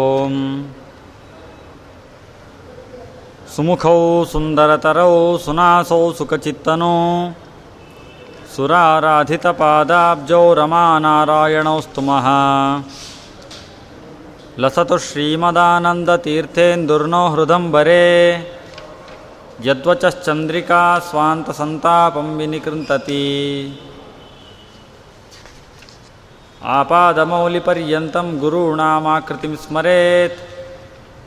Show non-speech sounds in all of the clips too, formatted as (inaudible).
ॐ। सुमुखौ सुन्दरतरौ सुनासौ सुखचित्तनौ। सुराराधितपादाब्जौ रमानारायणौ स्तुमः लसतु श्रीमदानन्दतीर्थेन्दुर्नो हृदम्बरे। यद्वचश्चन्द्रिका स्वान्तसन्तापं विनिकृन्तति आपादमौलिपर्यन्तं गुरूणामाकृतिं स्मरेत्।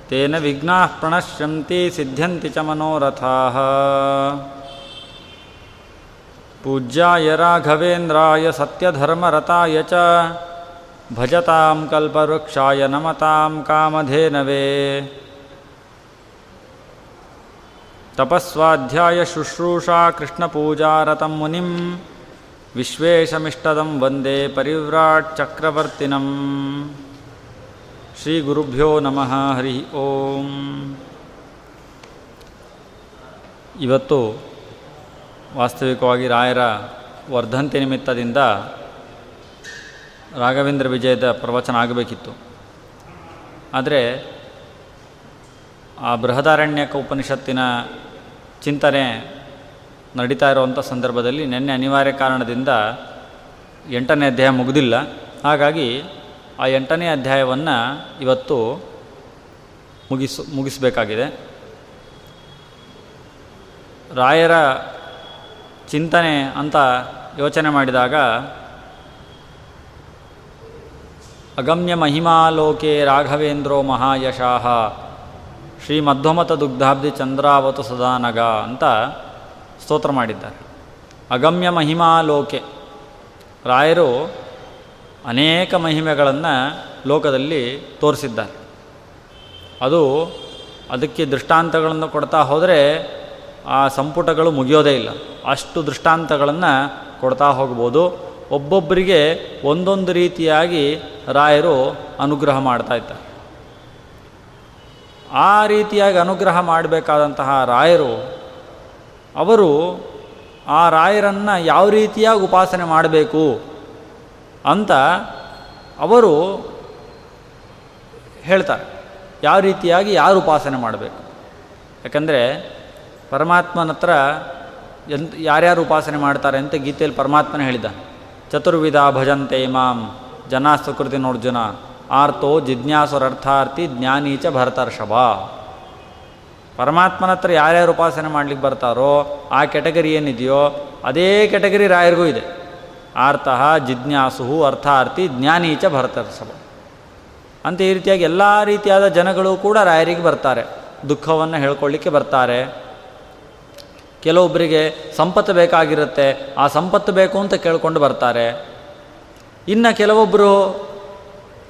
तेन विघ्नाः प्रणश्यन्ति सिद्ध्यन्ति च मनोरथाः। पूज्याय राघवेन्द्राय सत्यधर्मरताय च भजतां कल्पवृक्षाय नमतां कामधेनवे। तपस्वाध्याय शुश्रूषा कृष्णपूजारतं मुनिं ವಿಶ್ವೇಶಮಿಷ್ಟದಂ ವಂದೇ ಪರಿವ್ರಾಟ್ ಚಕ್ರವರ್ತಿನಂ ಶ್ರೀ ಗುರುಭ್ಯೋ ನಮಃ, ಹರಿ ಓಂ. ಇವತ್ತು ವಾಸ್ತವಿಕವಾಗಿ ರಾಯರ ವರ್ಧಂತಿ ನಿಮಿತ್ತದಿಂದ ರಾಘವೇಂದ್ರ ವಿಜಯದ ಪ್ರವಚನ ಆಗಬೇಕಿತ್ತು. ಆದರೆ ಆ ಬೃಹದಾರಣ್ಯಕ ಉಪನಿಷತ್ತಿನ ಚಿಂತನೆ ನಡೀತಾ ಇರುವಂಥ ಸಂದರ್ಭದಲ್ಲಿ ನಿನ್ನೆ ಅನಿವಾರ್ಯ ಕಾರಣದಿಂದ ಎಂಟನೇ ಅಧ್ಯಾಯ ಮುಗಿದಿಲ್ಲ. ಹಾಗಾಗಿ ಆ ಎಂಟನೇ ಅಧ್ಯಾಯವನ್ನು ಇವತ್ತು ಮುಗಿಸು, ಮುಗಿಸಬೇಕಾಗಿದೆ. ರಾಯರ ಚಿಂತನೆ ಅಂತ ಯೋಚನೆ ಮಾಡಿದಾಗ, ಅಗಮ್ಯ ಮಹಿಮಾಲೋಕೆ ರಾಘವೇಂದ್ರೋ ಮಹಾಯಶಾಹ ಶ್ರೀ ಮಧ್ವಮತ ದುಗ್ಧಾಬ್ಧಿ ಚಂದ್ರಾವತು ಸದಾನಗ ಅಂತ ಸ್ತೋತ್ರ ಮಾಡಿದ್ದಾರೆ. ಅಗಮ್ಯ ಮಹಿಮಾ ಲೋಕೆ. ರಾಯರು ಅನೇಕ ಮಹಿಮೆಗಳನ್ನು ಲೋಕದಲ್ಲಿ ತೋರಿಸಿದ್ದಾರೆ. ಅದು ಅದಕ್ಕೆ ದೃಷ್ಟಾಂತಗಳನ್ನು ಕೊಡ್ತಾ ಹೋದರೆ ಆ ಸಂಪುಟಗಳು ಮುಗಿಯೋದೇ ಇಲ್ಲ. ಅಷ್ಟು ದೃಷ್ಟಾಂತಗಳನ್ನು ಕೊಡ್ತಾ ಹೋಗ್ಬೋದು. ಒಬ್ಬೊಬ್ಬರಿಗೆ ಒಂದೊಂದು ರೀತಿಯಾಗಿ ರಾಯರು ಅನುಗ್ರಹ ಮಾಡ್ತಾ ಇದ್ದಾರೆ. ಆ ರೀತಿಯಾಗಿ ಅನುಗ್ರಹ ಮಾಡಬೇಕಾದಂತಹ ರಾಯರು ಅವರು ಆ ರಾಯರನ್ನು ಯಾವ ರೀತಿಯಾಗಿ ಉಪಾಸನೆ ಮಾಡಬೇಕು ಅಂತ ಅವರು ಹೇಳ್ತಾರೆ. ಯಾವ ರೀತಿಯಾಗಿ ಯಾರು ಉಪಾಸನೆ ಮಾಡಬೇಕು? ಯಾಕಂದರೆ ಪರಮಾತ್ಮನ ಹತ್ರ ಎಂತ ಯಾರ್ಯಾರು ಉಪಾಸನೆ ಮಾಡ್ತಾರೆ ಅಂತ ಗೀತೆಯಲ್ಲಿ ಪರಮಾತ್ಮನ ಹೇಳಿದ ಚತುರ್ವಿಧ ಭಜಂತೆ ಮಾಂ ಸುಕೃತಿ ನೋರ್ಜುನ ಆರ್ತೋ ಜಿಜ್ಞಾಸುರರ್ಥಾರ್ಥಿ ಜ್ಞಾನೀಚ ಭರತರ್ಷಭ. ಪರಮಾತ್ಮನ ಹತ್ರ ಯಾರ್ಯಾರು ಉಪಾಸನೆ ಮಾಡ್ಲಿಕ್ಕೆ ಬರ್ತಾರೋ ಆ ಕೆಟಗರಿ ಏನಿದೆಯೋ ಅದೇ ಕೆಟಗರಿ ರಾಯರಿಗೂ ಇದೆ. ಆರ್ತಃ ಜಿಜ್ಞಾಸು ಅರ್ಥಾರ್ಥಿ ಜ್ಞಾನೀಚ ಭರತರ್ಸಭ ಅಂತ ಈ ರೀತಿಯಾಗಿ ಎಲ್ಲ ರೀತಿಯಾದ ಜನಗಳು ಕೂಡ ರಾಯರಿಗೆ ಬರ್ತಾರೆ. ದುಃಖವನ್ನು ಹೇಳ್ಕೊಳ್ಳಿಕ್ಕೆ ಬರ್ತಾರೆ. ಕೆಲವೊಬ್ಬರಿಗೆ ಸಂಪತ್ತು ಬೇಕಾಗಿರುತ್ತೆ, ಆ ಸಂಪತ್ತು ಬೇಕು ಅಂತ ಕೇಳ್ಕೊಂಡು ಬರ್ತಾರೆ. ಇನ್ನು ಕೆಲವೊಬ್ಬರು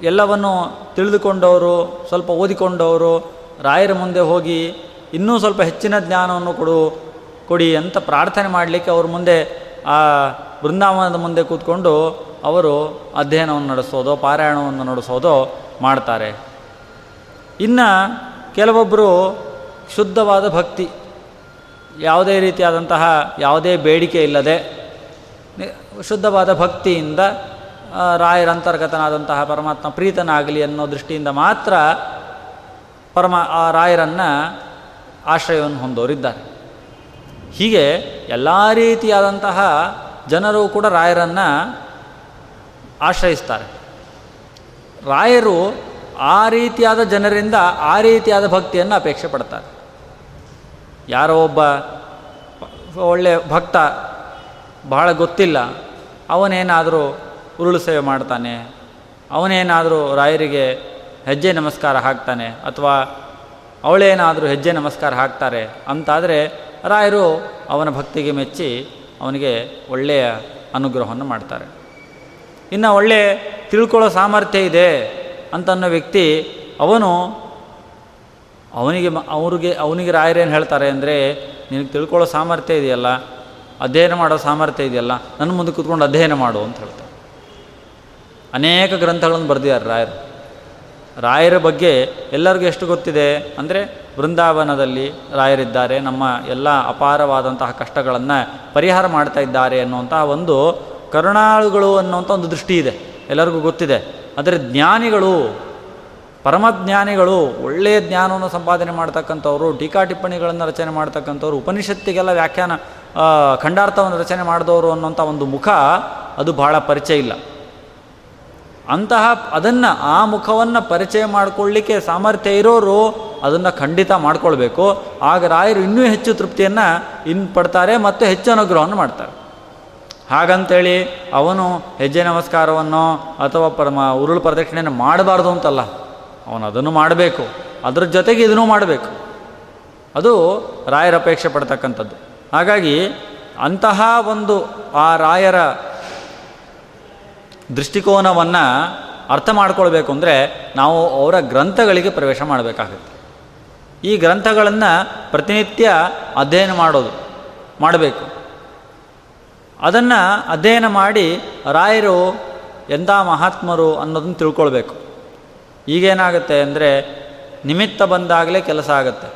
ಎಲ್ಲವನ್ನು ತಿಳಿದುಕೊಂಡವರು, ಸ್ವಲ್ಪ ಓದಿಕೊಂಡವರು, ರಾಯರ ಮುಂದೆ ಹೋಗಿ ಇನ್ನೂ ಸ್ವಲ್ಪ ಹೆಚ್ಚಿನ ಜ್ಞಾನವನ್ನು ಕೊಡು, ಕೊಡಿ ಅಂತ ಪ್ರಾರ್ಥನೆ ಮಾಡಲಿಕ್ಕೆ ಅವ್ರ ಮುಂದೆ, ಆ ಬೃಂದಾವನದ ಮುಂದೆ ಕೂತ್ಕೊಂಡು ಅವರು ಅಧ್ಯಯನವನ್ನು ನಡೆಸೋದೋ, ಪಾರಾಯಣವನ್ನು ನಡೆಸೋದೋ ಮಾಡ್ತಾರೆ. ಇನ್ನು ಕೆಲವೊಬ್ಬರು ಶುದ್ಧವಾದ ಭಕ್ತಿ, ಯಾವುದೇ ರೀತಿಯಾದಂತಹ ಯಾವುದೇ ಬೇಡಿಕೆ ಇಲ್ಲದೆ, ಶುದ್ಧವಾದ ಭಕ್ತಿಯಿಂದ ರಾಯರ ಅಂತರ್ಗತನಾದಂತಹ ಪರಮಾತ್ಮ ಪ್ರೀತನಾಗಲಿ ಅನ್ನೋ ದೃಷ್ಟಿಯಿಂದ ಮಾತ್ರ ಪರಮ, ಆ ರಾಯರನ್ನು ಆಶ್ರಯವನ್ನು ಹೊಂದೋರಿದ್ದಾರೆ. ಹೀಗೆ ಎಲ್ಲ ರೀತಿಯಾದಂತಹ ಜನರು ಕೂಡ ರಾಯರನ್ನು ಆಶ್ರಯಿಸ್ತಾರೆ. ರಾಯರು ಆ ರೀತಿಯಾದ ಜನರಿಂದ ಆ ರೀತಿಯಾದ ಭಕ್ತಿಯನ್ನು ಅಪೇಕ್ಷೆ ಪಡ್ತಾರೆ. ಯಾರೋ ಒಬ್ಬ ಒಳ್ಳೆಯ ಭಕ್ತ ಬಹಳ ಗೊತ್ತಿಲ್ಲ, ಅವನೇನಾದರೂ ಉರುಳು ಸೇವೆ ಮಾಡ್ತಾನೆ, ಅವನೇನಾದರೂ ರಾಯರಿಗೆ ಹೆಜ್ಜೆ ನಮಸ್ಕಾರ ಹಾಕ್ತಾನೆ, ಅಥವಾ ಅವಳೇನಾದರೂ ಹೆಜ್ಜೆ ನಮಸ್ಕಾರ ಹಾಕ್ತಾರೆ ಅಂತಾದರೆ ರಾಯರು ಅವನ ಭಕ್ತಿಗೆ ಮೆಚ್ಚಿ ಅವನಿಗೆ ಒಳ್ಳೆಯ ಅನುಗ್ರಹವನ್ನು ಮಾಡ್ತಾರೆ. ಇನ್ನು ಒಳ್ಳೆ ತಿಳ್ಕೊಳ್ಳೋ ಸಾಮರ್ಥ್ಯ ಇದೆ ಅಂತನ್ನೋ ವ್ಯಕ್ತಿ ಅವನು ಅವನಿಗೆ ಅವ್ರಿಗೆ, ಅವನಿಗೆ ರಾಯರೇನು ಹೇಳ್ತಾರೆ ಅಂದರೆ, ನಿನಗೆ ತಿಳ್ಕೊಳ್ಳೋ ಸಾಮರ್ಥ್ಯ ಇದೆಯಲ್ಲ, ಅಧ್ಯಯನ ಮಾಡೋ ಸಾಮರ್ಥ್ಯ ಇದೆಯಲ್ಲ, ನನ್ನ ಮುಂದೆ ಕೂತ್ಕೊಂಡು ಅಧ್ಯಯನ ಮಾಡು ಅಂತ ಹೇಳ್ತಾರೆ. ಅನೇಕ ಗ್ರಂಥಗಳನ್ನು ಬರೆದಿದ್ದಾರೆ ರಾಯರು. ರಾಯರ ಬಗ್ಗೆ ಎಲ್ಲರಿಗೂ ಎಷ್ಟು ಗೊತ್ತಿದೆ? ಅಂದರೆ ಬೃಂದಾವನದಲ್ಲಿ ರಾಯರಿದ್ದಾರೆ. ನಮ್ಮ ಎಲ್ಲ ಅಪಾರವಾದಂತಹ ಕಷ್ಟಗಳನ್ನು ಪರಿಹಾರ ಮಾಡ್ತಾ ಇದ್ದಾರೆ ಅನ್ನುವಂತಹ ಒಂದು ಕರುಣಾಳುಗಳು ಅನ್ನುವಂಥ ಒಂದು ದೃಷ್ಟಿ ಇದೆ. ಎಲ್ಲರಿಗೂ ಗೊತ್ತಿದೆ. ಆದರೆ ಜ್ಞಾನಿಗಳು, ಪರಮಜ್ಞಾನಿಗಳು, ಒಳ್ಳೆಯ ಜ್ಞಾನವನ್ನು ಸಂಪಾದನೆ ಮಾಡ್ತಕ್ಕಂಥವ್ರು, ಟೀಕಾ ಟಿಪ್ಪಣಿಗಳನ್ನು ರಚನೆ ಮಾಡ್ತಕ್ಕಂಥವ್ರು, ಉಪನಿಷತ್ತಿಗೆಲ್ಲ ವ್ಯಾಖ್ಯಾನ ಖಂಡಾರ್ಥವನ್ನು ರಚನೆ ಮಾಡಿದವರು ಅನ್ನುವಂಥ ಒಂದು ಮುಖ, ಅದು ಬಹಳ ಪರಿಚಯ ಇಲ್ಲ. ಅಂತಹ ಅದನ್ನು ಆ ಮುಖವನ್ನು ಪರಿಚಯ ಮಾಡಿಕೊಳ್ಳಿಕ್ಕೆ ಸಾಮರ್ಥ್ಯ ಇರೋರು ಅದನ್ನು ಖಂಡಿತ ಮಾಡಿಕೊಳ್ಬೇಕು. ಆಗ ರಾಯರು ಇನ್ನೂ ಹೆಚ್ಚು ತೃಪ್ತಿಯನ್ನು ಇನ್ನು ಪಡ್ತಾರೆ ಮತ್ತು ಹೆಚ್ಚು ಅನುಗ್ರಹವನ್ನು ಮಾಡ್ತಾರೆ. ಹಾಗಂತೇಳಿ ಅವನು ಹೆಜ್ಜೆ ನಮಸ್ಕಾರವನ್ನು ಅಥವಾ ಪರಮ ಉರುಳು ಪ್ರದಕ್ಷಿಣೆಯನ್ನು ಮಾಡಬಾರ್ದು ಅಂತಲ್ಲ. ಅವನು ಅದನ್ನು ಮಾಡಬೇಕು. ಅದರ ಜೊತೆಗೆ ಇದನ್ನು ಮಾಡಬೇಕು. ಅದು ರಾಯರ ಅಪೇಕ್ಷೆ ಪಡ್ತಕ್ಕಂಥದ್ದು. ಹಾಗಾಗಿ ಅಂತಹ ಒಂದು ಆ ರಾಯರ ದೃಷ್ಟಿಕೋನವನ್ನು ಅರ್ಥ ಮಾಡ್ಕೊಳ್ಬೇಕು ಅಂದರೆ ನಾವು ಅವರ ಗ್ರಂಥಗಳಿಗೆ ಪ್ರವೇಶ ಮಾಡಬೇಕಾಗುತ್ತೆ. ಈ ಗ್ರಂಥಗಳನ್ನು ಪ್ರತಿನಿತ್ಯ ಅಧ್ಯಯನ ಮಾಡೋದು, ಮಾಡಬೇಕು. ಅದನ್ನು ಅಧ್ಯಯನ ಮಾಡಿ ರಾಯರು ಎಂಥ ಮಹಾತ್ಮರು ಅನ್ನೋದನ್ನು ತಿಳ್ಕೊಳ್ಬೇಕು. ಈಗೇನಾಗುತ್ತೆ ಅಂದರೆ ನಿಮಿತ್ತ ಬಂದಾಗಲೇ ಕೆಲಸ ಆಗುತ್ತೆ.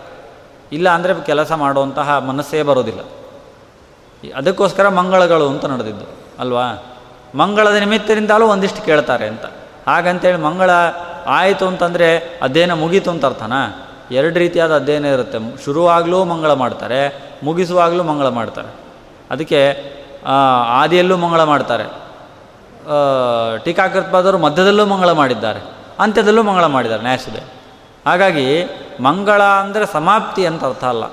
ಇಲ್ಲ ಅಂದರೆ ಕೆಲಸ ಮಾಡುವಂತಹ ಮನಸ್ಸೇ ಬರೋದಿಲ್ಲ. ಅದಕ್ಕೋಸ್ಕರ ಮಂಗಳಗಳು ಅಂತ ನಡೆದಿದ್ದು, ಅಲ್ವಾ? ಮಂಗಳದ ನಿಮಿತ್ತದಿಂದಲೂ ಒಂದಿಷ್ಟು ಕೇಳ್ತಾರೆ ಅಂತ. ಹಾಗಂತೇಳಿ ಮಂಗಳ ಆಯಿತು ಅಂತಂದರೆ ಅಧ್ಯಯನ ಮುಗೀತು ಅಂತ ಅರ್ಥನಾ? ಎರಡು ರೀತಿಯಾದ ಅಧ್ಯಯನ ಇರುತ್ತೆ. ಶುರುವಾಗಲೂ ಮಂಗಳ ಮಾಡ್ತಾರೆ, ಮುಗಿಸುವಾಗಲೂ ಮಂಗಳ ಮಾಡ್ತಾರೆ. ಅದಕ್ಕೆ ಆದಿಯಲ್ಲೂ ಮಂಗಳ ಮಾಡ್ತಾರೆ. ಟೀಕಾಕೃತ್ಪಾದರು ಮಧ್ಯದಲ್ಲೂ ಮಂಗಳ ಮಾಡಿದ್ದಾರೆ, ಅಂತ್ಯದಲ್ಲೂ ಮಂಗಳ ಮಾಡಿದ್ದಾರೆ ನ್ಯಾಯಸುದೆ ಹಾಗಾಗಿ, ಮಂಗಳ ಅಂದರೆ ಸಮಾಪ್ತಿ ಅಂತ ಅರ್ಥ ಅಲ್ಲ.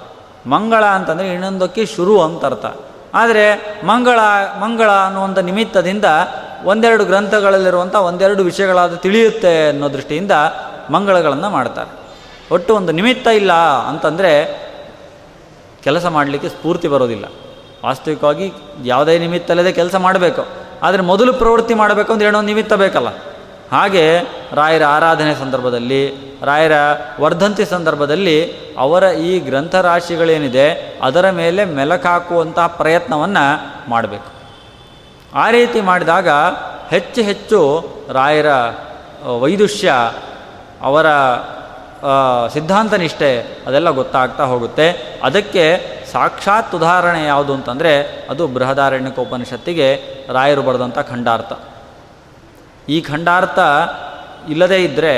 ಮಂಗಳ ಅಂತಂದರೆ ಇನ್ನೊಂದಕ್ಕೆ ಶುರು ಅಂತ ಅರ್ಥ. ಆದರೆ ಮಂಗಳ ಮಂಗಳ ಅನ್ನುವಂಥ ನಿಮಿತ್ತದಿಂದ ಒಂದೆರಡು ಗ್ರಂಥಗಳಲ್ಲಿರುವಂಥ ಒಂದೆರಡು ವಿಷಯಗಳಾದ ತಿಳಿಯುತ್ತೆ ಅನ್ನೋ ದೃಷ್ಟಿಯಿಂದ ಮಂಗಳಗಳನ್ನು ಮಾಡ್ತಾರೆ. ಒಟ್ಟು ಒಂದು ನಿಮಿತ್ತ ಇಲ್ಲ ಅಂತಂದರೆ ಕೆಲಸ ಮಾಡಲಿಕ್ಕೆ ಸ್ಫೂರ್ತಿ ಬರೋದಿಲ್ಲ. ವಾಸ್ತವಿಕವಾಗಿ ಯಾವುದೇ ನಿಮಿತ್ತ ಇಲ್ಲದೆ ಕೆಲಸ ಮಾಡಬೇಕು. ಆದರೆ ಮೊದಲು ಪ್ರವೃತ್ತಿ ಮಾಡಬೇಕು ಅಂದರೆ ಏನೋ ನಿಮಿತ್ತ ಬೇಕಲ್ಲ. ಹಾಗೆ ರಾಯರ ಆರಾಧನೆ ಸಂದರ್ಭದಲ್ಲಿ, ರಾಯರ ವರ್ಧಂತಿ ಸಂದರ್ಭದಲ್ಲಿ ಅವರ ಈ ಗ್ರಂಥರಾಶಿಗಳೇನಿದೆ ಅದರ ಮೇಲೆ ಮೆಲಕಾಕುವಂತಹ ಪ್ರಯತ್ನವನ್ನು ಮಾಡಬೇಕು. ಆ ರೀತಿ ಮಾಡಿದಾಗ ಹೆಚ್ಚು ಹೆಚ್ಚು ರಾಯರ ವೈದುಷ್ಯ ಅವರ ಸಿದ್ಧಾಂತ ನಿಷ್ಠೆ ಅದೆಲ್ಲ ಗೊತ್ತಾಗ್ತಾ ಹೋಗುತ್ತೆ. ಅದಕ್ಕೆ ಸಾಕ್ಷಾತ್ ಉದಾಹರಣೆ ಯಾವುದು ಅಂತಂದರೆ ಅದು ಉಪನಿಷತ್ತಿಗೆ ರಾಯರು ಬರೆದಂಥ ಖಂಡಾರ್ಥ. ಈ ಖಂಡಾರ್ಥ ಇಲ್ಲದೇ ಇದ್ದರೆ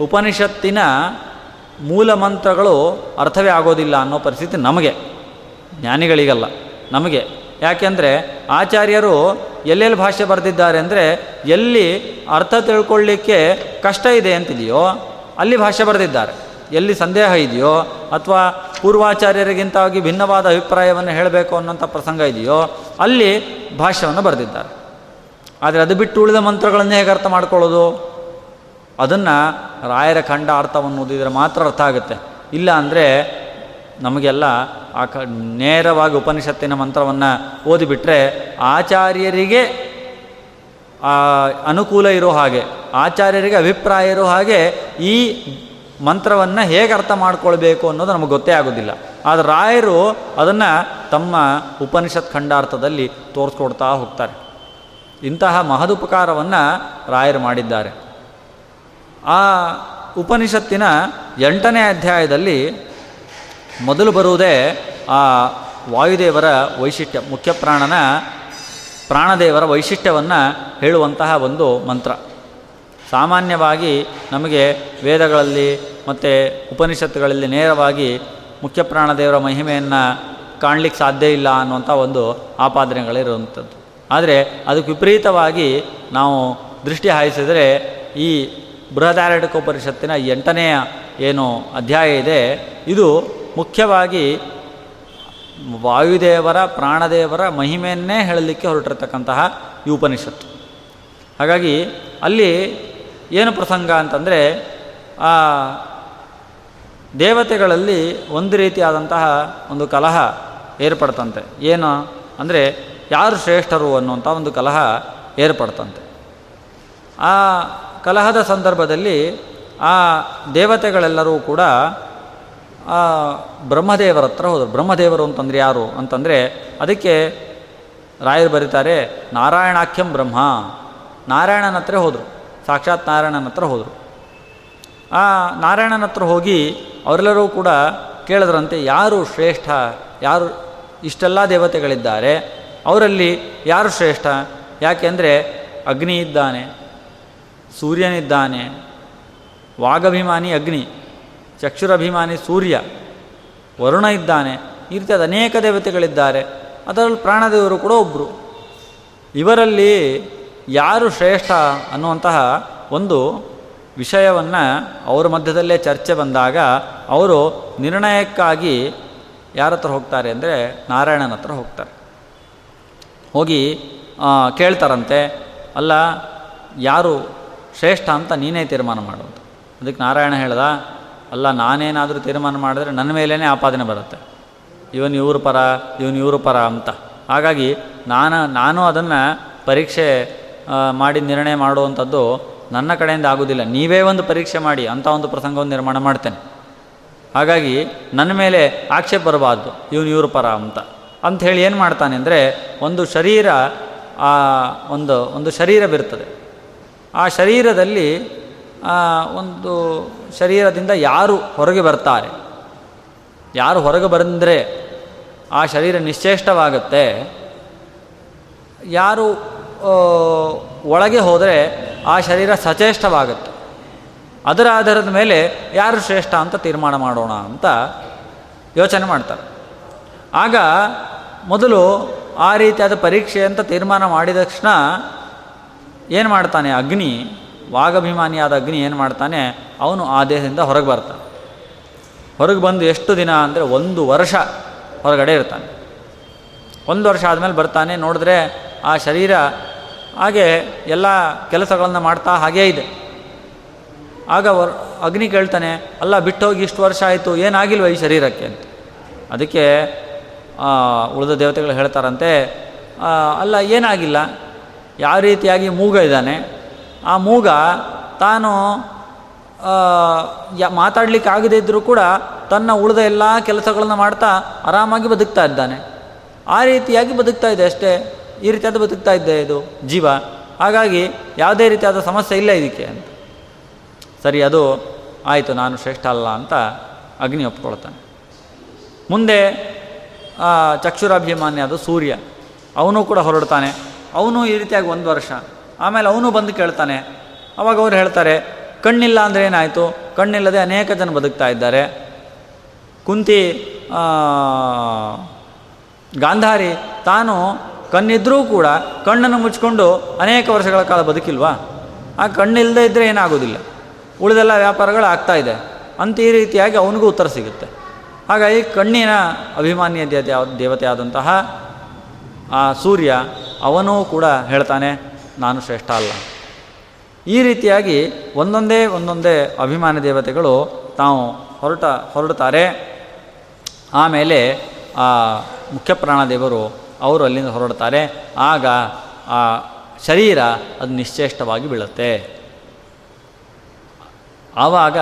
ಉಪನಿಷತ್ತಿನ ಮೂಲ ಮಂತ್ರಗಳು ಅರ್ಥವೇ ಆಗೋದಿಲ್ಲ ಅನ್ನೋ ಪರಿಸ್ಥಿತಿ ನಮಗೆ, ಜ್ಞಾನಿಗಳಿಗಲ್ಲ, ನಮಗೆ. ಯಾಕೆಂದರೆ ಆಚಾರ್ಯರು ಎಲ್ಲೆಲ್ಲಿ ಭಾಷೆ ಬರೆದಿದ್ದಾರೆ ಅಂದರೆ, ಎಲ್ಲಿ ಅರ್ಥ ತಿಳ್ಕೊಳ್ಳಿಕ್ಕೆ ಕಷ್ಟ ಇದೆ ಅಂತಿದೆಯೋ, ಅಲ್ಲಿ ಭಾಷೆ ಬರೆದಿದ್ದಾರೆ. ಎಲ್ಲಿ ಸಂದೇಹ ಇದೆಯೋ, ಅಥವಾ ಪೂರ್ವಾಚಾರ್ಯರಿಗಿಂತಾಗಿ ಭಿನ್ನವಾದ ಅಭಿಪ್ರಾಯವನ್ನು ಹೇಳಬೇಕು ಅನ್ನೋಂಥ ಪ್ರಸಂಗ ಇದೆಯೋ, ಅಲ್ಲಿ ಭಾಷ್ಯವನ್ನು ಬರೆದಿದ್ದಾರೆ. ಆದರೆ ಅದು ಬಿಟ್ಟು ಉಳಿದ ಮಂತ್ರಗಳನ್ನು ಹೇಗೆ ಅರ್ಥ ಮಾಡ್ಕೊಳ್ಳೋದು? ಅದನ್ನು ರಾಯರ ಖಂಡ ಅರ್ಥವನ್ನು ಓದಿದರೆ ಮಾತ್ರ ಅರ್ಥ ಆಗುತ್ತೆ. ಇಲ್ಲ ಅಂದರೆ ನಮಗೆಲ್ಲ ಆ ಕ ನೇರವಾಗಿ ಉಪನಿಷತ್ತಿನ ಮಂತ್ರವನ್ನು ಓದಿಬಿಟ್ರೆ ಆಚಾರ್ಯರಿಗೆ ಅನುಕೂಲ ಇರೋ ಹಾಗೆ, ಆಚಾರ್ಯರಿಗೆ ಅಭಿಪ್ರಾಯ ಇರೋ ಹಾಗೆ ಈ ಮಂತ್ರವನ್ನು ಹೇಗೆ ಅರ್ಥ ಮಾಡ್ಕೊಳ್ಬೇಕು ಅನ್ನೋದು ನಮಗೆ ಗೊತ್ತೇ ಆಗೋದಿಲ್ಲ. ಆದರೆ ರಾಯರು ಅದನ್ನು ತಮ್ಮ ಉಪನಿಷತ್ ಖಂಡಾರ್ಥದಲ್ಲಿ ತೋರಿಸ್ಕೊಡ್ತಾ ಹೋಗ್ತಾರೆ. ಇಂತಹ ಮಹದುಪಕಾರವನ್ನು ರಾಯರು ಮಾಡಿದ್ದಾರೆ. ಆ ಉಪನಿಷತ್ತಿನ ಎಂಟನೇ ಅಧ್ಯಾಯದಲ್ಲಿ ಮೊದಲು ಬರುವುದೇ ಆ ವಾಯುದೇವರ ವೈಶಿಷ್ಟ್ಯ, ಮುಖ್ಯ ಪ್ರಾಣನ, ಪ್ರಾಣದೇವರ ವೈಶಿಷ್ಟ್ಯವನ್ನು ಹೇಳುವಂತಹ ಒಂದು ಮಂತ್ರ. ಸಾಮಾನ್ಯವಾಗಿ ನಮಗೆ ವೇದಗಳಲ್ಲಿ ಮತ್ತು ಉಪನಿಷತ್ತುಗಳಲ್ಲಿ ನೇರವಾಗಿ ಮುಖ್ಯ ಪ್ರಾಣದೇವರ ಮಹಿಮೆಯನ್ನು ಕಾಣಲಿಕ್ಕೆ ಸಾಧ್ಯ ಇಲ್ಲ ಅನ್ನುವಂಥ ಒಂದು ಆಪಾದನೆಗಳಿರುವಂಥದ್ದು. ಆದರೆ ಅದಕ್ಕೆ ವಿಪರೀತವಾಗಿ ನಾವು ದೃಷ್ಟಿ ಹಾಯಿಸಿದರೆ ಈ ಬೃಹದಾರಣ್ಯಕೋಪನಿಷತ್ತಿನ ಎಂಟನೆಯ ಏನು ಅಧ್ಯಾಯ ಇದೆ, ಇದು ಮುಖ್ಯವಾಗಿ ವಾಯುದೇವರ, ಪ್ರಾಣದೇವರ ಮಹಿಮೆಯನ್ನೇ ಹೇಳಲಿಕ್ಕೆ ಹೊರಟಿರತಕ್ಕಂತಹ ಈ ಉಪನಿಷತ್ತು. ಹಾಗಾಗಿ ಅಲ್ಲಿ ಏನು ಪ್ರಸಂಗ ಅಂತಂದರೆ, ಆ ದೇವತೆಗಳಲ್ಲಿ ಒಂದು ರೀತಿಯಾದಂತಹ ಒಂದು ಕಲಹ ಏರ್ಪಡ್ತಂತೆ. ಏನು ಅಂದರೆ ಯಾರು ಶ್ರೇಷ್ಠರು ಅನ್ನುವಂಥ ಒಂದು ಕಲಹ ಏರ್ಪಡ್ತಂತೆ. ಆ ಕಲಹದ ಸಂದರ್ಭದಲ್ಲಿ ಆ ದೇವತೆಗಳೆಲ್ಲರೂ ಕೂಡ ಬ್ರಹ್ಮದೇವರ ಹತ್ರ ಹೋದರು. ಬ್ರಹ್ಮದೇವರು ಅಂತಂದರೆ ಯಾರು ಅಂತಂದರೆ ಅದಕ್ಕೆ ರಾಯರು ಬರೀತಾರೆ, ನಾರಾಯಣಾಖ್ಯಂ ಬ್ರಹ್ಮ. ನಾರಾಯಣನ ಹತ್ರ ಹೋದರು. ಸಾಕ್ಷಾತ್ ನಾರಾಯಣನ ಹತ್ರ ಹೋದರು. ಆ ನಾರಾಯಣನ ಹತ್ರ ಹೋಗಿ ಅವರೆಲ್ಲರೂ ಕೂಡ ಕೇಳಿದ್ರಂತೆ, ಯಾರು ಶ್ರೇಷ್ಠ, ಯಾರು ಇಷ್ಟೆಲ್ಲ ದೇವತೆಗಳಿದ್ದಾರೆ ಅವರಲ್ಲಿ ಯಾರು ಶ್ರೇಷ್ಠ? ಯಾಕೆಂದರೆ ಅಗ್ನಿ ಇದ್ದಾನೆ, ಸೂರ್ಯನಿದ್ದಾನೆ, ವಾಗಭಿಮಾನಿ ಅಗ್ನಿ, ಚಕ್ಷುರಭಿಮಾನಿ ಸೂರ್ಯ, ವರುಣ ಇದ್ದಾನೆ, ಈ ರೀತಿಯಾದ ಅನೇಕ ದೇವತೆಗಳಿದ್ದಾರೆ. ಅದರಲ್ಲಿ ಪ್ರಾಣದೇವರು ಕೂಡ ಒಬ್ಬರು ಇವರಲ್ಲಿ ಯಾರು ಶ್ರೇಷ್ಠ ಅನ್ನುವಂತಹ ಒಂದು ವಿಷಯವನ್ನು ಅವರ ಮಧ್ಯದಲ್ಲೇ ಚರ್ಚೆ ಬಂದಾಗ ಅವರು ನಿರ್ಣಯಕ್ಕಾಗಿ ಯಾರ ಹತ್ರ ಹೋಗ್ತಾರೆ ಅಂದರೆ ನಾರಾಯಣನ ಹತ್ರ ಹೋಗ್ತಾರೆ. ಹೋಗಿ ಕೇಳ್ತಾರಂತೆ, ಅಲ್ಲ, ಯಾರು ಶ್ರೇಷ್ಠ ಅಂತ ನೀನೇ ತೀರ್ಮಾನ ಮಾಡೋದು ಅದಕ್ಕೆ ನಾರಾಯಣ ಹೇಳ್ದ, ಅಲ್ಲ, ನಾನೇನಾದರೂ ತೀರ್ಮಾನ ಮಾಡಿದ್ರೆ ನನ್ನ ಮೇಲೇ ಆಪಾದನೆ ಬರುತ್ತೆ. ಇವನು ಇವ್ರ ಪರ, ಇವನು ಇವ್ರ ಪರ ಅಂತ. ಹಾಗಾಗಿ ನಾನು ನಾನು ಅದನ್ನು ಪರೀಕ್ಷೆ ಮಾಡಿ ನಿರ್ಣಯ ಮಾಡುವಂಥದ್ದು ನನ್ನ ಕಡೆಯಿಂದ ಆಗೋದಿಲ್ಲ ನೀವೇ ಒಂದು ಪರೀಕ್ಷೆ ಮಾಡಿ, ಅಂಥ ಒಂದು ಪ್ರಸಂಗವನ್ನು ನಿರ್ಮಾಣ ಮಾಡ್ತೇನೆ. ಹಾಗಾಗಿ ನನ್ನ ಮೇಲೆ ಆಕ್ಷೇಪ ಬರಬಾರ್ದು, ಇವನು ಇವ್ರ ಪರ ಅಂತ. ಅಂಥೇಳಿ ಏನು ಮಾಡ್ತಾನೆ ಅಂದರೆ ಒಂದು ಶರೀರ ಒಂದು ಒಂದು ಶರೀರ ಬಿರ್ತದೆ ಆ ಶರೀರದಲ್ಲಿ ಒಂದು ಶರೀರದಿಂದ ಯಾರು ಹೊರಗೆ ಬರ್ತಾರೆ? ಯಾರು ಹೊರಗೆ ಬಂದರೆ ಆ ಶರೀರ ನಿಶ್ಚೇಷ್ಟವಾಗುತ್ತೆ? ಯಾರು ಒಳಗೆ ಹೋದರೆ ಆ ಶರೀರ ಸಚೇಷ್ಟವಾಗುತ್ತೆ? ಅದರ ಆಧಾರದ ಮೇಲೆ ಯಾರು ಶ್ರೇಷ್ಠ ಅಂತ ತೀರ್ಮಾನ ಮಾಡೋಣ ಅಂತ ಯೋಚನೆ ಮಾಡ್ತಾರೆ. ಆಗ ಮೊದಲು ಆ ರೀತಿಯಾದ ಪರೀಕ್ಷೆ ಅಂತ ತೀರ್ಮಾನ ಮಾಡಿದ ತಕ್ಷಣ ಏನು ಮಾಡ್ತಾನೆ ಅಗ್ನಿ, ವಾಗಭಿಮಾನಿಯಾದ ಅಗ್ನಿ ಏನು ಮಾಡ್ತಾನೆ, ಅವನು ಆ ದೇಹದಿಂದ ಹೊರಗೆ ಬರ್ತಾನೆ. ಹೊರಗೆ ಬಂದು ಎಷ್ಟು ದಿನ ಅಂದರೆ ಒಂದು ವರ್ಷ ಹೊರಗಡೆ ಇರ್ತಾನೆ. ಒಂದು ವರ್ಷ ಆದಮೇಲೆ ಬರ್ತಾನೆ, ನೋಡಿದ್ರೆ ಆ ಶರೀರ ಹಾಗೆ ಎಲ್ಲ ಕೆಲಸಗಳನ್ನು ಮಾಡ್ತಾ ಹಾಗೇ ಇದೆ. ಆಗ ಅಗ್ನಿ ಕೇಳ್ತಾನೆ, ಅಲ್ಲ ಬಿಟ್ಟೋಗಿ ಇಷ್ಟು ವರ್ಷ ಆಯಿತು, ಏನಾಗಿಲ್ವ ಈ ಶರೀರಕ್ಕೆ ಅಂತ. ಅದಕ್ಕೆ ಉಳಿದ ದೇವತೆಗಳು ಹೇಳ್ತಾರಂತೆ ಅಲ್ಲ, ಏನಾಗಿಲ್ಲ. ಯಾವ ರೀತಿಯಾಗಿ ಮೂಗ ಇದ್ದಾನೆ? ಆ ಮೂಗ ತಾನು ಯ ಮಾತಾಡಲಿಕ್ಕೆ ಆಗದೇ ಇದ್ದರೂ ಕೂಡ ತನ್ನ ಉಳಿದ ಎಲ್ಲ ಕೆಲಸಗಳನ್ನು ಮಾಡ್ತಾ ಆರಾಮಾಗಿ ಬದುಕ್ತಾ ಇದ್ದಾನೆ. ಆ ರೀತಿಯಾಗಿ ಬದುಕ್ತಾ ಇದೆ ಅಷ್ಟೇ. ಈ ರೀತಿಯಾದ ಬದುಕ್ತಾ ಇದ್ದೆ ಇದು ಜೀವ. ಹಾಗಾಗಿ ಯಾವುದೇ ರೀತಿಯಾದ ಸಮಸ್ಯೆ ಇಲ್ಲ ಇದಕ್ಕೆ ಅಂತ. ಸರಿ, ಅದು ಆಯಿತು. ನಾನು ಶ್ರೇಷ್ಠ ಅಲ್ಲ ಅಂತ ಅಗ್ನಿ ಒಪ್ಕೊಳ್ತಾನೆ. ಮುಂದೆ ಚಕ್ಷುರಾಭಿಮಾನ್ಯ ಅದು ಸೂರ್ಯ. ಅವನು ಕೂಡ ಹೊರಡ್ತಾನೆ. ಅವನು ಈ ರೀತಿಯಾಗಿ ಒಂದು ವರ್ಷ. ಆಮೇಲೆ ಅವನು ಬಂದು ಕೇಳ್ತಾನೆ. ಅವಾಗ ಅವ್ರು ಹೇಳ್ತಾರೆ, ಕಣ್ಣಿಲ್ಲ ಅಂದರೆ ಏನಾಯಿತು? ಕಣ್ಣಿಲ್ಲದೆ ಅನೇಕ ಜನ ಬದುಕ್ತಾ ಇದ್ದಾರೆ. ಕುಂತಿ ಗಾಂಧಾರಿ, ತಾನು ಕಣ್ಣಿದ್ರೂ ಕೂಡ ಕಣ್ಣನ್ನು ಮುಚ್ಕೊಂಡು ಅನೇಕ ವರ್ಷಗಳ ಕಾಲ ಬದುಕಿಲ್ವಾ? ಆ ಕಣ್ಣಿಲ್ಲದೆ ಇದ್ದರೆ ಏನಾಗೋದಿಲ್ಲ ಉಳಿದೆಲ್ಲ ವ್ಯಾಪಾರಗಳು ಆಗ್ತಾ ಇದೆ. ಅಂತ ಈ ರೀತಿಯಾಗಿ ಅವನಿಗೂ ಉತ್ತರ ಸಿಗುತ್ತೆ. ಹಾಗಾಗಿ ಕಣ್ಣಿನ ಅಭಿಮಾನ್ಯ ದೇವತೆ ದೇವತೆ ಆದಂತಹ ಆ ಸೂರ್ಯ ಅವನೂ ಕೂಡ ಹೇಳ್ತಾನೆ, ನಾನು ಶ್ರೇಷ್ಠ ಅಲ್ಲ. ಈ ರೀತಿಯಾಗಿ ಒಂದೊಂದೇ ಒಂದೊಂದೇ ಅಭಿಮಾನ ದೇವತೆಗಳು ತಾವು ಹೊರಟ ಹೊರಡ್ತಾರೆ ಆಮೇಲೆ ಆ ಮುಖ್ಯ ಪ್ರಾಣದೇವರು ಅವರು ಅಲ್ಲಿಂದ ಹೊರಡ್ತಾರೆ ಆಗ ಆ ಶರೀರ ಅದು ನಿಶ್ಚೇಷ್ಟವಾಗಿ ಬೀಳುತ್ತೆ. ಆವಾಗ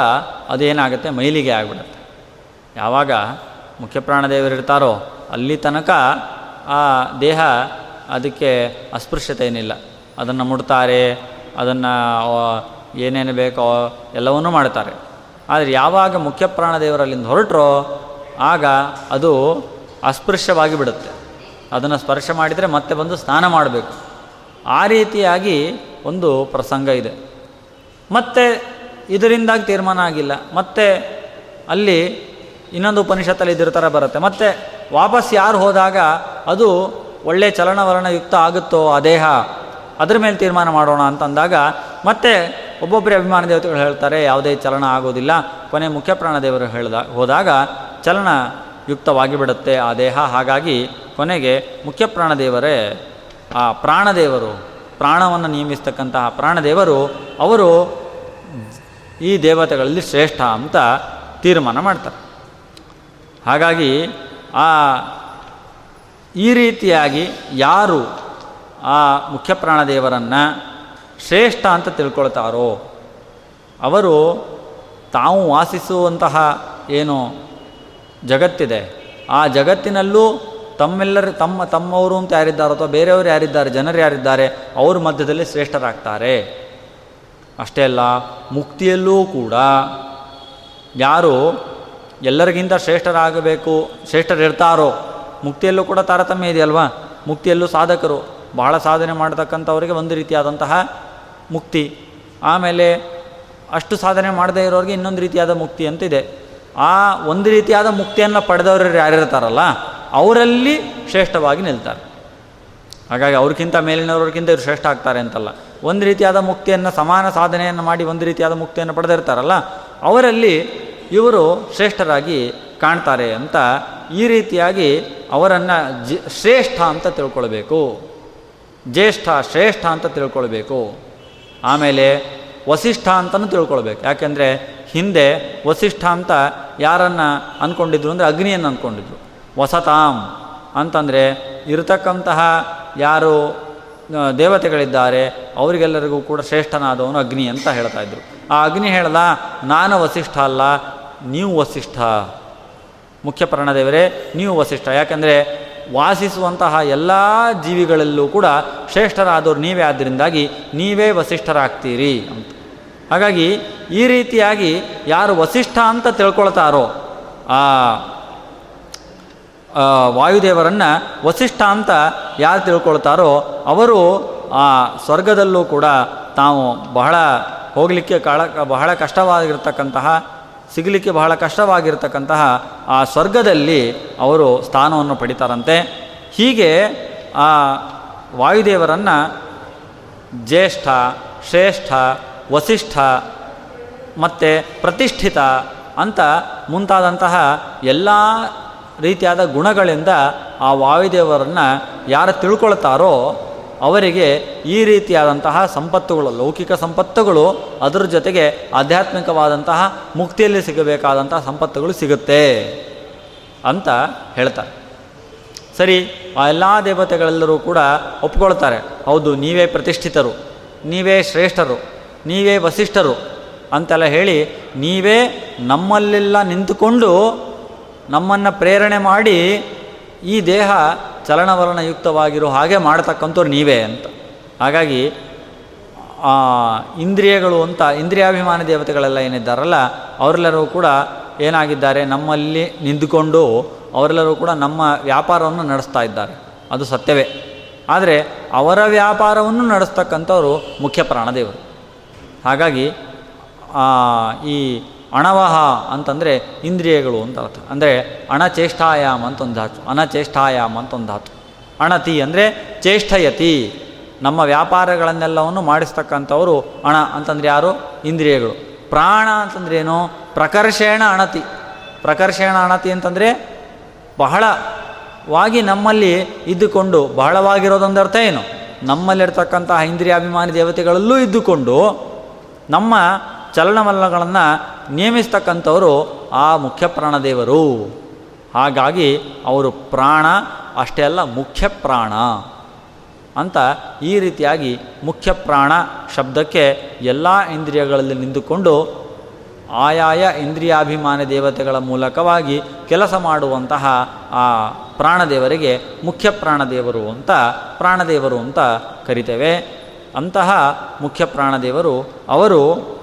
ಅದೇನಾಗುತ್ತೆ? ಮೈಲಿಗೆ ಆಗಿಬಿಡುತ್ತೆ. ಯಾವಾಗ ಮುಖ್ಯ ಪ್ರಾಣದೇವರಿರ್ತಾರೋ ಅಲ್ಲಿ ತನಕ ಆ ದೇಹ ಅದಕ್ಕೆ ಅಸ್ಪೃಶ್ಯತೆ ಏನಿಲ್ಲ ಅದನ್ನು ಮುಡ್ತಾರೆ ಅದನ್ನು ಏನೇನು ಬೇಕೋ ಎಲ್ಲವನ್ನೂ ಮಾಡ್ತಾರೆ ಆದರೆ ಯಾವಾಗ ಮುಖ್ಯ ಪ್ರಾಣದೇವರಲ್ಲಿಂದ ಹೊರಟರೋ ಆಗ ಅದು ಅಸ್ಪೃಶ್ಯವಾಗಿ ಬಿಡುತ್ತೆ. ಅದನ್ನು ಸ್ಪರ್ಶ ಮಾಡಿದರೆ ಮತ್ತೆ ಬಂದು ಸ್ನಾನ ಮಾಡಬೇಕು. ಆ ರೀತಿಯಾಗಿ ಒಂದು ಪ್ರಸಂಗ ಇದೆ. ಮತ್ತೆ ಇದರಿಂದಾಗಿ ತೀರ್ಮಾನ ಆಗಿಲ್ಲ. ಮತ್ತೆ ಅಲ್ಲಿ ಇನ್ನೊಂದು ಉಪನಿಷತ್ತಲ್ಲಿ ಇದ್ರ ಥರ ಬರುತ್ತೆ. ಮತ್ತು ವಾಪಸ್ ಯಾರು ಹೋದಾಗ ಅದು ಒಳ್ಳೆಯ ಚಲನವಲನಯುಕ್ತ ಆಗುತ್ತೋ ಆ ದೇಹ, ಅದ್ರ ಮೇಲೆ ತೀರ್ಮಾನ ಮಾಡೋಣ ಅಂತಂದಾಗ ಮತ್ತೆ ಒಬ್ಬೊಬ್ಬರೇ ಅಭಿಮಾನ ದೇವತೆಗಳು ಹೇಳ್ತಾರೆ, ಯಾವುದೇ ಚಲನ ಆಗೋದಿಲ್ಲ. ಕೊನೆ ಮುಖ್ಯ ಪ್ರಾಣದೇವರು ಹೇಳಿದ, ಹೋದಾಗ ಚಲನ ಯುಕ್ತವಾಗಿ ಬಿಡುತ್ತೆ ಆ ದೇಹ. ಹಾಗಾಗಿ ಕೊನೆಗೆ ಮುಖ್ಯ ಪ್ರಾಣದೇವರೇ ಆ ಪ್ರಾಣದೇವರು ಪ್ರಾಣವನ್ನು ನಿಯಮಿಸ್ತಕ್ಕಂತಹ ಪ್ರಾಣದೇವರು ಅವರು ಈ ದೇವತೆಗಳಲ್ಲಿ ಶ್ರೇಷ್ಠ ಅಂತ ತೀರ್ಮಾನ ಮಾಡ್ತಾರೆ. ಹಾಗಾಗಿ ಆ ಈ ರೀತಿಯಾಗಿ ಯಾರು ಆ ಮುಖ್ಯ ಪ್ರಾಣದೇವರನ್ನು ಶ್ರೇಷ್ಠ ಅಂತ ತಿಳ್ಕೊಳ್ತಾರೋ ಅವರು ತಾವು ವಾಸಿಸುವಂತಹ ಏನು ಜಗತ್ತಿದೆ, ಆ ಜಗತ್ತಿನಲ್ಲೂ ತಮ್ಮೆಲ್ಲರ ತಮ್ಮ ತಮ್ಮವರು ಅಂತ ಯಾರಿದ್ದಾರೋ ಅಥವಾ ಬೇರೆಯವರು ಯಾರಿದ್ದಾರೆ, ಜನರು ಯಾರಿದ್ದಾರೆ, ಅವ್ರ ಮಧ್ಯದಲ್ಲಿ ಶ್ರೇಷ್ಠರಾಗ್ತಾರೆ. ಅಷ್ಟೇ ಅಲ್ಲ, ಮುಕ್ತಿಯಲ್ಲೂ ಕೂಡ ಯಾರು ಎಲ್ಲರಿಗಿಂತ ಶ್ರೇಷ್ಠರಾಗಬೇಕು, ಶ್ರೇಷ್ಠರಿರ್ತಾರೋ? ಮುಕ್ತಿಯಲ್ಲೂ ಕೂಡ ತಾರತಮ್ಯ ಇದೆಯಲ್ವಾ? ಮುಕ್ತಿಯಲ್ಲೂ ಸಾಧಕರು. ಬಹಳ ಸಾಧನೆ ಮಾಡತಕ್ಕಂಥವರಿಗೆ ಒಂದು ರೀತಿಯಾದಂತಹ ಮುಕ್ತಿ. ಆಮೇಲೆ ಅಷ್ಟು ಸಾಧನೆ ಮಾಡದೇ ಇರೋರಿಗೆ ಇನ್ನೊಂದು ರೀತಿಯಾದ ಮುಕ್ತಿ ಅಂತಿದೆ. ಆ ಒಂದು ರೀತಿಯಾದ ಮುಕ್ತಿಯನ್ನು ಪಡೆದವರು ಯಾರಿರ್ತಾರಲ್ಲ, ಅವರಲ್ಲಿ ಶ್ರೇಷ್ಠವಾಗಿ ನಿಲ್ತಾರೆ. ಹಾಗಾಗಿ ಅವ್ರಿಗಿಂತ ಮೇಲಿನವ್ರಿಗಿಂತ ಇವರು ಶ್ರೇಷ್ಠ ಆಗ್ತಾರೆ ಅಂತಲ್ಲ. ಒಂದು ರೀತಿಯಾದ ಮುಕ್ತಿಯನ್ನು, ಸಮಾನ ಸಾಧನೆಯನ್ನು ಮಾಡಿ ಒಂದು ರೀತಿಯಾದ ಮುಕ್ತಿಯನ್ನು ಪಡೆದಿರ್ತಾರಲ್ಲ, ಅವರಲ್ಲಿ ಇವರು ಶ್ರೇಷ್ಠರಾಗಿ ಕಾಣ್ತಾರೆ ಅಂತ ಈ ರೀತಿಯಾಗಿ ಅವರನ್ನು ಜ, ಶ್ರೇಷ್ಠ ಅಂತ ತಿಳ್ಕೊಳ್ಬೇಕು. ಜ್ಯೇಷ್ಠ, ಶ್ರೇಷ್ಠ ಅಂತ ತಿಳ್ಕೊಳ್ಬೇಕು. ಆಮೇಲೆ ವಸಿಷ್ಠ ಅಂತಲೂ ತಿಳ್ಕೊಳ್ಬೇಕು. ಯಾಕೆಂದರೆ ಹಿಂದೆ ವಸಿಷ್ಠ ಅಂತ ಯಾರನ್ನು ಅಂದ್ಕೊಂಡಿದ್ರು ಅಂದರೆ ಅಗ್ನಿಯನ್ನು ಅಂದ್ಕೊಂಡಿದ್ರು ವಸತಾಂ ಅಂತಂದರೆ ಇರತಕ್ಕಂತಹ ಯಾರು ದೇವತೆಗಳಿದ್ದಾರೆ, ಅವರಿಗೆಲ್ಲರಿಗೂ ಕೂಡ ಶ್ರೇಷ್ಠನಾದವನು ಅಗ್ನಿ ಅಂತ ಹೇಳ್ತಾ ಇದ್ರು. ಆ ಅಗ್ನಿ ಹೇಳ್ದ ನಾನು ವಸಿಷ್ಠ ಅಲ್ಲ ನೀವು ವಸಿಷ್ಠ. ಮುಖ್ಯ ಪ್ರಾಣದೇವರೇ, ನೀವು ವಸಿಷ್ಠ. ಯಾಕೆಂದರೆ ವಾಸಿಸುವಂತಹ ಎಲ್ಲ ಜೀವಿಗಳಲ್ಲೂ ಕೂಡ ಶ್ರೇಷ್ಠರಾದವರು ನೀವೇ ಆದ್ದರಿಂದಾಗಿ ನೀವೇ ವಸಿಷ್ಠರಾಗ್ತೀರಿ ಅಂತ. ಹಾಗಾಗಿ ಈ ರೀತಿಯಾಗಿ ಯಾರು ವಸಿಷ್ಠ ಅಂತ ತಿಳ್ಕೊಳ್ತಾರೋ, ಆ ವಾಯುದೇವರನ್ನು ವಸಿಷ್ಠ ಅಂತ ಯಾರು ತಿಳ್ಕೊಳ್ತಾರೋ, ಅವರು ಆ ಸ್ವರ್ಗದಲ್ಲೂ ಕೂಡ ತಾವು ಬಹಳ ಹೋಗಲಿಕ್ಕೆ ಕಾಳ, ಬಹಳ ಕಷ್ಟವಾಗಿರ್ತಕ್ಕಂತಹ ಸಿಗಲಿಕ್ಕೆ ಬಹಳ ಕಷ್ಟವಾಗಿರ್ತಕ್ಕಂತಹ ಆ ಸ್ವರ್ಗದಲ್ಲಿ ಅವರು ಸ್ಥಾನವನ್ನು ಪಡಿತಾರಂತೆ. ಹೀಗೆ ಆ ವಾಯುದೇವರನ್ನು ಜ್ಯೇಷ್ಠ, ಶ್ರೇಷ್ಠ, ವಸಿಷ್ಠ ಮತ್ತು ಪ್ರತಿಷ್ಠಿತ ಅಂತ ಮುಂತಾದಂತಹ ಎಲ್ಲ ರೀತಿಯಾದ ಗುಣಗಳಿಂದ ಆ ವಾಯುದೇವರನ್ನು ಯಾರು ತಿಳ್ಕೊಳ್ತಾರೋ ಅವರಿಗೆ ಈ ರೀತಿಯಾದಂತಹ ಸಂಪತ್ತುಗಳು, ಲೌಕಿಕ ಸಂಪತ್ತುಗಳು, ಅದರ ಜೊತೆಗೆ ಆಧ್ಯಾತ್ಮಿಕವಾದಂತಹ ಮುಕ್ತಿಯಲ್ಲಿ ಸಿಗಬೇಕಾದಂತಹ ಸಂಪತ್ತುಗಳು ಸಿಗುತ್ತೆ ಅಂತ ಹೇಳ್ತಾರೆ. ಸರಿ, ಆ ಎಲ್ಲ ದೇವತೆಗಳೆಲ್ಲರೂ ಕೂಡ ಒಪ್ಕೊಳ್ತಾರೆ, ಹೌದು, ನೀವೇ ಪ್ರತಿಷ್ಠಿತರು, ನೀವೇ ಶ್ರೇಷ್ಠರು, ನೀವೇ ವಸಿಷ್ಠರು ಅಂತೆಲ್ಲ ಹೇಳಿ ನೀವೇ ನಮ್ಮಲ್ಲೆಲ್ಲ ನಿಂತುಕೊಂಡು ನಮ್ಮನ್ನು ಪ್ರೇರಣೆ ಮಾಡಿ ಈ ದೇಹ ಚಲನವಲನಯುಕ್ತವಾಗಿರೋ ಹಾಗೆ ಮಾಡತಕ್ಕಂಥವ್ರು ನೀವೇ ಅಂತ. ಹಾಗಾಗಿ ಇಂದ್ರಿಯಗಳು ಅಂತ, ಇಂದ್ರಿಯಾಭಿಮಾನ ದೇವತೆಗಳೆಲ್ಲ ಏನಿದ್ದಾರಲ್ಲ, ಅವರೆಲ್ಲರೂ ಕೂಡ ಏನಾಗಿದ್ದಾರೆ, ನಮ್ಮಲ್ಲಿ ನಿಂತುಕೊಂಡು ಅವರೆಲ್ಲರೂ ಕೂಡ ನಮ್ಮ ವ್ಯಾಪಾರವನ್ನು ನಡೆಸ್ತಾ ಇದ್ದಾರೆ. ಅದು ಸತ್ಯವೇ. ಆದರೆ, ಅವರ ವ್ಯಾಪಾರವನ್ನು ನಡೆಸ್ತಕ್ಕಂಥವರು ಮುಖ್ಯ ಪ್ರಾಣದೇವರು. ಹಾಗಾಗಿ ಈ ಅಣವಹ ಅಂತಂದರೆ ಇಂದ್ರಿಯಗಳು ಅಂತ ಅರ್ಥ. ಅಂದರೆ ಅಣಚೇಷ್ಟಾಯಾಮ್ ಅಂತ ಒಂದು ಧಾತು ಅನಚೇಷ್ಟಾಯಾಮ್ ಅಂತ ಒಂದು ಧಾತು ಅಣತಿ ಅಂದರೆ ಚೇಷ್ಟಯತಿ. ನಮ್ಮ ವ್ಯಾಪಾರಗಳನ್ನೆಲ್ಲವನ್ನು ಮಾಡಿಸ್ತಕ್ಕಂಥವರು ಅಣ ಅಂತಂದರೆ ಯಾರು? ಇಂದ್ರಿಯಗಳು. ಪ್ರಾಣ ಅಂತಂದ್ರೆ ಏನು? ಪ್ರಕರ್ಷೇಣ ಅಣತಿ. ಪ್ರಕರ್ಷೇಣ ಅಣತಿ ಅಂತಂದರೆ ಬಹಳವಾಗಿ ನಮ್ಮಲ್ಲಿ ಇದ್ದುಕೊಂಡು, ಬಹಳವಾಗಿರೋದೊಂದು ಅರ್ಥ ಏನು? ನಮ್ಮಲ್ಲಿರ್ತಕ್ಕಂತಹ ಇಂದ್ರಿಯಾಭಿಮಾನಿ ದೇವತೆಗಳಲ್ಲೂ ಇದ್ದುಕೊಂಡು, ನಮ್ಮ ಚಲನವಲನಗಳನ್ನು ನೇಮಿಸ್ತಕ್ಕಂಥವರು ಆ ಮುಖ್ಯ ಪ್ರಾಣದೇವರು ಹಾಗಾಗಿ ಅವರು ಪ್ರಾಣ, ಅಷ್ಟೇ ಅಲ್ಲ ಮುಖ್ಯ ಪ್ರಾಣ ಅಂತ ಈ ರೀತಿಯಾಗಿ ಮುಖ್ಯ ಪ್ರಾಣ ಶಬ್ದಕ್ಕೆ ಎಲ್ಲ ಇಂದ್ರಿಯಗಳಲ್ಲಿ ನಿಂತುಕೊಂಡು ಆಯಾಯ ಇಂದ್ರಿಯಾಭಿಮಾನಿ ದೇವತೆಗಳ ಮೂಲಕವಾಗಿ ಕೆಲಸ ಮಾಡುವಂತಹ ಆ ಪ್ರಾಣದೇವರಿಗೆ ಮುಖ್ಯ ಪ್ರಾಣದೇವರು ಅಂತ ಪ್ರಾಣದೇವರು ಅಂತ ಕರಿತೇವೆ. ಅಂತಹ ಮುಖ್ಯ ಪ್ರಾಣದೇವರು ಅವರು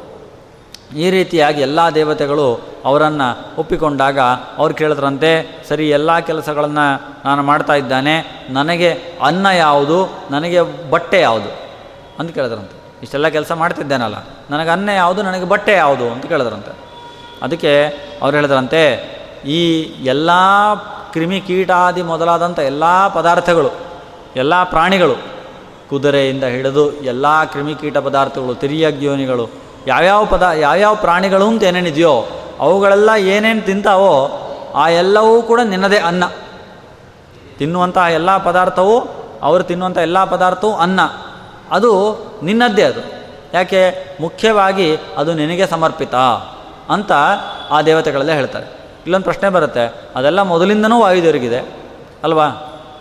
ಈ ರೀತಿಯಾಗಿ ಎಲ್ಲ ದೇವತೆಗಳು ಅವರನ್ನು ಒಪ್ಪಿಕೊಂಡಾಗ ಅವ್ರು ಕೇಳಿದ್ರಂತೆ, ಸರಿ, ಎಲ್ಲ ಕೆಲಸಗಳನ್ನು ನಾನು ಮಾಡ್ತಾ ಇದ್ದಾನೆ, ನನಗೆ ಅನ್ನ ಯಾವುದು, ನನಗೆ ಬಟ್ಟೆ ಯಾವುದು? ಅಂತ ಕೇಳಿದ್ರಂತೆ. ಇಷ್ಟೆಲ್ಲ ಕೆಲಸ ಮಾಡ್ತಿದ್ದೇನಲ್ಲ ನನಗೆ ಅನ್ನ ಯಾವುದು, ನನಗೆ ಬಟ್ಟೆ ಯಾವುದು? ಅಂತ ಕೇಳಿದ್ರಂತೆ. ಅದಕ್ಕೆ ಅವ್ರು ಹೇಳಿದ್ರಂತೆ, ಈ ಎಲ್ಲ ಕ್ರಿಮಿ ಕೀಟಾದಿ ಮೊದಲಾದಂಥ ಎಲ್ಲ ಪದಾರ್ಥಗಳು, ಎಲ್ಲ ಪ್ರಾಣಿಗಳು, ಕುದುರೆಯಿಂದ ಹಿಡಿದು ಎಲ್ಲ ಕ್ರಿಮಿಕೀಟ ಪದಾರ್ಥಗಳು, ತಿರಿಯಗ್ಯೋನಿಗಳು ಯಾವ್ಯಾವ ಪದ, ಯಾವ್ಯಾವ ಪ್ರಾಣಿಗಳು ಅಂತ ಏನೇನಿದೆಯೋ ಅವುಗಳೆಲ್ಲ ಏನೇನು ತಿಂತಾವೋ ಆ ಎಲ್ಲವೂ ಕೂಡ ನಿನ್ನದೇ ಅನ್ನ. ತಿನ್ನುವಂತಹ ಎಲ್ಲ ಪದಾರ್ಥವು ಅವರು ತಿನ್ನುವಂಥ ಎಲ್ಲ ಪದಾರ್ಥವು ಅನ್ನ. ಅದು ನಿನ್ನದ್ದೇ ಅದು. ಯಾಕೆ? ಮುಖ್ಯವಾಗಿ ಅದು ನಿನಗೆ ಸಮರ್ಪಿತ ಅಂತ ಆ ದೇವತೆಗಳೆಲ್ಲ ಹೇಳ್ತಾರೆ. ಇಲ್ಲೊಂದು ಪ್ರಶ್ನೆ ಬರುತ್ತೆ. ಅದೆಲ್ಲ ಮೊದಲಿಂದನೂ ವಾಯುದೇವರಿಗಿದೆ. ಅಲ್ವಾ?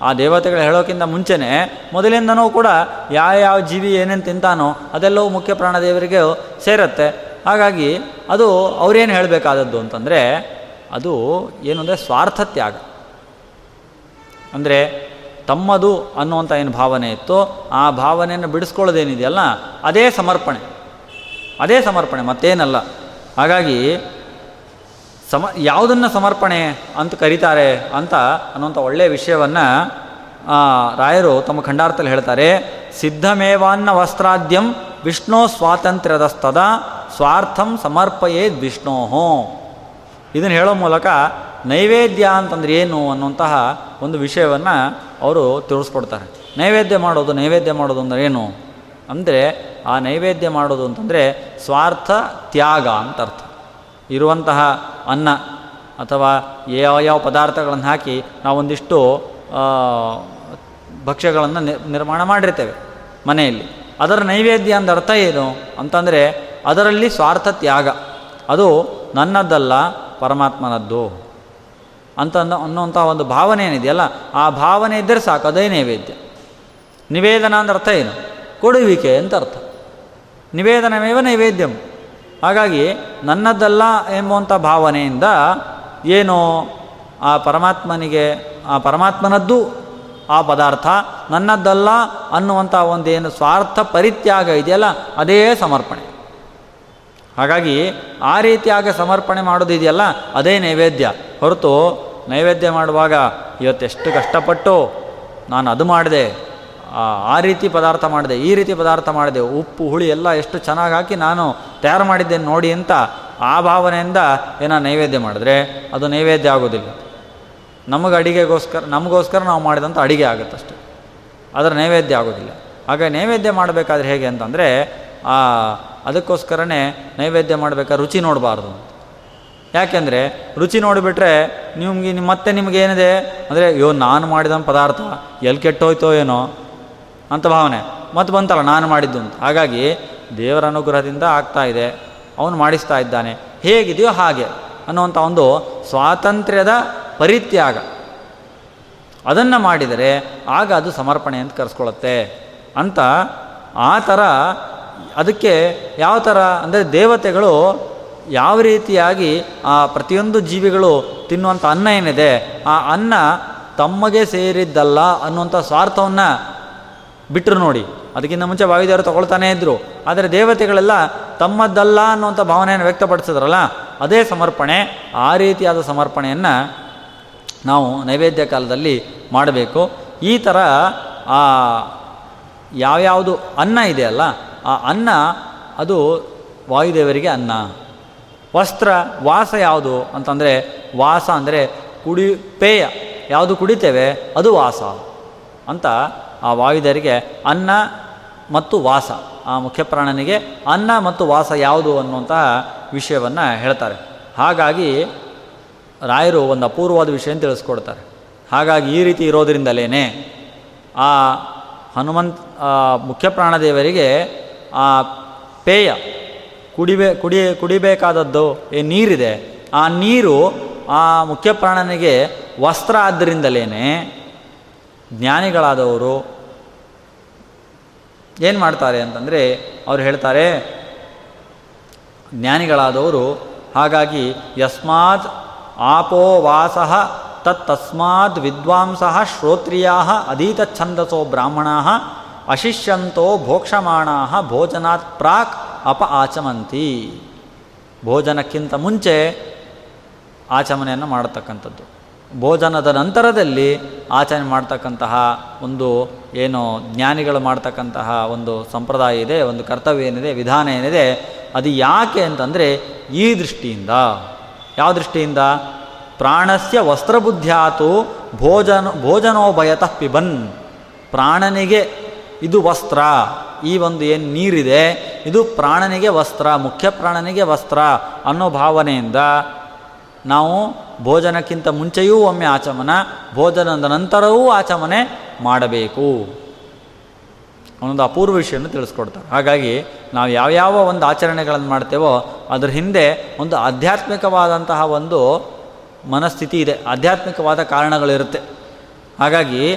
ಆ ದೇವತೆಗಳು ಹೇಳೋಕ್ಕಿಂತ ಮುಂಚೆನೇ ಮೊದಲಿಂದನೂ ಕೂಡ ಯಾವ ಯಾವ ಜೀವಿ ಏನೇನು ತಿಂತಾನೋ ಅದೆಲ್ಲವೂ ಮುಖ್ಯ ಪ್ರಾಣದೇವರಿಗೆ ಸೇರುತ್ತೆ. ಹಾಗಾಗಿ ಅದು ಅವರೇನು ಹೇಳಬೇಕಾದದ್ದು ಅಂತಂದರೆ ಅದು ಏನು ಅಂದರೆ ಸ್ವಾರ್ಥ ತ್ಯಾಗ ಅಂದರೆ ತಮ್ಮದು ಅನ್ನುವಂಥ ಏನು ಭಾವನೆ ಇತ್ತು ಆ ಭಾವನೆಯನ್ನು ಬಿಡಿಸ್ಕೊಳ್ಳೋದೇನಿದೆಯಲ್ಲ, ಅದೇ ಸಮರ್ಪಣೆ. ಅದೇ ಸಮರ್ಪಣೆ, ಮತ್ತೇನಲ್ಲ. ಹಾಗಾಗಿ ಸಮ ಯಾವುದನ್ನು ಸಮರ್ಪಣೆ ಅಂತ ಕರೀತಾರೆ ಅಂತ ಅನ್ನುವಂಥ ಒಳ್ಳೆಯ ವಿಷಯವನ್ನು ರಾಯರು ತಮ್ಮ ಖಂಡಾರ್ಥದಲ್ಲಿ ಹೇಳ್ತಾರೆ. ಸಿದ್ಧಮೇವಾನ್ನ ವಸ್ತ್ರಾದ್ಯಂ ವಿಷ್ಣು ಸ್ವಾತಂತ್ರ್ಯದಸ್ತದ ಸ್ವಾರ್ಥಂ ಸಮರ್ಪಯೇದ್ ವಿಷ್ಣೋ ಇದನ್ನು ಹೇಳೋ ಮೂಲಕ ನೈವೇದ್ಯ ಅಂತಂದ್ರೆ ಏನು ಅನ್ನುವಂತಹ ಒಂದು ವಿಷಯವನ್ನು ಅವರು ತಿಳಿಸ್ಕೊಡ್ತಾರೆ. ನೈವೇದ್ಯ ಮಾಡೋದು ನೈವೇದ್ಯ ಮಾಡೋದು ಅಂದರೆ ಏನು? ಅಂದರೆ ಆ ನೈವೇದ್ಯ ಮಾಡೋದು ಅಂತಂದರೆ ಸ್ವಾರ್ಥ ತ್ಯಾಗ ಅಂತ ಅರ್ಥ. ಇರುವಂತಹ ಅನ್ನ ಅಥವಾ ಯಾವ ಯಾವ ಪದಾರ್ಥಗಳನ್ನು ಹಾಕಿ ನಾವೊಂದಿಷ್ಟು ಭಕ್ಷ್ಯಗಳನ್ನು ನಿರ್ಮಾಣ ಮಾಡಿರ್ತೇವೆ ಮನೆಯಲ್ಲಿ. ಅದರ ನೈವೇದ್ಯ ಅಂದ ಅರ್ಥ ಏನು ಅಂತಂದರೆ ಅದರಲ್ಲಿ ಸ್ವಾರ್ಥ ತ್ಯಾಗ. ಅದು ನನ್ನದ್ದಲ್ಲ ಪರಮಾತ್ಮನದ್ದು ಅಂತ ಅನ್ನುವಂಥ ಒಂದು ಭಾವನೆ ಏನಿದೆಯಲ್ಲ, ಆ ಭಾವನೆ ಇದ್ದರೆ ಸಾಕು, ಅದೇ ನೈವೇದ್ಯ. ನಿವೇದನ ಅಂದ ಅರ್ಥ ಏನು? ಕೊಡುವಿಕೆ ಅಂತ ಅರ್ಥ. ನಿವೇದನಮೇವ ನೈವೇದ್ಯಂ? ಹಾಗಾಗಿ ನನ್ನದಲ್ಲ ಎಂಬುವಂಥ ಭಾವನೆಯಿಂದ ಏನು ಆ ಪರಮಾತ್ಮನಿಗೆ, ಆ ಪರಮಾತ್ಮನದ್ದು ಆ ಪದಾರ್ಥ ನನ್ನದ್ದಲ್ಲ ಅನ್ನುವಂಥ ಒಂದೇನು ಸ್ವಾರ್ಥ ಪರಿತ್ಯಾಗ ಇದೆಯಲ್ಲ, ಅದೇ ಸಮರ್ಪಣೆ. ಹಾಗಾಗಿ ಆ ರೀತಿಯಾಗಿ ಸಮರ್ಪಣೆ ಮಾಡೋದಿದೆಯಲ್ಲ ಅದೇ ನೈವೇದ್ಯ. ಹೊರತು ನೈವೇದ್ಯ ಮಾಡುವಾಗ ಇವತ್ತೆಷ್ಟು ಕಷ್ಟಪಟ್ಟು ನಾನು ಅದು ಮಾಡಿದೆ ಆ ರೀತಿ ಪದಾರ್ಥ ಮಾಡಿದೆ, ಈ ರೀತಿ ಪದಾರ್ಥ ಮಾಡಿದೆ, ಉಪ್ಪು, ಹುಳಿ ಎಲ್ಲ ಎಷ್ಟು ಚೆನ್ನಾಗಿ ಹಾಕಿ ನಾನು ತಯಾರು ಮಾಡಿದ್ದೇನೆ ನೋಡಿ ಅಂತ ಆ ಭಾವನೆಯಿಂದ ಏನೋ ನೈವೇದ್ಯ ಮಾಡಿದ್ರೆ ಅದು ನೈವೇದ್ಯ ಆಗೋದಿಲ್ಲ. ನಮಗೆ ಅಡಿಗೆಗೋಸ್ಕರ, ನಮಗೋಸ್ಕರ ನಾವು ಮಾಡಿದಂಥ ಅಡಿಗೆ ಆಗುತ್ತಷ್ಟೆ ಅದರ ನೈವೇದ್ಯ ಆಗೋದಿಲ್ಲ. ಹಾಗೆ ನೈವೇದ್ಯ ಮಾಡಬೇಕಾದ್ರೆ ಹೇಗೆ ಅಂತಂದರೆ ಅದಕ್ಕೋಸ್ಕರನೇ ನೈವೇದ್ಯ ಮಾಡಬೇಕಾದ್ರೆ ರುಚಿ ನೋಡಬಾರ್ದು ಯಾಕೆಂದರೆ ರುಚಿ ನೋಡಿಬಿಟ್ರೆ ನಿಮಗೆ, ಮತ್ತೆ ನಿಮಗೇನಿದೆ ಅಂದರೆ ಅಯ್ಯೋ, ನಾನು ಮಾಡಿದ ಪದಾರ್ಥ ಎಲ್ಲಿ ಕೆಟ್ಟೋಯ್ತೋ ಏನೋ. ಅಂತ ಭಾವನೆ. ಮತ್ತು ಬಂತಲ್ಲ, ನಾನು ಮಾಡಿದ್ದು ಅಂತ. ಹಾಗಾಗಿ ದೇವರ ಅನುಗ್ರಹದಿಂದ ಆಗ್ತಾ ಇದೆ. ಅವನು ಮಾಡಿಸ್ತಾ ಇದ್ದಾನೆ. ಹೇಗಿದೆಯೋ ಹಾಗೆ ಅನ್ನುವಂಥ ಒಂದು ಸ್ವಾತಂತ್ರ್ಯದ ಪರಿತ್ಯಾಗ. ಅದನ್ನು ಮಾಡಿದರೆ ಆಗ ಅದು ಸಮರ್ಪಣೆ ಅಂತ ಕರೆಸ್ಕೊಳ್ಳುತ್ತೆ ಅಂತ ಆ ಥರ ಅದಕ್ಕೆ ಯಾವ ಥರ ಅಂದರೆ ದೇವತೆಗಳು ಯಾವ ರೀತಿಯಾಗಿ ಆ ಪ್ರತಿಯೊಂದು ಜೀವಿಗಳು ತಿನ್ನುವಂಥ ಅನ್ನ ಏನಿದೆ, ಆ ಅನ್ನ ತಮಗೆ ಸೇರಿದ್ದಲ್ಲ ಅನ್ನುವಂಥ ಸ್ವಾರ್ಥವನ್ನು ಬಿಟ್ಟರು ನೋಡಿ. ಅದಕ್ಕಿಂತ ಮುಂಚೆ ವಾಯುದೇವರು ತಗೊಳ್ತಾನೇ ಇದ್ದರು ಆದರೆ ದೇವತೆಗಳೆಲ್ಲ ತಮ್ಮದ್ದಲ್ಲ ಅನ್ನುವಂಥ ಭಾವನೆಯನ್ನು ವ್ಯಕ್ತಪಡಿಸಿದ್ರಲ್ಲ, ಅದೇ ಸಮರ್ಪಣೆ. ಆ ರೀತಿಯಾದ ಸಮರ್ಪಣೆಯನ್ನು ನಾವು ನೈವೇದ್ಯ ಕಾಲದಲ್ಲಿ ಮಾಡಬೇಕು. ಈ ಥರ ಆ ಯಾವ್ಯಾವುದು ಅನ್ನ ಇದೆಯಲ್ಲ ಆ ಅನ್ನ ಅದು ವಾಯುದೇವರಿಗೆ ಅನ್ನ. ವಸ್ತ್ರ, ವಾಸ ಯಾವುದು ಅಂತಂದರೆ, ವಾಸ ಅಂದರೆ ಕುಡಿ ಪೇಯ ಯಾವುದು ಕುಡಿತೇವೆ? ಅದು ವಾಸ ಅಂತ ಆ ವಾಯುದೇವರಿಗೆ ಅನ್ನ ಮತ್ತು ವಾಸ, ಆ ಮುಖ್ಯಪ್ರಾಣನಿಗೆ ಅನ್ನ ಮತ್ತು ವಾಸ ಯಾವುದು ಅನ್ನುವಂತಹ ವಿಷಯವನ್ನು ಹೇಳ್ತಾರೆ. ಹಾಗಾಗಿ ರಾಯರು ಒಂದು ಅಪೂರ್ವವಾದ ವಿಷಯ ತಿಳಿಸ್ಕೊಡ್ತಾರೆ. ಹಾಗಾಗಿ ಈ ರೀತಿ ಇರೋದರಿಂದಲೇ ಆ ಹನುಮಂತ್ ಮುಖ್ಯ ಪ್ರಾಣದೇವರಿಗೆ ಆ ಪೇಯ, ಕುಡಿಬೇ, ಕುಡಿ, ಕುಡಿಬೇಕಾದದ್ದು ನೀರಿದೆ, ಆ ನೀರು ಆ ಮುಖ್ಯ ಪ್ರಾಣನಿಗೆ ವಸ್ತ್ರ ಆದ್ದರಿಂದಲೇ ಜ್ಞಾನಿಗಳಾದವರು ಏನು ಮಾಡ್ತಾರೆ ಅಂತಂದರೆ ಅವ್ರು ಹೇಳ್ತಾರೆ, ಜ್ಞಾನಿಗಳಾದವರು ಹಾಗಾಗಿ ಯಸ್ಮಾತ್ ಆಪೋ ವಾಸ ತತ್ತಸ್ಮಾತ್ ವಿದ್ವಾಂಸ ಶ್ರೋತ್ರಿಯಾ ಛಂದಸೋ ಬ್ರಾಹ್ಮಣ ಅಶಿಷ್ಯಂತೋ ಭೋಕ್ಷಮಾಣ ಭೋಜನಾತ್ ಪ್ರಾಕ್ ಅಪ ಆಚಮಂತಿ. ಭೋಜನಕ್ಕಿಂತ ಮುಂಚೆ ಆಚಮನೆಯನ್ನು ಮಾಡತಕ್ಕಂಥದ್ದು. ಭೋಜನದ ನಂತರದಲ್ಲಿ ಆಚರಣೆ ಮಾಡ್ತಕ್ಕಂತಹ ಒಂದು ಏನು ಜ್ಞಾನಿಗಳು ಮಾಡ್ತಕ್ಕಂತಹ ಒಂದು ಸಂಪ್ರದಾಯ ಇದೆ, ಒಂದು ಕರ್ತವ್ಯ ಏನಿದೆ, ವಿಧಾನ ಏನಿದೆ, ಅದು ಯಾಕೆ ಅಂತಂದರೆ ಈ ದೃಷ್ಟಿಯಿಂದ. ಯಾವ ದೃಷ್ಟಿಯಿಂದ? ಪ್ರಾಣಸ್ಯ ವಸ್ತ್ರಬುದ್ಧ್ಯಾತು ಭೋಜನ, ಭೋಜನೋಭಯತಃ ಪಿಬನ್. ಪ್ರಾಣನಿಗೆ ಇದು ವಸ್ತ್ರ, ಈ ಒಂದು ಏನು ನೀರಿದೆ, ಇದು ಪ್ರಾಣನಿಗೆ ವಸ್ತ್ರ, ಮುಖ್ಯ ಪ್ರಾಣನಿಗೆ ವಸ್ತ್ರ ಅನ್ನೋ ಭಾವನೆಯಿಂದ ನಾವು ಭೋಜನಕ್ಕಿಂತ ಮುಂಚೆಯೂ ಒಮ್ಮೆ ಆಚಮನ, ಭೋಜನದ ನಂತರವೂ ಆಚಮನೆ ಮಾಡಬೇಕು. ಒಂದು ಅಪೂರ್ವ ವಿಷಯವನ್ನು ತಿಳಿಸ್ಕೊಡ್ತಾರೆ. ಹಾಗಾಗಿ ನಾವು ಯಾವ್ಯಾವ ಒಂದು ಆಚರಣೆಗಳನ್ನು ಮಾಡ್ತೇವೋ ಅದರ ಹಿಂದೆ ಒಂದು ಆಧ್ಯಾತ್ಮಿಕವಾದಂತಹ ಒಂದು ಮನಸ್ಥಿತಿ ಇದೆ. ಆಧ್ಯಾತ್ಮಿಕವಾದ ಕಾರಣಗಳಿರುತ್ತೆ. ಹಾಗಾಗಿ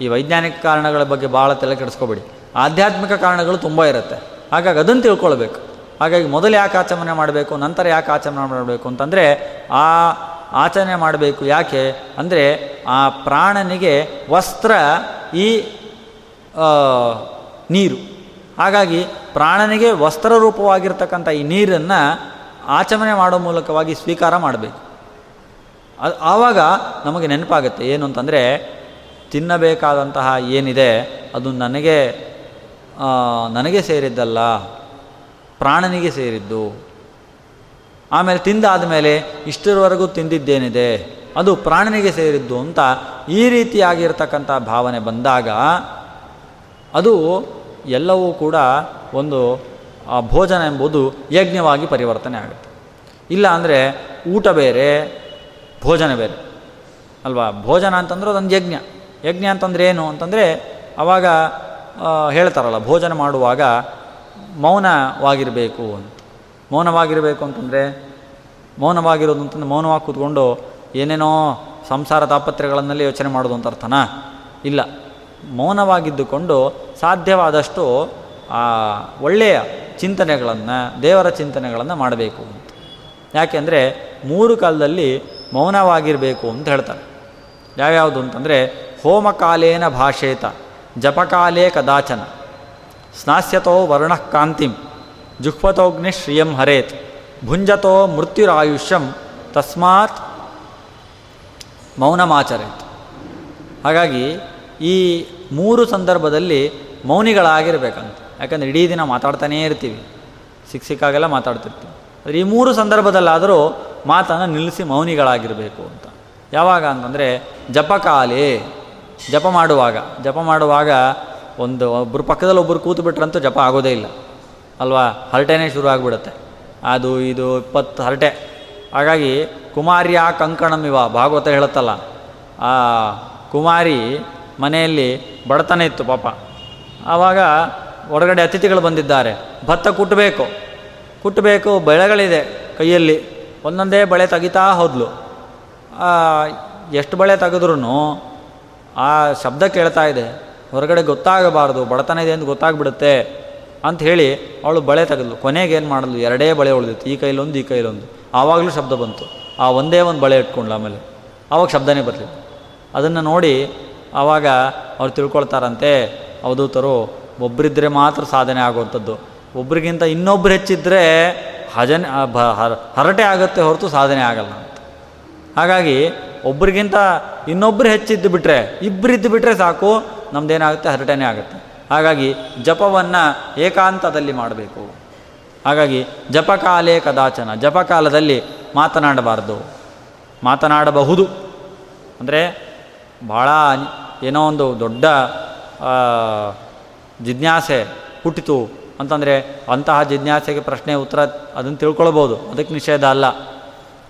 ಈ ವೈಜ್ಞಾನಿಕ ಕಾರಣಗಳ ಬಗ್ಗೆ ಭಾಳ ತಲೆ ಕೆಡಿಸ್ಕೋಬೇಡಿ ಆಧ್ಯಾತ್ಮಿಕ ಕಾರಣಗಳು ತುಂಬ ಇರುತ್ತೆ. ಹಾಗಾಗಿ ಅದನ್ನು ತಿಳ್ಕೊಳ್ಬೇಕು. ಹಾಗಾಗಿ ಮೊದಲು ಯಾಕೆ ಆಚರಣೆ ಮಾಡಬೇಕು, ನಂತರ ಯಾಕೆ ಆಚರಣೆ ಮಾಡಬೇಕು ಅಂತಂದರೆ ಆ ಆಚರಣೆ ಮಾಡಬೇಕು ಯಾಕೆ ಅಂದರೆ ಆ ಪ್ರಾಣನಿಗೆ ವಸ್ತ್ರ, ಈ ನೀರು. ಹಾಗಾಗಿ ಪ್ರಾಣನಿಗೆ ವಸ್ತ್ರ ರೂಪವಾಗಿರ್ತಕ್ಕಂಥ ಈ ನೀರನ್ನು ಆಚರಣೆ ಮಾಡೋ ಮೂಲಕವಾಗಿ ಸ್ವೀಕಾರ ಮಾಡಬೇಕು. ಅದು ಆವಾಗ ನಮಗೆ ನೆನಪಾಗುತ್ತೆ ಏನು ಅಂತಂದರೆ ತಿನ್ನಬೇಕಾದಂತಹ ಏನಿದೆ ಅದು ನನಗೆ ನನಗೆ ಸೇರಿದ್ದಲ್ಲ. ಪ್ರಾಣನಿಗೆ ಸೇರಿದ್ದು. ಆಮೇಲೆ ತಿಂದಾದ ಮೇಲೆ ಇಷ್ಟರವರೆಗೂ ತಿಂದಿದ್ದೇನಿದೆ, ಅದು ಪ್ರಾಣನಿಗೆ ಸೇರಿದ್ದು ಅಂತ ಈ ರೀತಿಯಾಗಿರ್ತಕ್ಕಂಥ ಭಾವನೆ ಬಂದಾಗ ಅದು ಎಲ್ಲವೂ ಕೂಡ ಒಂದು, ಆ ಭೋಜನ ಎಂಬುದು ಯಜ್ಞವಾಗಿ ಪರಿವರ್ತನೆ ಆಗುತ್ತೆ. ಇಲ್ಲ ಅಂದರೆ ಊಟ ಬೇರೆ, ಭೋಜನ ಬೇರೆ. ಅಲ್ವಾ? ಭೋಜನ ಅಂತಂದ್ರೆ ಅದೊಂದು ಯಜ್ಞ. ಯಜ್ಞ ಅಂತಂದ್ರೆ ಏನು? ಅಂತಂದರೆ ಅವಾಗ ಹೇಳ್ತಾರಲ್ಲ, ಭೋಜನ ಮಾಡುವಾಗ ಮೌನವಾಗಿರಬೇಕು ಅಂತ. ಮೌನವಾಗಿರಬೇಕು ಅಂತಂದರೆ, ಮೌನವಾಗಿರೋದು ಅಂತಂದ್ರೆ ಮೌನವಾಗಿ ಕೂತ್ಕೊಂಡು ಏನೇನೋ ಸಂಸಾರ ತಾಪತ್ರೆಗಳನ್ನಲ್ಲಿ ಯೋಚನೆ ಮಾಡೋದು ಅಂತ ಅರ್ಥನಾ? ಇಲ್ಲ. ಮೌನವಾಗಿದ್ದುಕೊಂಡು ಸಾಧ್ಯವಾದಷ್ಟು ಆ ಒಳ್ಳೆಯ ಚಿಂತನೆಗಳನ್ನು, ದೇವರ ಚಿಂತನೆಗಳನ್ನು ಮಾಡಬೇಕು ಅಂತ. ಯಾಕೆಂದರೆ ಮೂರು ಕಾಲದಲ್ಲಿ ಮೌನವಾಗಿರಬೇಕು ಅಂತ ಹೇಳ್ತಾರೆ. ಯಾವ್ಯಾವುದು ಅಂತಂದರೆ, ಹೋಮಕಾಲೇನ ಭಾಷೇತ, ಜಪಕಾಲೇ ಕದಾಚನ. ಸ್ನಾಸ್ಯತೋ ವರ್ಣ ಕಾಂತಿಂ, ಜುಹ್ವತೋಗ್ನಿ ಶ್ರಿಯಂ ಹರೇತ್, ಭುಂಜತೋ ಮೃತ್ಯುರಾಯುಷ್ಯಂ, ತಸ್ಮಾತ್ ಮೌನಮಾಚರೇತ್. ಹಾಗಾಗಿ ಈ ಮೂರು ಸಂದರ್ಭದಲ್ಲಿ ಮೌನಿಗಳಾಗಿರ್ಬೇಕಂತ. ಯಾಕಂದರೆ ಇಡೀ ದಿನ ಮಾತಾಡ್ತಾನೇ ಇರ್ತೀವಿ. ಸಿಕ್ಕ ಸಿಕ್ಕಾಗೆಲ್ಲ ಮಾತಾಡ್ತಿರ್ತೀವಿ. ಆದರೆ ಈ ಮೂರು ಸಂದರ್ಭದಲ್ಲಾದರೂ ಮಾತನ್ನು ನಿಲ್ಲಿಸಿ ಮೌನಿಗಳಾಗಿರಬೇಕು ಅಂತ. ಯಾವಾಗ ಅಂತಂದರೆ ಜಪಕಾಲೆ, ಜಪ ಮಾಡುವಾಗ. ಜಪ ಮಾಡುವಾಗ ಒಂದು ಒಬ್ಬರು ಪಕ್ಕದಲ್ಲಿ ಒಬ್ಬರು ಕೂತು ಬಿಟ್ರಂತೂ ಜಪ ಆಗೋದೇ ಇಲ್ಲ. ಅಲ್ವಾ? ಹರಟೆನೇ ಶುರು ಆಗಿಬಿಡುತ್ತೆ. ಅದು ಇದು ಇಪ್ಪತ್ತು ಹರಟೆ. ಹಾಗಾಗಿ ಕುಮಾರಿಯ ಇವ, ಭಾಗವತ ಹೇಳುತ್ತಲ್ಲ. ಆ ಕುಮಾರಿ ಮನೆಯಲ್ಲಿ ಬಡತನ ಇತ್ತು ಪಾಪ. ಆವಾಗ ಹೊರಗಡೆ ಅತಿಥಿಗಳು ಬಂದಿದ್ದಾರೆ. ಭತ್ತ ಕುಟ್ಟಬೇಕು ಕುಟ್ಟಬೇಕು ಬೆಳೆಗಳಿದೆ ಕೈಯಲ್ಲಿ. ಒಂದೊಂದೇ ಬಳೆ ತೆಗಿತಾ ಹೋದ್ಲು. ಎಷ್ಟು ಬಳೆ ತೆಗೆದ್ರೂ ಆ ಶಬ್ದ ಕೇಳ್ತಾ ಇದೆ. ಹೊರಗಡೆ ಗೊತ್ತಾಗಬಾರ್ದು, ಬಡತನ ಇದೆ ಅಂತ ಗೊತ್ತಾಗ್ಬಿಡುತ್ತೆ ಅಂತ ಹೇಳಿ ಅವಳು ಬಳೆ ತೆಗೆದ್ಲು. ಕೊನೆಗೆ ಏನು ಮಾಡಲು? ಎರಡೇ ಬಳೆ ಉಳಿದಿತ್ತು. ಈ ಕೈಲೊಂದು ಈ ಕೈಲೊಂದು. ಆವಾಗಲೂ ಶಬ್ದ ಬಂತು. ಆ ಒಂದೇ ಒಂದು ಬಳೆ ಇಟ್ಕೊಂಡ್ಲು ಆಮೇಲೆ. ಆವಾಗ ಶಬ್ದನೇ ಬರಲಿಲ್ಲ. ಅದನ್ನು ನೋಡಿ ಆವಾಗ ಅವ್ರು ತಿಳ್ಕೊಳ್ತಾರಂತೆ ಅವಧೂತರು ಒಬ್ಬರಿದ್ದರೆ ಮಾತ್ರ ಸಾಧನೆ ಆಗುವಂಥದ್ದು. ಒಬ್ರಿಗಿಂತ ಇನ್ನೊಬ್ರು ಹೆಚ್ಚಿದ್ರೆ ಹಜನೆ ಹರಟೆ ಆಗುತ್ತೆ ಹೊರತು ಸಾಧನೆ ಆಗಲ್ಲ ಅಂತ. ಹಾಗಾಗಿ ಒಬ್ರಿಗಿಂತ ಇನ್ನೊಬ್ಬರು ಹೆಚ್ಚಿದ್ದು ಬಿಟ್ಟರೆ ಇಬ್ಬರಿದ್ದು ಬಿಟ್ಟರೆ ಸಾಕು ನಮ್ಮದೇನಾಗುತ್ತೆ ಹರಟನೆ ಆಗುತ್ತೆ. ಹಾಗಾಗಿ ಜಪವನ್ನು ಏಕಾಂತದಲ್ಲಿ ಮಾಡಬೇಕು. ಹಾಗಾಗಿ ಜಪಕಾಲೇ ಕದಾಚನ. ಜಪಕಾಲದಲ್ಲಿ ಮಾತನಾಡಬಾರ್ದು. ಮಾತನಾಡಬಹುದು. ಅಂದರೆ ಭಾಳ ಏನೋ ಒಂದು ದೊಡ್ಡ ಜಿಜ್ಞಾಸೆ ಹುಟ್ಟಿತು ಅಂತಂದರೆ ಅಂತಹ ಜಿಜ್ಞಾಸೆಗೆ ಪ್ರಶ್ನೆ ಉತ್ತರ ಅದನ್ನು ತಿಳ್ಕೊಳ್ಬೋದು ಅದಕ್ಕೆ ನಿಷೇಧ ಅಲ್ಲ.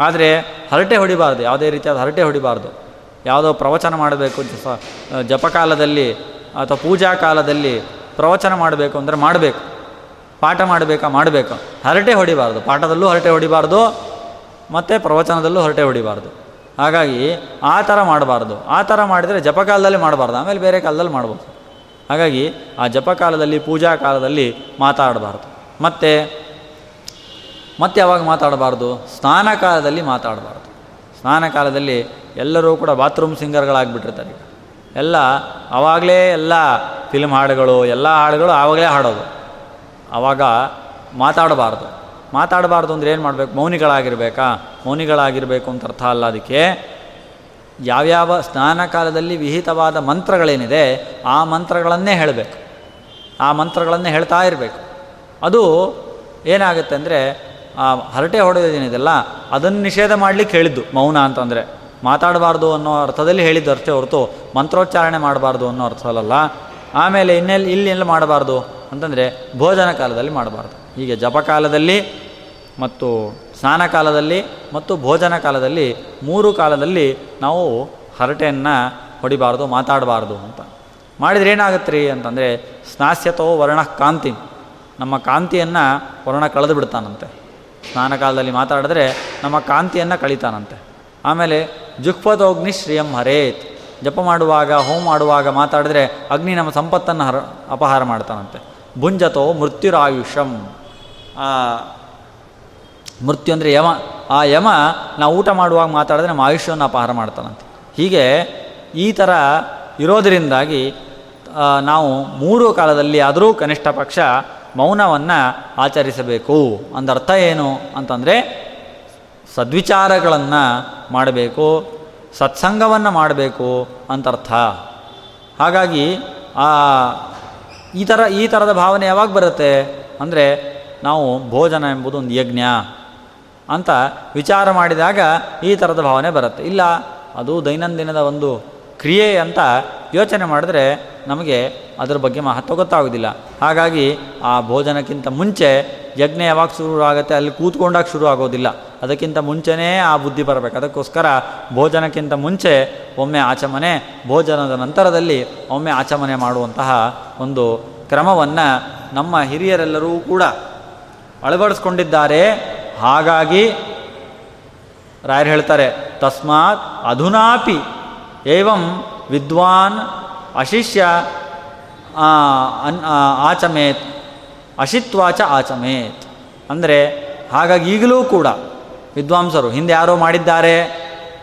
ಆದರೆ ಹರಟೆ ಹೊಡಿಬಾರ್ದು. ಯಾವುದೇ ರೀತಿಯಾದ ಹರಟೆ ಹೊಡಿಬಾರ್ದು. ಯಾವುದೋ ಪ್ರವಚನ ಮಾಡಬೇಕು ಜಪಕಾಲದಲ್ಲಿ ಅಥವಾ ಪೂಜಾ ಕಾಲದಲ್ಲಿ ಪ್ರವಚನ ಮಾಡಬೇಕು ಅಂದರೆ ಮಾಡಬೇಕು. ಪಾಠ ಮಾಡಬೇಕಾ? ಮಾಡಬೇಕು. ಹರಟೆ ಹೊಡಿಬಾರ್ದು. ಪಾಠದಲ್ಲೂ ಹರಟೆ ಹೊಡಿಬಾರ್ದು, ಮತ್ತು ಪ್ರವಚನದಲ್ಲೂ ಹರಟೆ ಹೊಡಿಬಾರ್ದು. ಹಾಗಾಗಿ ಆ ಥರ ಮಾಡಬಾರ್ದು. ಆ ಥರ ಮಾಡಿದರೆ ಜಪಕಾಲದಲ್ಲಿ ಮಾಡಬಾರ್ದು. ಆಮೇಲೆ ಬೇರೆ ಕಾಲದಲ್ಲಿ ಮಾಡ್ಬೋದು. ಹಾಗಾಗಿ ಆ ಜಪಕಾಲದಲ್ಲಿ, ಪೂಜಾ ಕಾಲದಲ್ಲಿ ಮಾತಾಡಬಾರ್ದು. ಮತ್ತು, ಮತ್ತೆ ಯಾವಾಗ ಮಾತಾಡಬಾರ್ದು? ಸ್ನಾನ ಕಾಲದಲ್ಲಿ ಮಾತಾಡಬಾರ್ದು. ಸ್ನಾನ ಕಾಲದಲ್ಲಿ ಎಲ್ಲರೂ ಕೂಡ ಬಾತ್ರೂಮ್ ಸಿಂಗರ್ಗಳಾಗ್ಬಿಟ್ಟಿರ್ತಾರೆ ಎಲ್ಲ ಆವಾಗಲೇ ಎಲ್ಲ ಫಿಲ್ಮ್ ಹಾಡುಗಳು, ಎಲ್ಲ ಹಾಡುಗಳು ಆವಾಗಲೇ ಹಾಡೋದು. ಆವಾಗ ಮಾತಾಡಬಾರ್ದು. ಮಾತಾಡಬಾರ್ದು ಅಂದರೆ ಏನು ಮಾಡಬೇಕು? ಮೌನಿಗಳಾಗಿರಬೇಕಾ? ಮೌನಿಗಳಾಗಿರಬೇಕು ಅಂತ ಅರ್ಥ ಅಲ್ಲ ಅದಕ್ಕೆ. ಯಾವ್ಯಾವ ಸ್ನಾನ ಕಾಲದಲ್ಲಿ ವಿಹಿತವಾದ ಮಂತ್ರಗಳೇನಿದೆ, ಆ ಮಂತ್ರಗಳನ್ನೇ ಹೇಳಬೇಕು. ಆ ಮಂತ್ರಗಳನ್ನೇ ಹೇಳ್ತಾ ಇರಬೇಕು. ಅದು ಏನಾಗುತ್ತೆ ಅಂದರೆ, ಆ ಹರಟೆ ಹೊಡೆಯೋದೇನಿದೆಲ್ಲ ಅದನ್ನು ನಿಷೇಧ ಮಾಡಲಿಕ್ಕೆ ಹೇಳಿದ್ದು ಮೌನ ಅಂತಂದರೆ. ಮಾತಾಡಬಾರ್ದು ಅನ್ನೋ ಅರ್ಥದಲ್ಲಿ ಹೇಳಿದ್ದು ಅಷ್ಟೇ ಹೊರತು ಮಂತ್ರೋಚ್ಚಾರಣೆ ಮಾಡಬಾರ್ದು ಅನ್ನೋ ಅರ್ಥ ಅರ್ಥದಲ್ಲ ಆಮೇಲೆ ಇನ್ನೆಲ್ಲಿ ಇಲ್ಲಿ ಮಾಡಬಾರ್ದು? ಅಂತಂದರೆ ಭೋಜನ ಕಾಲದಲ್ಲಿ ಮಾಡಬಾರ್ದು. ಹೀಗೆ ಜಪಕಾಲದಲ್ಲಿ ಮತ್ತು ಸ್ನಾನ ಕಾಲದಲ್ಲಿ ಮತ್ತು ಭೋಜನ ಕಾಲದಲ್ಲಿ ಮೂರು ಕಾಲದಲ್ಲಿ ನಾವು ಹರಟೆಯನ್ನು ಹೊಡಿಬಾರ್ದು, ಮಾತಾಡಬಾರ್ದು ಅಂತ. ಮಾಡಿದ್ರೆ ಏನಾಗುತ್ತೆ ರೀ ಅಂತಂದರೆ ಸ್ನಾಸ್ಯತೋ ವರ್ಣ ಕಾಂತಿ. ನಮ್ಮ ಕಾಂತಿಯನ್ನು ವರ್ಣ ಕಳೆದು ಬಿಡ್ತಾನಂತೆ. ಸ್ನಾನ ಕಾಲದಲ್ಲಿ ಮಾತಾಡಿದ್ರೆ ನಮ್ಮ ಕಾಂತಿಯನ್ನು ಕಳೀತಾನಂತೆ. ಆಮೇಲೆ ಜುಕ್ಪದೋಗ್ನಿ ಶ್ರೀಯಂ ಹರೇತ್. ಜಪ ಮಾಡುವಾಗ ಹೋಮ ಮಾಡುವಾಗ ಮಾತಾಡಿದ್ರೆ ಅಗ್ನಿ ನಮ್ಮ ಸಂಪತ್ತನ್ನು ಹರ, ಅಪಹಾರ ಮಾಡ್ತಾನಂತೆ. ಭುಂಜತೋ ಮೃತ್ಯುರಾಯುಷಂ ಮೃತ್ಯು ಅಂದರೆ ಯಮ. ಆ ಯಮ ನಾವು ಊಟ ಮಾಡುವಾಗ ಮಾತಾಡಿದ್ರೆ ನಮ್ಮ ಆಯುಷ್ಯವನ್ನು ಅಪಹಾರ ಮಾಡ್ತಾನಂತೆ. ಹೀಗೆ ಈ ಥರ ಇರೋದರಿಂದಾಗಿ ನಾವು ಮೂರು ಕಾಲದಲ್ಲಿ ಆದರೂ ಕನಿಷ್ಠ ಪಕ್ಷ ಮೌನವನ್ನು ಆಚರಿಸಬೇಕು. ಅಂದರ್ಥ ಏನು ಅಂತಂದರೆ ಸದ್ವಿಚಾರಗಳನ್ನು ಮಾಡಬೇಕು, ಸತ್ಸಂಗವನ್ನು ಮಾಡಬೇಕು ಅಂತರ್ಥ. ಹಾಗಾಗಿ ಆ ಈ ಥರ ಈ ಥರದ ಭಾವನೆ ಯಾವಾಗ ಬರುತ್ತೆ ಅಂದರೆ ನಾವು ಭೋಜನ ಎಂಬುದು ಒಂದು ಯಜ್ಞ ಅಂತ ವಿಚಾರ ಮಾಡಿದಾಗ ಈ ಥರದ ಭಾವನೆ ಬರುತ್ತೆ. ಇಲ್ಲ, ಅದು ದೈನಂದಿನದ ಒಂದು ಕ್ರಿಯೆ ಅಂತ ಯೋಚನೆ ಮಾಡಿದ್ರೆ ನಮಗೆ ಅದರ ಬಗ್ಗೆ ಮಹತ್ವ ಗೊತ್ತಾಗೋದಿಲ್ಲ. ಹಾಗಾಗಿ ಆ ಭೋಜನಕ್ಕಿಂತ ಮುಂಚೆ ಯಜ್ಞ ಯಾವಾಗ ಶುರು ಆಗುತ್ತೆ ಅಲ್ಲಿ ಕೂತ್ಕೊಂಡಾಗ ಶುರು ಆಗೋದಿಲ್ಲ ಅದಕ್ಕಿಂತ ಮುಂಚೆನೇ ಆ ಬುದ್ಧಿ ಬರಬೇಕು. ಅದಕ್ಕೋಸ್ಕರ ಭೋಜನಕ್ಕಿಂತ ಮುಂಚೆ ಒಮ್ಮೆ ಆಚಮನೆ, ಭೋಜನದ ನಂತರದಲ್ಲಿ ಒಮ್ಮೆ ಆಚಮನೆ ಮಾಡುವಂತಹ ಒಂದು ಕ್ರಮವನ್ನು ನಮ್ಮ ಹಿರಿಯರೆಲ್ಲರೂ ಕೂಡ ಅಳವಡಿಸ್ಕೊಂಡಿದ್ದಾರೆ. ಹಾಗಾಗಿ ರಾಯರು ಹೇಳ್ತಾರೆ, ತಸ್ಮಾತ್ ಅಧುನಾಪಿ ಏವಂ ವಿದ್ವಾನ್ ಅಶಿಷ್ಯ ಆಚಮೇತ್ ಅಶಿತ್ವಾಚ ಆಚಮೇತ್ ಅಂದರೆ ಹಾಗಾಗಿ ಈಗಲೂ ಕೂಡ ವಿದ್ವಾಂಸರು, ಹಿಂದೆ ಯಾರೋ ಮಾಡಿದ್ದಾರೆ,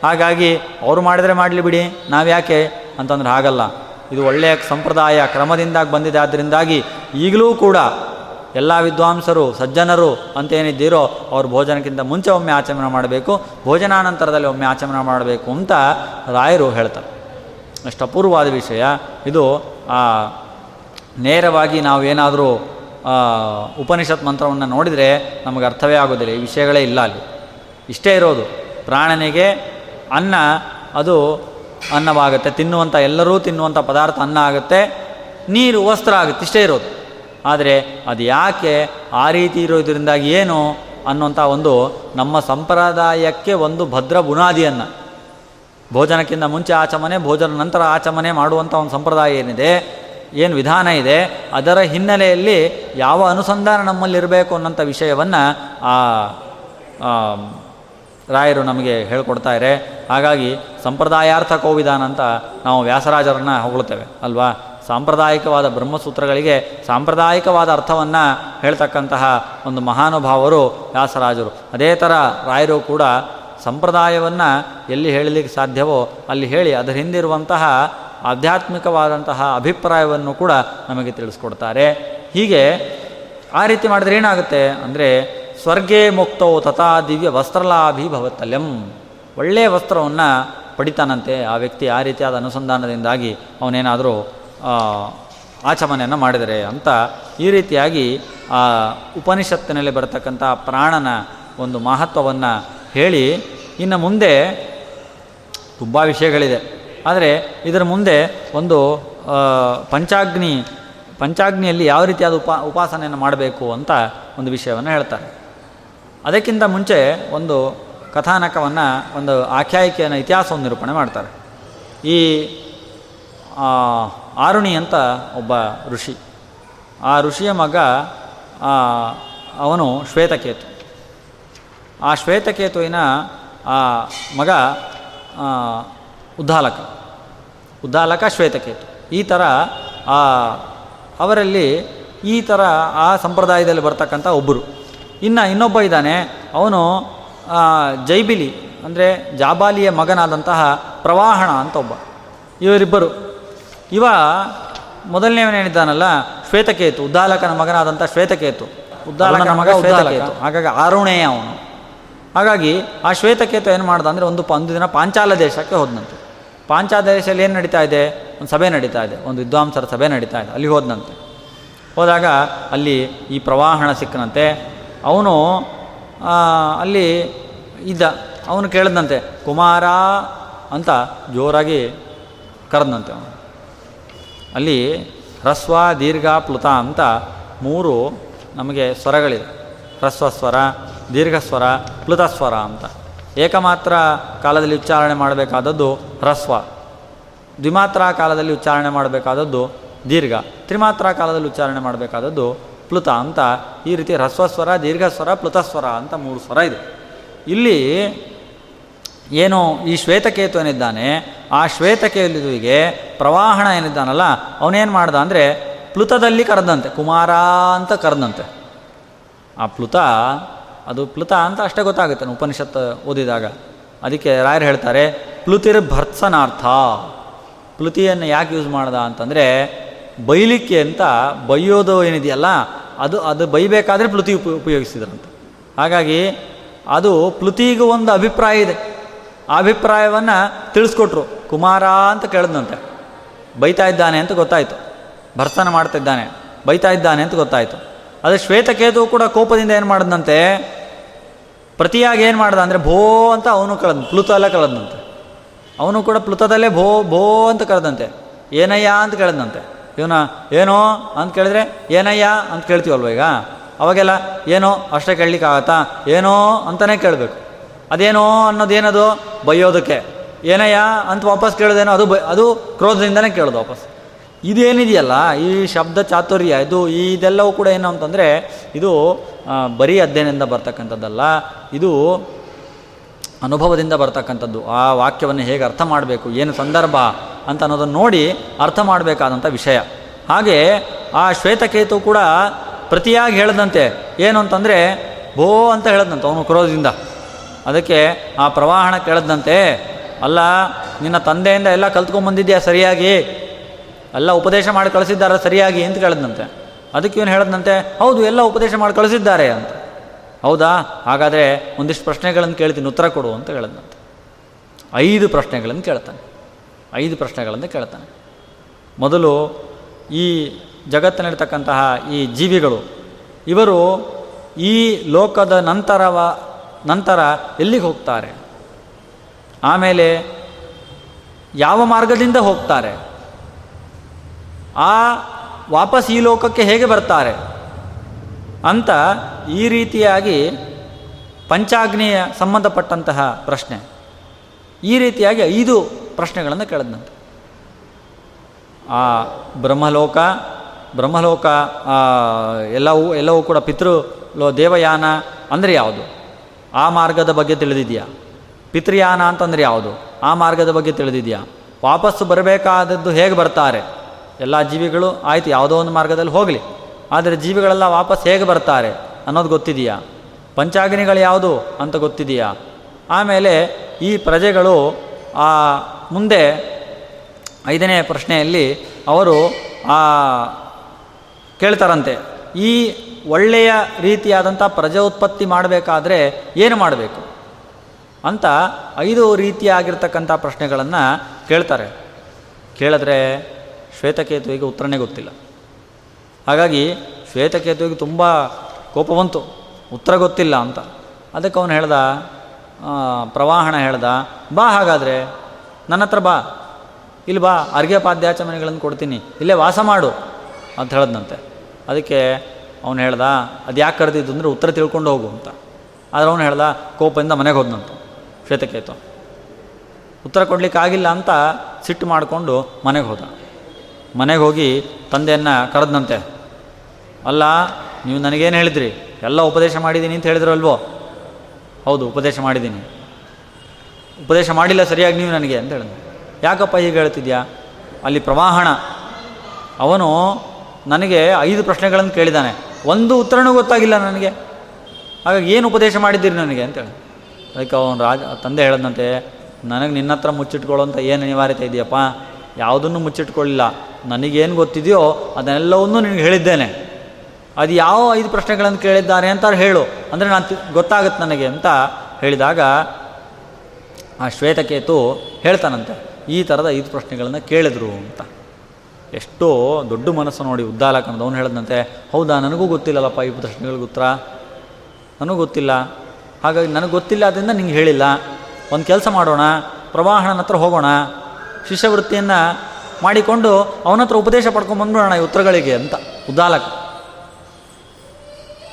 ಹಾಗಾಗಿ ಅವರು ಮಾಡಿದರೆ ಮಾಡಲಿ ಬಿಡಿ ನಾವು ಯಾಕೆ ಅಂತಂದ್ರೆ ಹಾಗಲ್ಲ. ಇದು ಒಳ್ಳೆಯ ಸಂಪ್ರದಾಯ ಕ್ರಮದಿಂದಾಗಿ ಬಂದಿದೆ, ಆದ್ದರಿಂದಾಗಿ ಈಗಲೂ ಕೂಡ ಎಲ್ಲ ವಿದ್ವಾಂಸರು, ಸಜ್ಜನರು ಅಂತೇನಿದ್ದೀರೋ ಅವರು ಭೋಜನಕ್ಕಿಂತ ಮುಂಚೆ ಒಮ್ಮೆ ಆಚಮನ ಮಾಡಬೇಕು, ಭೋಜನಾನಂತರದಲ್ಲಿ ಒಮ್ಮೆ ಆಚಮನ ಮಾಡಬೇಕು ಅಂತ ರಾಯರು ಹೇಳ್ತಾರೆ. ಅಷ್ಟು ಅಪೂರ್ವವಾದ ವಿಷಯ. ಇದು ನೇರವಾಗಿ ನಾವು ಏನಾದರೂ ಉಪನಿಷತ್ ಮಂತ್ರವನ್ನು ನೋಡಿದರೆ ನಮಗೆ ಅರ್ಥವೇ ಆಗೋದಿಲ್ಲ. ಈ ವಿಷಯಗಳೇ ಇಲ್ಲ ಅಲ್ಲಿ. ಇಷ್ಟೇ ಇರೋದು. ಪ್ರಾಣನಿಗೆ ಅನ್ನ, ಅದು ಅನ್ನವಾಗುತ್ತೆ. ತಿನ್ನುವಂಥ ಎಲ್ಲರೂ ತಿನ್ನುವಂಥ ಪದಾರ್ಥ ಅನ್ನ ಆಗುತ್ತೆ. ನೀರು, ವಸ್ತ್ರ ಆಗುತ್ತೆ. ಇಷ್ಟೇ ಇರೋದು. ಆದರೆ ಅದು ಯಾಕೆ ಆ ರೀತಿ ಇರೋದ್ರಿಂದಾಗಿ ಏನು ಅನ್ನುವಂಥ ಒಂದು ನಮ್ಮ ಸಂಪ್ರದಾಯಕ್ಕೆ ಒಂದು ಭದ್ರ ಬುನಾದಿಯನ್ನು. ಭೋಜನಕ್ಕಿಂತ ಮುಂಚೆ ಆಚಮನೆ, ಭೋಜನ ನಂತರ ಆಚಮನೆ ಮಾಡುವಂಥ ಒಂದು ಸಂಪ್ರದಾಯ ಏನಿದೆ, ಏನು ವಿಧಾನ ಇದೆ, ಅದರ ಹಿನ್ನೆಲೆಯಲ್ಲಿ ಯಾವ ಅನುಸಂಧಾನ ನಮ್ಮಲ್ಲಿರಬೇಕು ಅನ್ನೋಂಥ ವಿಷಯವನ್ನು ಆ ರಾಯರು ನಮಗೆ ಹೇಳಿಕೊಡ್ತಾರೆ ಹಾಗಾಗಿ ಸಂಪ್ರದಾಯಾರ್ಥ ಕೋವಿಧಾನ ಅಂತ ನಾವು ವ್ಯಾಸರಾಜರನ್ನು ಹೊಗಳುತ್ತೇವೆ ಅಲ್ವಾ? ಸಾಂಪ್ರದಾಯಿಕವಾದ ಬ್ರಹ್ಮಸೂತ್ರಗಳಿಗೆ ಸಾಂಪ್ರದಾಯಿಕವಾದ ಅರ್ಥವನ್ನು ಹೇಳ್ತಕ್ಕಂತಹ ಒಂದು ಮಹಾನುಭಾವರು ವ್ಯಾಸರಾಜರು. ಅದೇ ಥರ ರಾಯರು ಕೂಡ ಸಂಪ್ರದಾಯವನ್ನು ಎಲ್ಲಿ ಹೇಳಲಿಕ್ಕೆ ಸಾಧ್ಯವೋ ಅಲ್ಲಿ ಹೇಳಿ ಅದರ ಹಿಂದಿರುವಂತಹ ಆಧ್ಯಾತ್ಮಿಕವಾದಂತಹ ಅಭಿಪ್ರಾಯವನ್ನು ಕೂಡ ನಮಗೆ ತಿಳಿಸ್ಕೊಡ್ತಾರೆ. ಹೀಗೆ ಆ ರೀತಿ ಮಾಡಿದ್ರೆ ಏನಾಗುತ್ತೆ ಅಂದರೆ ಸ್ವರ್ಗೇ ಮುಕ್ತೋ ತಥಾ ದಿವ್ಯ ವಸ್ತ್ರಲಾಭಿ ಭವತ್ತಲ್ಯಂ. ಒಳ್ಳೆಯ ವಸ್ತ್ರವನ್ನು ಪಡಿತಾನಂತೆ ಆ ವ್ಯಕ್ತಿ ಆ ರೀತಿಯಾದ ಅನುಸಂಧಾನದಿಂದಾಗಿ ಅವನೇನಾದರೂ ಆಚಮನೆಯನ್ನು ಮಾಡಿದರೆ ಅಂತ ಈ ರೀತಿಯಾಗಿ ಆ ಉಪನಿಷತ್ತಿನಲ್ಲಿ ಬರತಕ್ಕಂಥ ಪ್ರಾಣನ ಒಂದು ಮಹತ್ವವನ್ನು ಹೇಳಿ ಇನ್ನು ಮುಂದೆ ತುಂಬ ವಿಷಯಗಳಿದೆ. ಆದರೆ ಇದರ ಮುಂದೆ ಒಂದು ಪಂಚಾಗ್ನಿ, ಪಂಚಾಗ್ನಿಯಲ್ಲಿ ಯಾವ ರೀತಿಯಾದ ಉಪ, ಉಪಾಸನೆಯನ್ನು ಮಾಡಬೇಕು ಅಂತ ಒಂದು ವಿಷಯವನ್ನು ಹೇಳ್ತಾರೆ. ಅದಕ್ಕಿಂತ ಮುಂಚೆ ಒಂದು ಕಥಾನಕವನ್ನು, ಒಂದು ಆಖ್ಯಾಯಿಕೆಯನ್ನು ಇತಿಹಾಸವನ್ನು ನಿರೂಪಣೆ ಮಾಡ್ತಾರೆ. ಈ ಆರುಣಿ ಅಂತ ಒಬ್ಬ ಋಷಿ. ಆ ಋಷಿಯ ಮಗ ಅವನು ಶ್ವೇತಕೇತು. ಆ ಶ್ವೇತಕೇತುವಿನ, ಆ ಮಗ ಉದ್ದಾಲಕ. ಉದ್ದಾಲಕ ಶ್ವೇತಕೇತು. ಈ ಥರ ಆ, ಅವರಲ್ಲಿ ಈ ಥರ ಆ ಸಂಪ್ರದಾಯದಲ್ಲಿ ಬರ್ತಕ್ಕಂಥ ಒಬ್ಬರು ಇನ್ನು ಇನ್ನೊಬ್ಬ ಇದ್ದಾನೆ. ಅವನು ಜೈಬಿಲಿ, ಅಂದರೆ ಜಾಬಾಲಿಯ ಮಗನಾದಂತಹ ಪ್ರವಾಹಣ ಅಂತ ಒಬ್ಬ. ಇವರಿಬ್ಬರು. ಇವ ಮೊದಲನೇವನೇನಿದ್ದಾನಲ್ಲ ಶ್ವೇತಕೇತು ಉದ್ದಾಲಕನ ಮಗನಾದಂಥ ಶ್ವೇತಕೇತು. ಉದ್ದಾಲಕನ ಮಗ ಶ್ವೇತಕೇತು. ಹಾಗಾಗಿ ಆರುಣೇಯ ಅವನು. ಹಾಗಾಗಿ ಆ ಶ್ವೇತಕೇತು ಏನು ಮಾಡ್ದ ಅಂದರೆ ಒಂದು ಒಂದು ದಿನ ಪಾಂಚಾಲ ದೇಶಕ್ಕೆ ಹೋದನಂತೆ. ಪಾಂಚಾಲ ದೇಶದಲ್ಲಿ ಏನು ನಡೀತಾ ಇದೆ? ಒಂದು ಸಭೆ ನಡೀತಾ ಇದೆ. ಒಂದು ವಿದ್ವಾಂಸರ ಸಭೆ ನಡೀತಾ ಇದೆ. ಅಲ್ಲಿ ಹೋದನಂತೆ. ಹೋದಾಗ ಅಲ್ಲಿ ಈ ಪ್ರವಾಹಣ ಸಿಕ್ಕನಂತೆ. ಅವನು ಅಲ್ಲಿ ಇದ್ದ. ಅವನು ಕೇಳಿದಂತೆ ಕುಮಾರ ಅಂತ ಜೋರಾಗಿ ಕರೆದಂತೆ ಅವನು. ಅಲ್ಲಿ ಹ್ರಸ್ವ, ದೀರ್ಘ, ಪ್ಲುತ ಅಂತ ಮೂರು ನಮಗೆ ಸ್ವರಗಳಿದೆ ಹ್ರಸ್ವ ಸ್ವರ ದೀರ್ಘಸ್ವರ ಪ್ಲುತಸ್ವರ ಅಂತ. ಏಕಮಾತ್ರ ಕಾಲದಲ್ಲಿ ಉಚ್ಚಾರಣೆ ಮಾಡಬೇಕಾದದ್ದು ಹ್ರಸ್ವ. ದ್ವಿಮಾತ್ರ ಕಾಲದಲ್ಲಿ ಉಚ್ಚಾರಣೆ ಮಾಡಬೇಕಾದದ್ದು ದೀರ್ಘ. ತ್ರಿಮಾತ್ರ ಕಾಲದಲ್ಲಿ ಉಚ್ಚಾರಣೆ ಮಾಡಬೇಕಾದದ್ದು ಪ್ಲುತ ಅಂತ ಈ ರೀತಿ ಹ್ರಸ್ವಸ್ವರ ದೀರ್ಘಸ್ವರ ಪ್ಲುತಸ್ವರ ಅಂತ ಮೂರು ಸ್ವರ ಇದೆ. ಇಲ್ಲಿ ಏನು ಈ ಶ್ವೇತಕೇತು ಏನಿದ್ದಾನೆ, ಆ ಶ್ವೇತಕೇತುವಿಗೆ ಪ್ರವಾಹಣ ಏನಿದ್ದಾನಲ್ಲ, ಅವನೇನು ಮಾಡ್ದ ಅಂದರೆ ಪ್ಲುತದಲ್ಲಿ ಕರೆದಂತೆ, ಕುಮಾರ ಅಂತ ಕರೆದಂತೆ. ಆ ಪ್ಲುತ, ಅದು ಪ್ಲುತ ಅಂತ ಅಷ್ಟೇ ಗೊತ್ತಾಗುತ್ತೆ ಉಪನಿಷತ್ ಓದಿದಾಗ. ಅದಕ್ಕೆ ರಾಯರು ಹೇಳ್ತಾರೆ ಪ್ಲುತಿರ್ ಭರ್ತ್ಸನಾರ್ಥ ಪ್ಲುತಿಯನ್ನು ಯಾಕೆ ಯೂಸ್ ಮಾಡ್ದ ಅಂತಂದರೆ, ಬೈಲಿಕ್ಕೆ ಅಂತ ಬೈಯೋದು ಏನಿದೆಯಲ್ಲ, ಅದು ಅದು ಬೈಬೇಕಾದ್ರೆ ಪ್ಲುತಿ ಉಪ, ಉಪಯೋಗಿಸಿದ್ರಂತೆ. ಹಾಗಾಗಿ ಅದು ಪ್ಲುತಿಗೂ ಒಂದು ಅಭಿಪ್ರಾಯ ಇದೆ. ಅಭಿಪ್ರಾಯವನ್ನು ತಿಳಿಸ್ಕೊಟ್ರು. ಕುಮಾರ ಅಂತ ಕೇಳಿದಂತೆ ಬೈತಾ ಇದ್ದಾನೆ ಅಂತ ಗೊತ್ತಾಯಿತು. ಭರ್ಸನ ಮಾಡ್ತಿದ್ದಾನೆ ಬೈತಾ ಇದ್ದಾನೆ ಅಂತ ಗೊತ್ತಾಯಿತು. ಅದು ಶ್ವೇತಕೇತು ಕೂಡ ಕೋಪದಿಂದ ಏನು ಮಾಡಿದಂತೆ ಪ್ರತಿಯಾಗಿ ಏನು ಮಾಡ್ದ ಅಂದರೆ ಭೋ ಅಂತ ಅವನು ಕಳೆದ ಪ್ಲುತ ಎಲ್ಲ ಕಳೆದಂತೆ ಅವನು ಕೂಡ ಪ್ಲುತದಲ್ಲೇ ಭೋ ಭೋ ಅಂತ ಕಳೆದಂತೆ. ಏನಯ್ಯ ಅಂತ ಕೇಳಿದಂತೆ ಇವನ ಏನೋ ಅಂತ ಕೇಳಿದ್ರೆ, ಏನಯ್ಯ ಅಂತ ಕೇಳ್ತೀವಲ್ವ ಈಗ? ಅವಾಗೆಲ್ಲ, ಏನೋ ಅಷ್ಟೇ ಕೇಳಲಿಕ್ಕಾಗತ್ತಾ? ಏನೋ ಅಂತಲೇ ಕೇಳಬೇಕು. ಅದೇನೋ ಅನ್ನೋದೇನದು ಬೈಯೋದಕ್ಕೆ. ಏನಯ್ಯ ಅಂತ ವಾಪಸ್ ಕೇಳೋದೇನೋ ಅದು ಬೈ, ಅದು ಕ್ರೋಧದಿಂದನೇ ಕೇಳೋದು ವಾಪಸ್. ಇದೇನಿದೆಯಲ್ಲ, ಈ ಶಬ್ದ ಚಾತುರ್ಯ, ಇದು ಇದೆಲ್ಲವೂ ಕೂಡ ಏನು ಅಂತಂದರೆ, ಇದು ಬರೀ ಅಧ್ಯಯನದಿಂದ ಬರ್ತಕ್ಕಂಥದ್ದಲ್ಲ, ಇದು ಅನುಭವದಿಂದ ಬರ್ತಕ್ಕಂಥದ್ದು. ಆ ವಾಕ್ಯವನ್ನು ಹೇಗೆ ಅರ್ಥ ಮಾಡಬೇಕು, ಏನು ಸಂದರ್ಭ ಅಂತ ಅನ್ನೋದನ್ನು ನೋಡಿ ಅರ್ಥ ಮಾಡಬೇಕಾದಂಥ ವಿಷಯ. ಹಾಗೆ ಆ ಶ್ವೇತಕೇತು ಕೂಡ ಪ್ರತಿಯಾಗಿ ಹೇಳದಂತೆ. ಏನು ಅಂತಂದರೆ ಭೋ ಅಂತ ಹೇಳದಂತೆ ಅವನು ಕ್ರೋಧದಿಂದ. ಅದಕ್ಕೆ ಆ ಪ್ರವಾಹಣ ಕೇಳದಂತೆ ಅಲ್ಲ, ನಿನ್ನ ತಂದೆಯಿಂದ ಎಲ್ಲ ಕಲ್ತ್ಕೊಂಬಂದಿದ್ಯಾ ಸರಿಯಾಗಿ? ಎಲ್ಲ ಉಪದೇಶ ಮಾಡಿ ಕಳಿಸಿದ್ದಾರೆ ಸರಿಯಾಗಿ? ಅಂತ ಕೇಳದಂತೆ ಅದಕ್ಕೆ ಇವನು ಹೇಳದಂತೆ ಹೌದು, ಎಲ್ಲ ಉಪದೇಶ ಮಾಡಿ ಕಳಿಸಿದ್ದಾರೆ ಅಂತ. ಹೌದಾ? ಹಾಗಾದರೆ ಒಂದಿಷ್ಟು ಪ್ರಶ್ನೆಗಳನ್ನು ಕೇಳ್ತೀನಿ, ಉತ್ತರ ಕೊಡು, ಅಂತ ಹೇಳದಂತೆ ಐದು ಪ್ರಶ್ನೆಗಳನ್ನು ಕೇಳ್ತಾನೆ. ಐದು ಪ್ರಶ್ನೆಗಳನ್ನು ಕೇಳ್ತಾನೆ. ಮೊದಲು ಈ ಜಗತ್ತಿನಲ್ಲಿರ್ತಕ್ಕಂತಹ ಈ ಜೀವಿಗಳು, ಇವರು ಈ ಲೋಕದ ನಂತರವ ನಂತರ ಎಲ್ಲಿಗೆ ಹೋಗ್ತಾರೆ? ಆಮೇಲೆ ಯಾವ ಮಾರ್ಗದಿಂದ ಹೋಗ್ತಾರೆ? ಆ ವಾಪಸ್ ಈ ಲೋಕಕ್ಕೆ ಹೇಗೆ ಬರ್ತಾರೆ? ಅಂತ ಈ ರೀತಿಯಾಗಿ ಪಂಚಾಗ್ನಿಯ ಸಂಬಂಧಪಟ್ಟಂತಹ ಪ್ರಶ್ನೆ. ಈ ರೀತಿಯಾಗಿ ಐದು ಪ್ರಶ್ನೆಗಳನ್ನು ಕೇಳಿದಂತೆ. ಆ ಬ್ರಹ್ಮಲೋಕ ಬ್ರಹ್ಮಲೋಕ ಎಲ್ಲವೂ ಎಲ್ಲವೂ ಕೂಡ ಪಿತೃ, ಲೋ, ದೇವಯಾನ ಅಂದರೆ ಯಾವುದು? ಆ ಮಾರ್ಗದ ಬಗ್ಗೆ ತಿಳಿದಿದೆಯಾ? ಪಿತೃಯಾನ ಅಂತಂದರೆ ಯಾವುದು? ಆ ಮಾರ್ಗದ ಬಗ್ಗೆ ತಿಳಿದಿದೆಯಾ? ವಾಪಸ್ಸು ಬರಬೇಕಾದದ್ದು ಹೇಗೆ ಬರ್ತಾರೆ? ಎಲ್ಲ ಜೀವಿಗಳು ಆಯಿತು, ಯಾವುದೋ ಒಂದು ಮಾರ್ಗದಲ್ಲಿ ಹೋಗಲಿ. ಆದರೆ ಜೀವಿಗಳೆಲ್ಲ ವಾಪಸ್ ಹೇಗೆ ಬರ್ತಾರೆ ಅನ್ನೋದು ಗೊತ್ತಿದೆಯಾ? ಪಂಚಾಗ್ನಿಗಳು ಯಾವುದು ಅಂತ ಗೊತ್ತಿದೆಯಾ? ಆಮೇಲೆ ಈ ಪ್ರಜೆಗಳು ಆ ಮುಂದೆ ಐದನೇ ಪ್ರಶ್ನೆಯಲ್ಲಿ ಅವರು ಕೇಳ್ತಾರಂತೆ, ಈ ಒಳ್ಳೆಯ ರೀತಿಯಾದಂಥ ಪ್ರಜೋತ್ಪತ್ತಿ ಮಾಡಬೇಕಾದ್ರೆ ಏನು ಮಾಡಬೇಕು ಅಂತ ಐದು ರೀತಿಯಾಗಿರ್ತಕ್ಕಂಥ ಪ್ರಶ್ನೆಗಳನ್ನು ಕೇಳ್ತಾರೆ. ಕೇಳಿದ್ರೆ ಶ್ವೇತಕೇತುವಿಗೆ ಉತ್ತರನೇ ಗೊತ್ತಿಲ್ಲ. ಹಾಗಾಗಿ ಶ್ವೇತಕೇತುವಿಗೆ ತುಂಬ ಕೋಪ ಬಂತು. ಉತ್ತರ ಗೊತ್ತಿಲ್ಲ ಅಂತ. ಅದಕ್ಕೆ ಅವನು ಹೇಳ್ದ ಪ್ರವಾಹಣ ಹೇಳ್ದ, ಬಾ ಹಾಗಾದರೆ, ನನ್ನ ಹತ್ರ ಬಾ. ಇಲ್ಲಿ ಬಾ ಅರ್ಘ್ಯ ಪಾದ್ಯಾಚಮನೆಗಳನ್ನು ಕೊಡ್ತೀನಿ. ಇಲ್ಲೇ ವಾಸ ಮಾಡು ಅಂತ ಹೇಳದ್ನಂತೆ. ಅದಕ್ಕೆ ಅವನು ಹೇಳ್ದ ಅದು ಯಾಕೆ ಕರೆದಿದ್ದು ಅಂದರೆ ಉತ್ತರ ತಿಳ್ಕೊಂಡು ಹೋಗು ಅಂತ. ಆದರೆ ಅವನು ಹೇಳ್ದ, ಕೋಪದಿಂದ ಮನೆಗೆ ಹೋದ್ನಂತ ಶ್ವೇತಕೇತು ಉತ್ತರ ಕೊಡಲಿಕ್ಕಾಗಿಲ್ಲ ಅಂತ ಸಿಟ್ಟು ಮಾಡಿಕೊಂಡು ಮನೆಗೆ ಹೋದ. ಮನೆಗೆ ಹೋಗಿ ತಂದೆಯನ್ನು ಕರೆದ್ನಂತೆ. ಅಲ್ಲ, ನೀವು ನನಗೇನು ಹೇಳಿದ್ರಿ? ಎಲ್ಲ ಉಪದೇಶ ಮಾಡಿದ್ದೀನಿ ಅಂತ ಹೇಳಿದ್ರು ಅಲ್ವೋ ಹೌದು, ಉಪದೇಶ ಮಾಡಿದ್ದೀನಿ. ಉಪದೇಶ ಮಾಡಿಲ್ಲ ಸರಿಯಾಗಿ ನೀವು ನನಗೆ? ಅಂತ ಹೇಳಿದ್ರು ಯಾಕಪ್ಪ ಹೀಗೆ ಹೇಳ್ತಿದ್ಯಾ? ಅಲ್ಲಿ ಪ್ರವಾಹಣ. ಅವನು, ನನಗೆ ಐದು ಪ್ರಶ್ನೆಗಳನ್ನು ಕೇಳಿದ್ದಾನೆ ಒಂದು ಉತ್ತರನೂ ಗೊತ್ತಾಗಿಲ್ಲ ನನಗೆ. ಹಾಗಾಗಿ ಏನು ಉಪದೇಶ ಮಾಡಿದ್ದೀರಿ ನನಗೆ ಅಂತೇಳಿ ಅದಕ್ಕೆ ಅವನು ರಾಜ, ತಂದೆ ಹೇಳದಂತೆ, ನನಗೆ ನಿನ್ನ ಹತ್ರ ಅಂತ ಏನು ಅನಿವಾರ್ಯತೆ ಇದೆಯಪ್ಪ? ಯಾವುದನ್ನು ಮುಚ್ಚಿಟ್ಕೊಳ್ಳಿಲ್ಲ. ನನಗೇನು ಗೊತ್ತಿದೆಯೋ ಅದನ್ನೆಲ್ಲವನ್ನೂ ನಿನಗೆ ಹೇಳಿದ್ದೇನೆ. ಅದು ಯಾವ ಐದು ಪ್ರಶ್ನೆಗಳನ್ನು ಕೇಳಿದ್ದಾರೆ ಅಂತ ಹೇಳು. ಅಂದರೆ ನಾನು ಗೊತ್ತಾಗುತ್ತೆ ನನಗೆ ಅಂತ ಹೇಳಿದಾಗ, ಆ ಶ್ವೇತಕೇತು ಹೇಳ್ತಾನಂತೆ, ಈ ಥರದ ಐದು ಪ್ರಶ್ನೆಗಳನ್ನು ಕೇಳಿದ್ರು ಅಂತ. ಎಷ್ಟೋ ದೊಡ್ಡ ಮನಸ್ಸು ನೋಡಿ ಉದ್ದಾಲಕನ ಅವನು ಹೇಳಿದಂತೆ ಹೌದಾ, ನನಗೂ ಗೊತ್ತಿಲ್ಲಲ್ಲಪ್ಪ ಈ ಪ್ರಶ್ನೆಗಳಿಗೆ ಉತ್ತರ? ನನಗೂ ಗೊತ್ತಿಲ್ಲ. ಹಾಗಾಗಿ ನನಗೆ ಗೊತ್ತಿಲ್ಲ ಅದರಿಂದ ನಿಂಗೆ ಹೇಳಿಲ್ಲ. ಒಂದು ಕೆಲಸ ಮಾಡೋಣ, ಪ್ರವಾಹಣನ ಹತ್ರ ಹೋಗೋಣ. ಶಿಷ್ಯವೃತ್ತಿಯನ್ನು ಮಾಡಿಕೊಂಡು ಅವನ ಹತ್ರ ಉಪದೇಶ ಪಡ್ಕೊಂಬಂದ್ಬಿಡೋಣ ಈ ಉತ್ತರಗಳಿಗೆ ಅಂತ. ಉದ್ದಾಲಕ.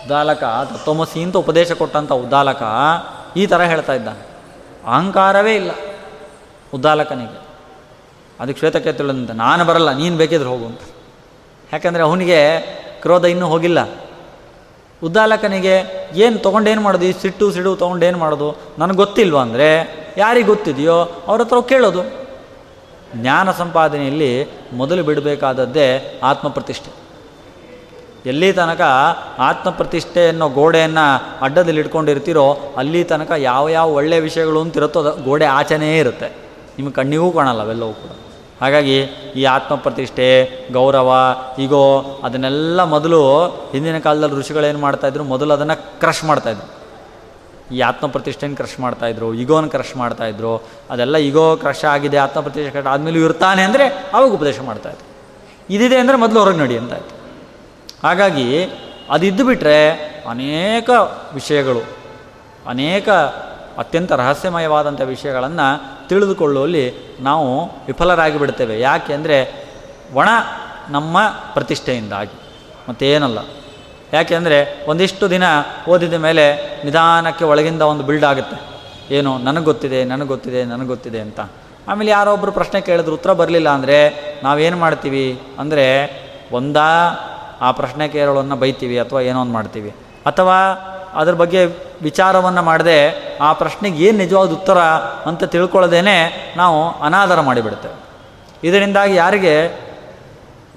ಉದ್ದಾಲಕ, ತತ್ವಮಸಿ ಅಂತ ಉಪದೇಶ ಕೊಟ್ಟಂಥ ಉದ್ದಾಲಕ ಈ ಥರ ಹೇಳ್ತಾ ಇದ್ದಾನೆ. ಅಹಂಕಾರವೇ ಇಲ್ಲ ಉದ್ದಾಲಕನಿಗೆ. ಅದಕ್ಕೆ ಶ್ವೇತಕ್ಕೆ ತಿಳಿದಂತೆ ನಾನು ಬರಲ್ಲ, ನೀನು ಬೇಕಿದ್ರೆ ಹೋಗು ಅಂತ. ಯಾಕಂದರೆ ಅವನಿಗೆ ಕ್ರೋಧ ಇನ್ನೂ ಹೋಗಿಲ್ಲ. ಉದ್ದಾಲಕನಿಗೆ ಏನು ತೊಗೊಂಡೇನು ಮಾಡೋದು? ಈ ಸಿಟ್ಟು ಸಿಡು ತೊಗೊಂಡೇನು ಮಾಡೋದು? ನನಗೆ ಗೊತ್ತಿಲ್ವ ಅಂದರೆ, ಯಾರಿಗೆ ಗೊತ್ತಿದೆಯೋ ಅವ್ರ ಹತ್ರ ಕೇಳೋದು. ಜ್ಞಾನ ಸಂಪಾದನೆಯಲ್ಲಿ ಮೊದಲು ಬಿಡಬೇಕಾದದ್ದೇ ಆತ್ಮಪ್ರತಿಷ್ಠೆ. ಎಲ್ಲಿ ತನಕ ಆತ್ಮಪ್ರತಿಷ್ಠೆ ಅನ್ನೋ ಗೋಡೆಯನ್ನು ಅಡ್ಡದಲ್ಲಿ ಇಟ್ಕೊಂಡಿರ್ತೀರೋ, ಅಲ್ಲಿ ತನಕ ಯಾವ ಯಾವ ಒಳ್ಳೆಯ ವಿಷಯಗಳು ಅಂತಿರುತ್ತೋ ಅದು ಗೋಡೆ ಆಚೆನೇ ಇರುತ್ತೆ. ನಿಮಗೆ ಕಣ್ಣಿಗೂ ಕಾಣಲ್ಲ ಅವೆಲ್ಲವೂ ಕೂಡ. ಹಾಗಾಗಿ ಈ ಆತ್ಮಪ್ರತಿಷ್ಠೆ, ಗೌರವ, ಈಗೋ, ಅದನ್ನೆಲ್ಲ ಮೊದಲು ಹಿಂದಿನ ಕಾಲದಲ್ಲಿ ಋಷಿಗಳೇನು ಮಾಡ್ತಾಯಿದ್ರು ಮೊದಲು ಅದನ್ನು ಕ್ರಶ್ ಮಾಡ್ತಾಯಿದ್ರು ಈ ಆತ್ಮಪ್ರತಿಷ್ಠೆನ ಕ್ರಶ್ ಮಾಡ್ತಾಯಿದ್ರು ಈಗೋನ ಕ್ರಶ್ ಮಾಡ್ತಾಯಿದ್ರು ಅದೆಲ್ಲ ಈಗೋ ಕ್ರಶ್ ಆಗಿದೆ, ಆತ್ಮಪ್ರತಿಷ್ಠೆ ಆದಮೇಲೆ ಇರ್ತಾನೆ ಅಂದರೆ ಅವಾಗ ಉಪದೇಶ ಮಾಡ್ತಾಯಿದ್ರು ಇದಿದೆ ಅಂದರೆ ಮೊದಲು ಹೊರಗೆ ನಡಿ ಅಂತಾಯ್ತು ಹಾಗಾಗಿ ಅದಿದ್ದು ಬಿಟ್ಟರೆ ಅನೇಕ ವಿಷಯಗಳು, ಅನೇಕ ಅತ್ಯಂತ ರಹಸ್ಯಮಯವಾದಂಥ ವಿಷಯಗಳನ್ನು ತಿಳಿದುಕೊಳ್ಳುವಲ್ಲಿ ನಾವು ವಿಫಲರಾಗಿ ಬಿಡ್ತೇವೆ ಯಾಕೆ ಅಂದರೆ ಒಣ ನಮ್ಮ ಪ್ರತಿಷ್ಠೆಯಿಂದಾಗಿ. ಮತ್ತೇನಲ್ಲ. ಯಾಕೆಂದರೆ ಒಂದಿಷ್ಟು ದಿನ ಓದಿದ ಮೇಲೆ ನಿಧಾನಕ್ಕೆ ಒಳಗಿಂದ ಒಂದು ಬಿಲ್ಡ್ ಆಗುತ್ತೆ. ಏನು ನನಗೆ ಗೊತ್ತಿದೆ ನನಗೆ ಗೊತ್ತಿದೆ ನನಗೆ ಗೊತ್ತಿದೆ ಅಂತ. ಆಮೇಲೆ ಯಾರೊಬ್ಬರು ಪ್ರಶ್ನೆ ಕೇಳಿದ್ರು, ಉತ್ತರ ಬರಲಿಲ್ಲ ಅಂದರೆ ನಾವೇನು ಮಾಡ್ತೀವಿ? ಅಂದರೆ ಒಂದಾ ಆ ಪ್ರಶ್ನೆ ಕೇಳೋಳನ್ನು ಬೈತೀವಿ ಅಥವಾ ಏನೋ ಒಂದು ಮಾಡ್ತೀವಿ. ಅಥವಾ ಅದ್ರ ಬಗ್ಗೆ ವಿಚಾರವನ್ನು ಮಾಡದೆ, ಆ ಪ್ರಶ್ನೆಗೆ ಏನು ನಿಜವಾದ ಉತ್ತರ ಅಂತ ತಿಳ್ಕೊಳ್ಳೋದೇನೆ ನಾವು ಅನಾದರ ಮಾಡಿಬಿಡ್ತೇವೆ ಇದರಿಂದಾಗಿ ಯಾರಿಗೆ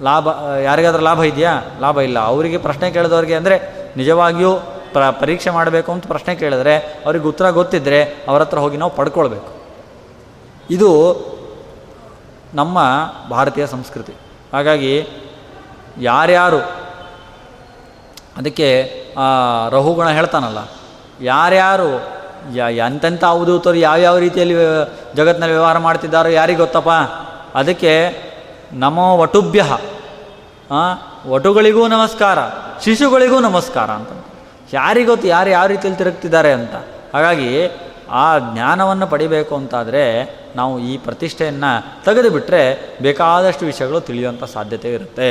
ಲಾಭ, ಯಾರಿಗಾದ್ರೂ ಲಾಭ ಇದೆಯಾ? ಲಾಭ ಇಲ್ಲ. ಅವರಿಗೆ ಪ್ರಶ್ನೆ ಕೇಳಿದವ್ರಿಗೆ ಅಂದರೆ ನಿಜವಾಗಿಯೂ ಪ್ರ, ಪರೀಕ್ಷೆ ಮಾಡಬೇಕು ಅಂತ ಪ್ರಶ್ನೆ ಕೇಳಿದ್ರೆ, ಅವ್ರಿಗೆ ಉತ್ತರ ಗೊತ್ತಿದ್ದರೆ ಅವ್ರ ಹತ್ರ ಹೋಗಿ ನಾವು ಪಡ್ಕೊಳ್ಬೇಕು. ಇದು ನಮ್ಮ ಭಾರತೀಯ ಸಂಸ್ಕೃತಿ. ಹಾಗಾಗಿ ಯಾರ್ಯಾರು ಅದಕ್ಕೆ ರಹುಗುಣ ಹೇಳ್ತಾನಲ್ಲ, ಯಾರ್ಯಾರು ಎಂತೆಂಥ ಅವಧೂತರು ಯಾವ್ಯಾವ ರೀತಿಯಲ್ಲಿ ಜಗತ್ತಿನಲ್ಲಿ ವ್ಯವಹಾರ ಮಾಡ್ತಿದ್ದಾರೋ ಯಾರಿಗೆ ಗೊತ್ತಪ್ಪ? ಅದಕ್ಕೆ ನಮೋ ವಟುಭ್ಯ ವಟುಗಳಿಗೂ ನಮಸ್ಕಾರ, ಶಿಶುಗಳಿಗೂ ನಮಸ್ಕಾರ ಅಂತ. ಯಾರಿಗೊತ್ತು ಯಾರು ಯಾವ ರೀತಿಯಲ್ಲಿ ತಿರುಗ್ತಿದ್ದಾರೆ ಅಂತ. ಹಾಗಾಗಿ ಆ ಜ್ಞಾನವನ್ನು ಪಡಿಬೇಕು ಅಂತಾದರೆ ನಾವು ಈ ಪ್ರತಿಷ್ಠೆಯನ್ನು ತೆಗೆದುಬಿಟ್ರೆ ಬೇಕಾದಷ್ಟು ವಿಷಯಗಳು ತಿಳಿಯುವಂಥ ಸಾಧ್ಯತೆ ಇರುತ್ತೆ.